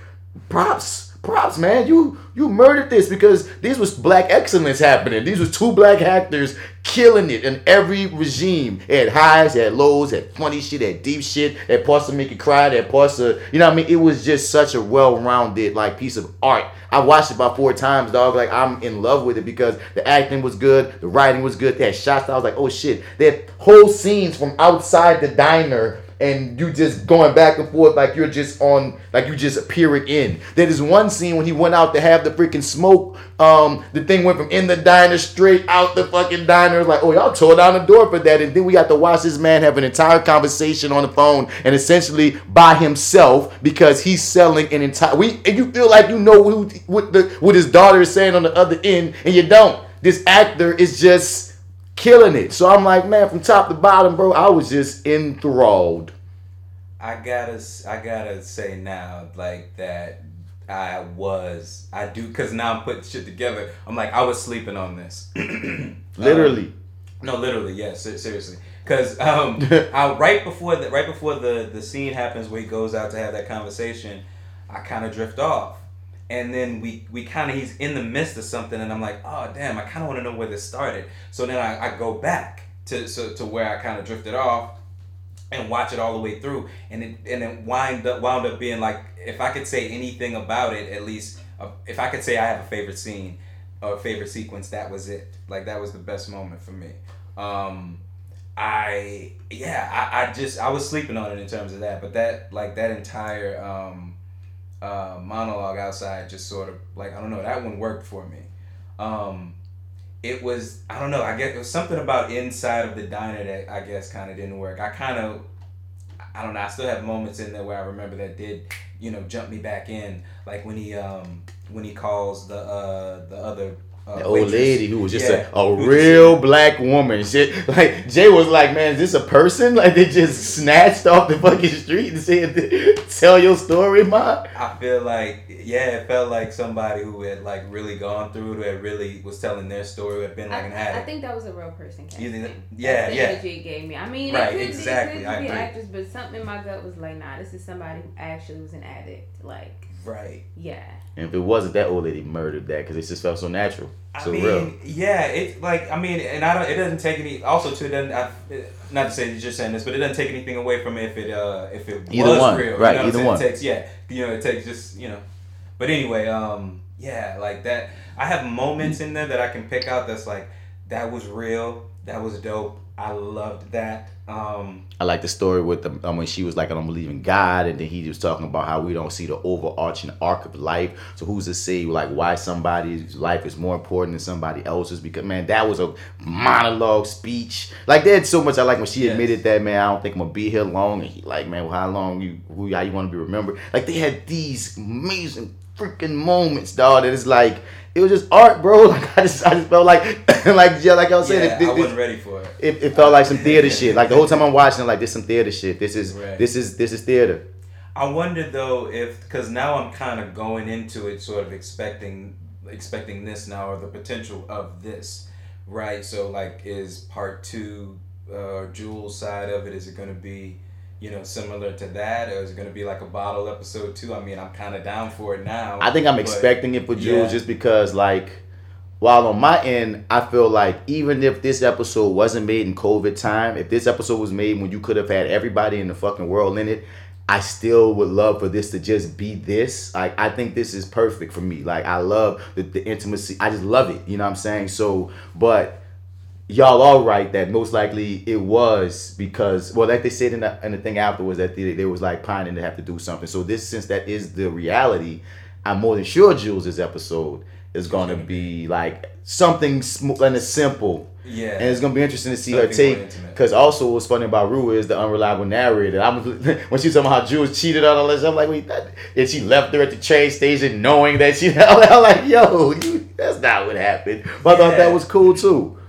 props, props, man. You you murdered this because these was black excellence happening. These was two black actors killing it in every regime. Had highs, had lows, had funny shit, it had deep shit, it had parts to make you cry, had parts to, you know what I mean? It was just such a well-rounded like piece of art. I watched it about four times, dog. Like I'm in love with it because the acting was good, the writing was good. They had shots. I was like, oh shit. They had whole scenes from outside the diner and you just going back and forth like you're just on like you just appearing in. There is one scene when he went out to have the freaking smoke. Um, the thing went from in the diner straight out the fucking diner. Like, oh y'all tore down the door for that, and then we got to watch this man have an entire conversation on the phone and essentially by himself because he's selling an entire. We and you feel like you know who what the what his daughter is saying on the other end, and you don't. This actor is just killing it. So I'm like, man, from top to bottom, bro, I was just enthralled. I gotta, I gotta say now, like that. I was, I do, cause now I'm putting shit together. I'm like, I was sleeping on this. Literally. Um, no, literally, yes, yeah, seriously. Cause um, I, right before the right before the the scene happens where he goes out to have that conversation, I kind of drift off, and then we we kind of he's in the midst of something, and I'm like, oh damn, I kind of want to know where this started. So then I, I go back to so, to where I kind of drifted off, and watch it all the way through, and it and it wind up wound up being like if I could say anything about it, at least uh, if I could say I have a favorite scene or favorite sequence, that was it. Like that was the best moment for me. Um, I yeah, I, I just I was sleeping on it in terms of that, but that like that entire um, uh, monologue outside just sort of like I don't know that one worked for me. Um, it was I don't know I guess it was something about inside of the diner that I guess kind of didn't work. I kind of I don't know I still have moments in there where I remember that did you know jump me back in like when he um when he calls the uh the other uh, the old waitress. lady who was just Yeah, a, a real black woman. Shit, like Jay was like, "Man, is this a person? Like they just snatched off the fucking street and said, tell your story, ma." I feel like yeah, it felt like somebody who had like really gone through it, who had really was telling their story, who had been like an addict. I think that was a real person. You think that- yeah, That's the yeah. energy it gave me. I mean, Right, it could exactly, Be, it I could be agree. actors, but something in my gut was like, nah, this is somebody who actually was an addict. Like, Right. yeah. And if it wasn't that old lady murdered that because it just felt so natural, I mean, real. yeah, it's like I mean, and I don't. It doesn't take any. Also, too, it doesn't. I, not to say you're just saying this, but it doesn't take anything away from it if it uh if it Either was one, real. right, You know either one. It takes yeah. You know, it takes just you know. But anyway, um, yeah, like that. I have moments in there that I can pick out. That's like that was real. That was dope. I loved that. Um, I like the story with the um, when she was like, "I don't believe in God," and then he was talking about how we don't see the overarching arc of life. So who's to say like why somebody's life is more important than somebody else's? Because man, that was a monologue speech. Like there's so much I like when she Yes. admitted that man, I don't think I'm gonna be here long, and he like, man, well, how long you who how you want to be remembered? Like they had these amazing freaking moments, dog. That is like. It was just art, bro. Like I just, I just felt like, like yeah, like I was saying, yeah, it- I wasn't ready for it. it, it felt like some theater shit. Like the whole time I'm watching, I'm like, this some theater shit. This is Right. this is this is theater. I wonder though if because now I'm kind of going into it sort of expecting expecting this now or the potential of this, right? So like, is part two, uh, Jules' side of it? Is it going to be, you know, similar to that, or is it going to be like a bottle episode too? I mean, I'm kind of down for it now. I think I'm expecting it for Jules yeah. just because like while on my end, I feel like even if this episode wasn't made in COVID time, if this episode was made when you could have had everybody in the fucking world in it, I still would love for this to just be this. Like I think this is perfect for me. Like I love the, the intimacy. I just love it. You know what I'm saying? So, but y'all are right that most likely it was because well like they said in the, in the thing afterwards that they, they was like pining to have to do something so this since that is the reality i'm more than sure jules' episode is going to be like something sm- and it's simple Yeah. and it's gonna be interesting to see her take. Because also, what's funny about Rue is the unreliable narrator. I'm when she's talking about how Jules cheated on her, I'm like, wait, that, and she left her at the train station knowing that she. I'm like, yo, you, that's not what happened. But I thought that was cool too.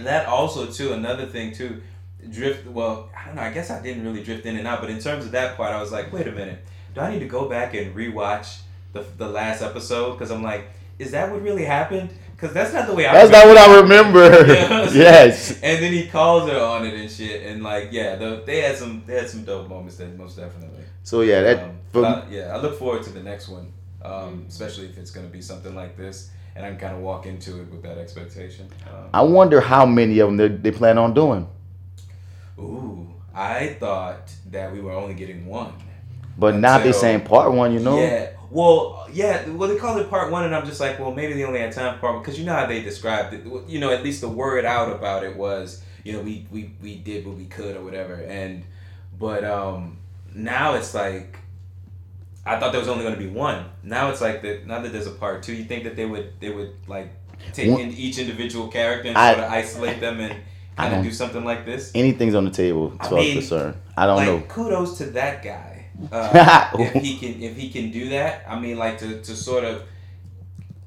And that also too another thing too drift well i don't know i guess i didn't really drift in and out but in terms of that part i was like wait a minute do i need to go back and rewatch the the last episode because I'm like, is that what really happened? Because that's not the way I. That's not what I remember. Yeah. yes. And then he calls her on it and shit, and like, yeah, the, they had some they had some dope moments there, most definitely. So yeah, that Um, but I- yeah, I look forward to the next one, um, especially if it's gonna be something like this, and I can kind of walk into it with that expectation. Um, I wonder how many of them they, they plan on doing. ooh, I thought that we were only getting one. But now they Until- saying part one, you know. Yeah. Well, yeah. Well, they call it part one, and I'm just like, well, maybe they only had time for part one because you know how they described it. You know, at least the word out about it was, you know, we we we did what we could or whatever, and but um now it's like. I thought there was only going to be one. Now it's like that. Now that there's a part two, you think that they would they would like take One- in each individual character and I- sort of isolate them and kind of don't- something like this. Anything's on the table as I mean, concerned. I don't like know. kudos to that guy uh, if he can if he can do that i mean like to, to sort of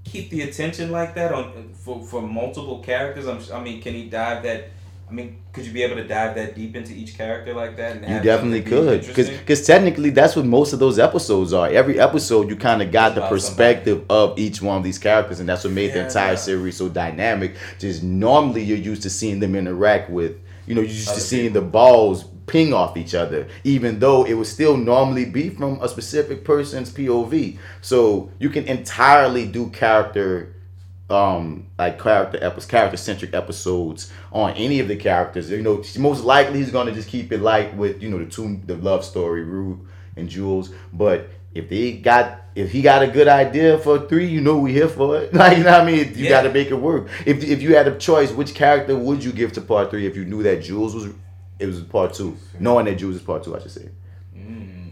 keep the attention like that on for, for multiple characters I'm, i mean can he dive that i mean could you be able to dive that deep into each character like that and You definitely could, because interesting? technically that's what most of those episodes are. Every episode, you kind of got the perspective of each one of these characters, and that's what made the entire yeah. series so dynamic. Just normally, you're used to seeing them interact with, you know, you're used Other to seeing the balls ping off each other, even though it would still normally be from a specific person's POV. So you can entirely do character um like character episodes character centric episodes on any of the characters. You know most likely he's going to just keep it light with you know the two the love story Rue and Jules. But if they got if he got a good idea for three you know we here for it. Like you know what I mean? You Yeah. got to make it work. If if you had a choice which character would you give to part three if you knew that Jules was it was part two? Knowing that Jules is part two I should say. Mm.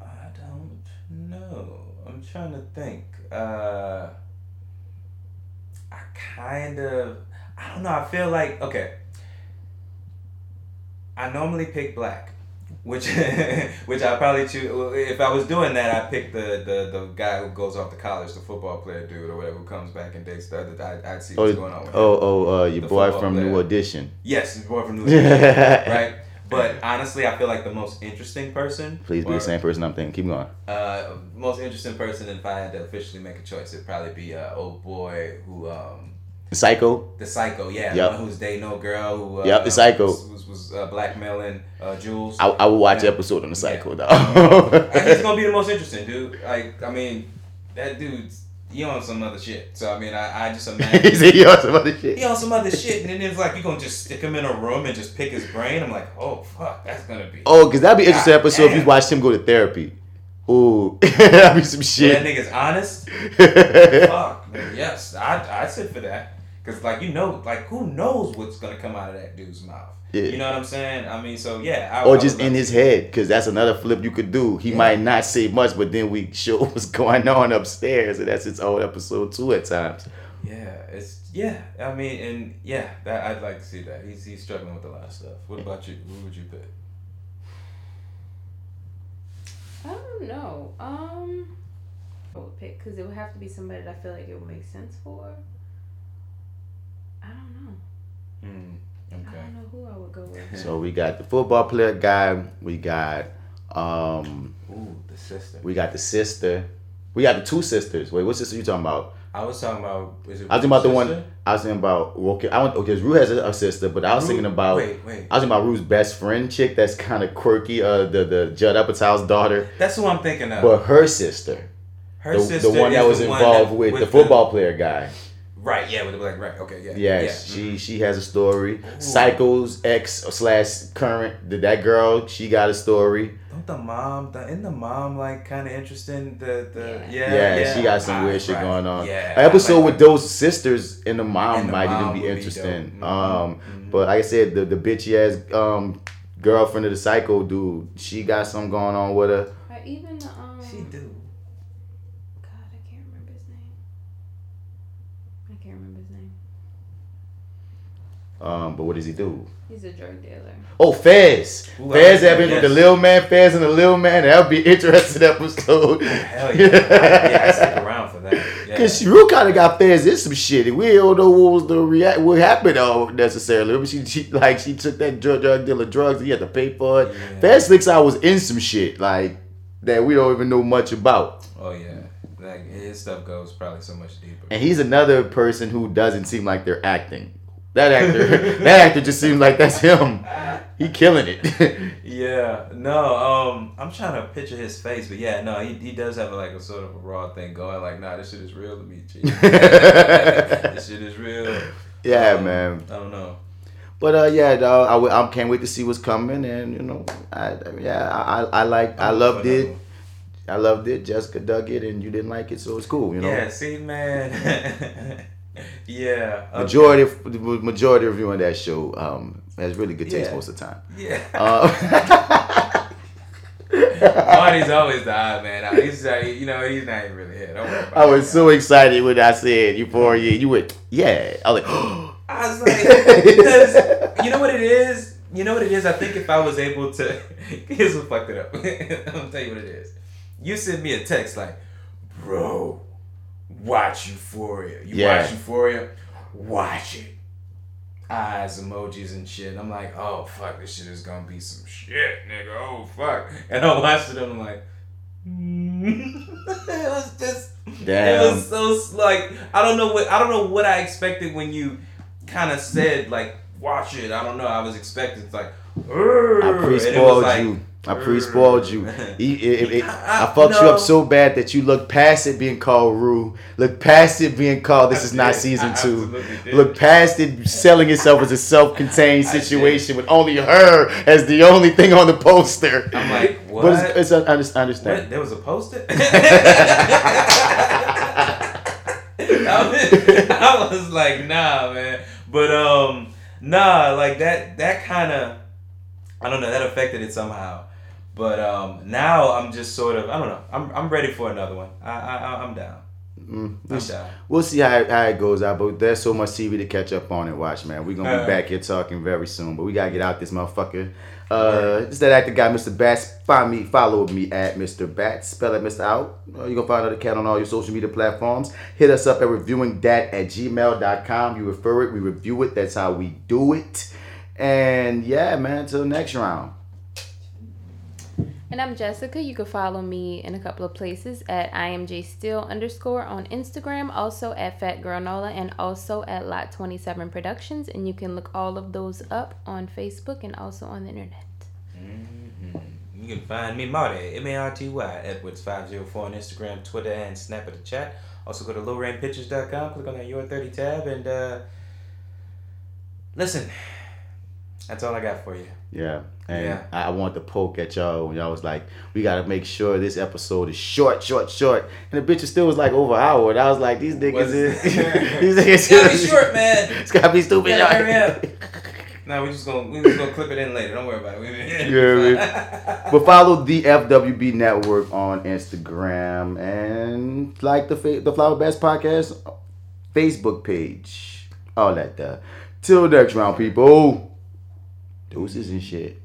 I don't know. I'm trying to think. Uh, I kind of. I don't know. I feel like okay. I normally pick black, which which I probably choose. If I was doing that, I pick the, the the guy who goes off to college, the football player dude or whatever, who comes back and dates the other. I, I'd see oh what's going on with him. oh oh uh, your The boy from New player. Edition Yes, his boy from New Zealand, right? But honestly, I feel like the most interesting person. please be or, the same person I'm thinking keep going Uh, most interesting person, if I had to officially make a choice, it'd probably be uh, old boy who, um, the Psycho the psycho, yeah, Yep. the one who's dating no girl who, uh, Yep, the psycho. was, was, was uh, blackmailing uh, Jules. I, I will watch Yeah. episode on the Psycho I think though. he's gonna be the most interesting dude. Like, I mean, that dude's he on some other shit. So I mean, I, I just he imagine. said he on some other shit. He on some other shit, and then it's like you gonna just stick him in a room and just pick his brain. I'm like, oh fuck, that's gonna be. Oh, because that'd be an interesting God episode if you damn. watched him go to therapy. Ooh, that'd be some When that nigga's honest. Fuck, man, yes, I I sit for that. Cause like you know, like who knows what's gonna come out of that dude's mouth? Yeah. You know what I'm saying? I mean, so yeah. I, or I just would in his to- head, because that's another flip you could do. He Yeah. might not say much, but then we show what's going on upstairs, and that's its own episode too at times. Yeah, it's yeah. I mean, and yeah, that I'd like to see that. He's he's struggling with a lot of stuff. What about you? Who would you pick? I don't know. Um, I would pick because it would have to be somebody that I feel like it would make sense for. I don't know. Hmm. I don't know who I would go with. So we got the football player guy. We got um, Ooh, the sister. we got the sister. We got the two sisters. Wait, what sister you talking about? I was talking about. Is it I was thinking about the one. I was thinking about okay. I went okay. Rue has a, a sister, but I was thinking about. Wait, wait. I was thinking about Rue's best friend chick that's kind of quirky, uh, the the Judd Apatow's daughter, That's who I'm thinking of. but her sister, Her the, sister the one is that was the involved that- with, the football player guy. Right. Yeah, with the black. Right. Okay. Yeah. Yes, yeah. she she has a story. Psycho's ex slash current, the- that girl, she got a story. Don't the mom? The, isn't the mom like kind of interesting? The the yeah. Yeah, Yeah. she got some Ah, weird shit right. going on. Yeah. An episode like with that. those sisters and the mom And the might mom even be would be interesting. dope. Mhm, Um, mhm. but like I said, the the bitchy ass um girlfriend of the psycho dude, she got something going on with her. Or even the um. She do. God, I can't remember his name. I can't remember his name. Um, but what does he do? He's a drug dealer. Oh, Fez. Ooh, I Fez like having with the yes. little man, Fez and the little man. That would be an interesting episode. Hell yeah. I, yeah, I stick around for that. Yeah. Cause she real kind of got Fez in some shit, and we don't know what was the react, what happened though necessarily. But she, she like she took that drug, drug dealer drugs, and he had to pay for it. Yeah. Fez thinks I was in some shit, like that we don't even know much about. Oh yeah, like his stuff goes probably so much deeper. And he's another person who doesn't seem like they're acting. That actor, that actor just seems like that's him. He killing it. Yeah, no, um, I'm trying to picture his face, but yeah, no, he, he does have like a sort of a raw thing going. Like, nah, this shit is real to me. This shit is real. yeah, Um, man. I don't know. But uh, yeah, dog, I, w- I can't wait to see what's coming, and you know, I yeah, I, I, I like, I loved it. I loved it. Jessica dug it, and you didn't like it, so it's cool. You know, Yeah, see, man. Yeah. okay. majority of the majority of reviewing that show um has really good taste Yeah. most of the time. Yeah. Uh, Marty's always the odd man. He's like, you know, he's not even really here. I was so excited when I said Euphoria. You You went, yeah. I was like, I was like, because you know what it is. You know what it is. I think if I was able to, here's what fucked it up. I'm gonna tell you what it is. You sent me a text like, bro, watch Euphoria. You Yeah. watch Euphoria, watch it. Eyes emojis and shit. And I'm like, oh fuck, this shit is gonna be some shit, nigga. Oh fuck. And I watched it. and I'm like. it was just Damn. it was so like I don't know what I don't know what I expected when you kind of said like watch it. I don't know. I was expecting it's like I pre-spoiled you. I pre-spoiled you. He- it- it- it- I fucked you up so bad that you looked past it being called Rue. Look past it being called This is not season two. Look past it selling itself as a self-contained situation with only her as the only thing on the poster. I'm like what? But it's, it's I I understand. What? There was a poster. I, was, I was like, nah, man. But um, nah, like that. That kind of, I don't know. That affected it somehow. But um, now I'm just sort of, I don't know. I'm, I'm ready for another one. I, I, I'm down. Mm, I'm down. We'll see how, how it goes out, but there's so much TV to catch up on and watch, man. We're gonna be Uh. back here talking very soon, but we gotta get out this motherfucker. Uh, it's that actor guy, Mr. Bats. Find me, follow me at Mr. Bats. Spell it, Mr. Out. Uh, you can find the cat on all your social media platforms. Hit us up at reviewingdat at gmail.com. You refer it, we review it. That's how we do it. And yeah, man, until next round. And I'm Jessica. You can follow me in a couple of places at imjstill underscore on Instagram, also at Fat Girl Nola, and also at Lot 27 Productions. And you can look all of those up on Facebook and also on the internet. Mhm. You can find me, Marty, M A R T Y, Edwards504 on Instagram, Twitter, and Snap at the chat. Also go to lowrainpictures.com, click on that Your 30 tab, and uh, listen. That's all I got for you. Yeah. And Yeah. I I want to poke at y'all when y'all was like, we gotta make sure this episode is short, short, short. And the bitch still was like over an hour. And I was like, these niggas is these niggas It's gotta be short, man. It's gotta be stupid. Yeah, y'all. hurry up. No, we just gonna we just gonna clip it in later. Don't worry about it. Yeah, But follow the FWB Network on Instagram and like the fa- the FlyWithBats Podcast Facebook page. All that there. Till next round, people. Deuces and shit.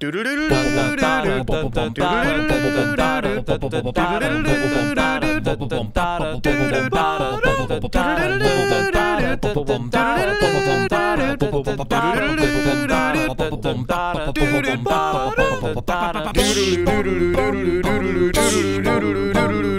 Do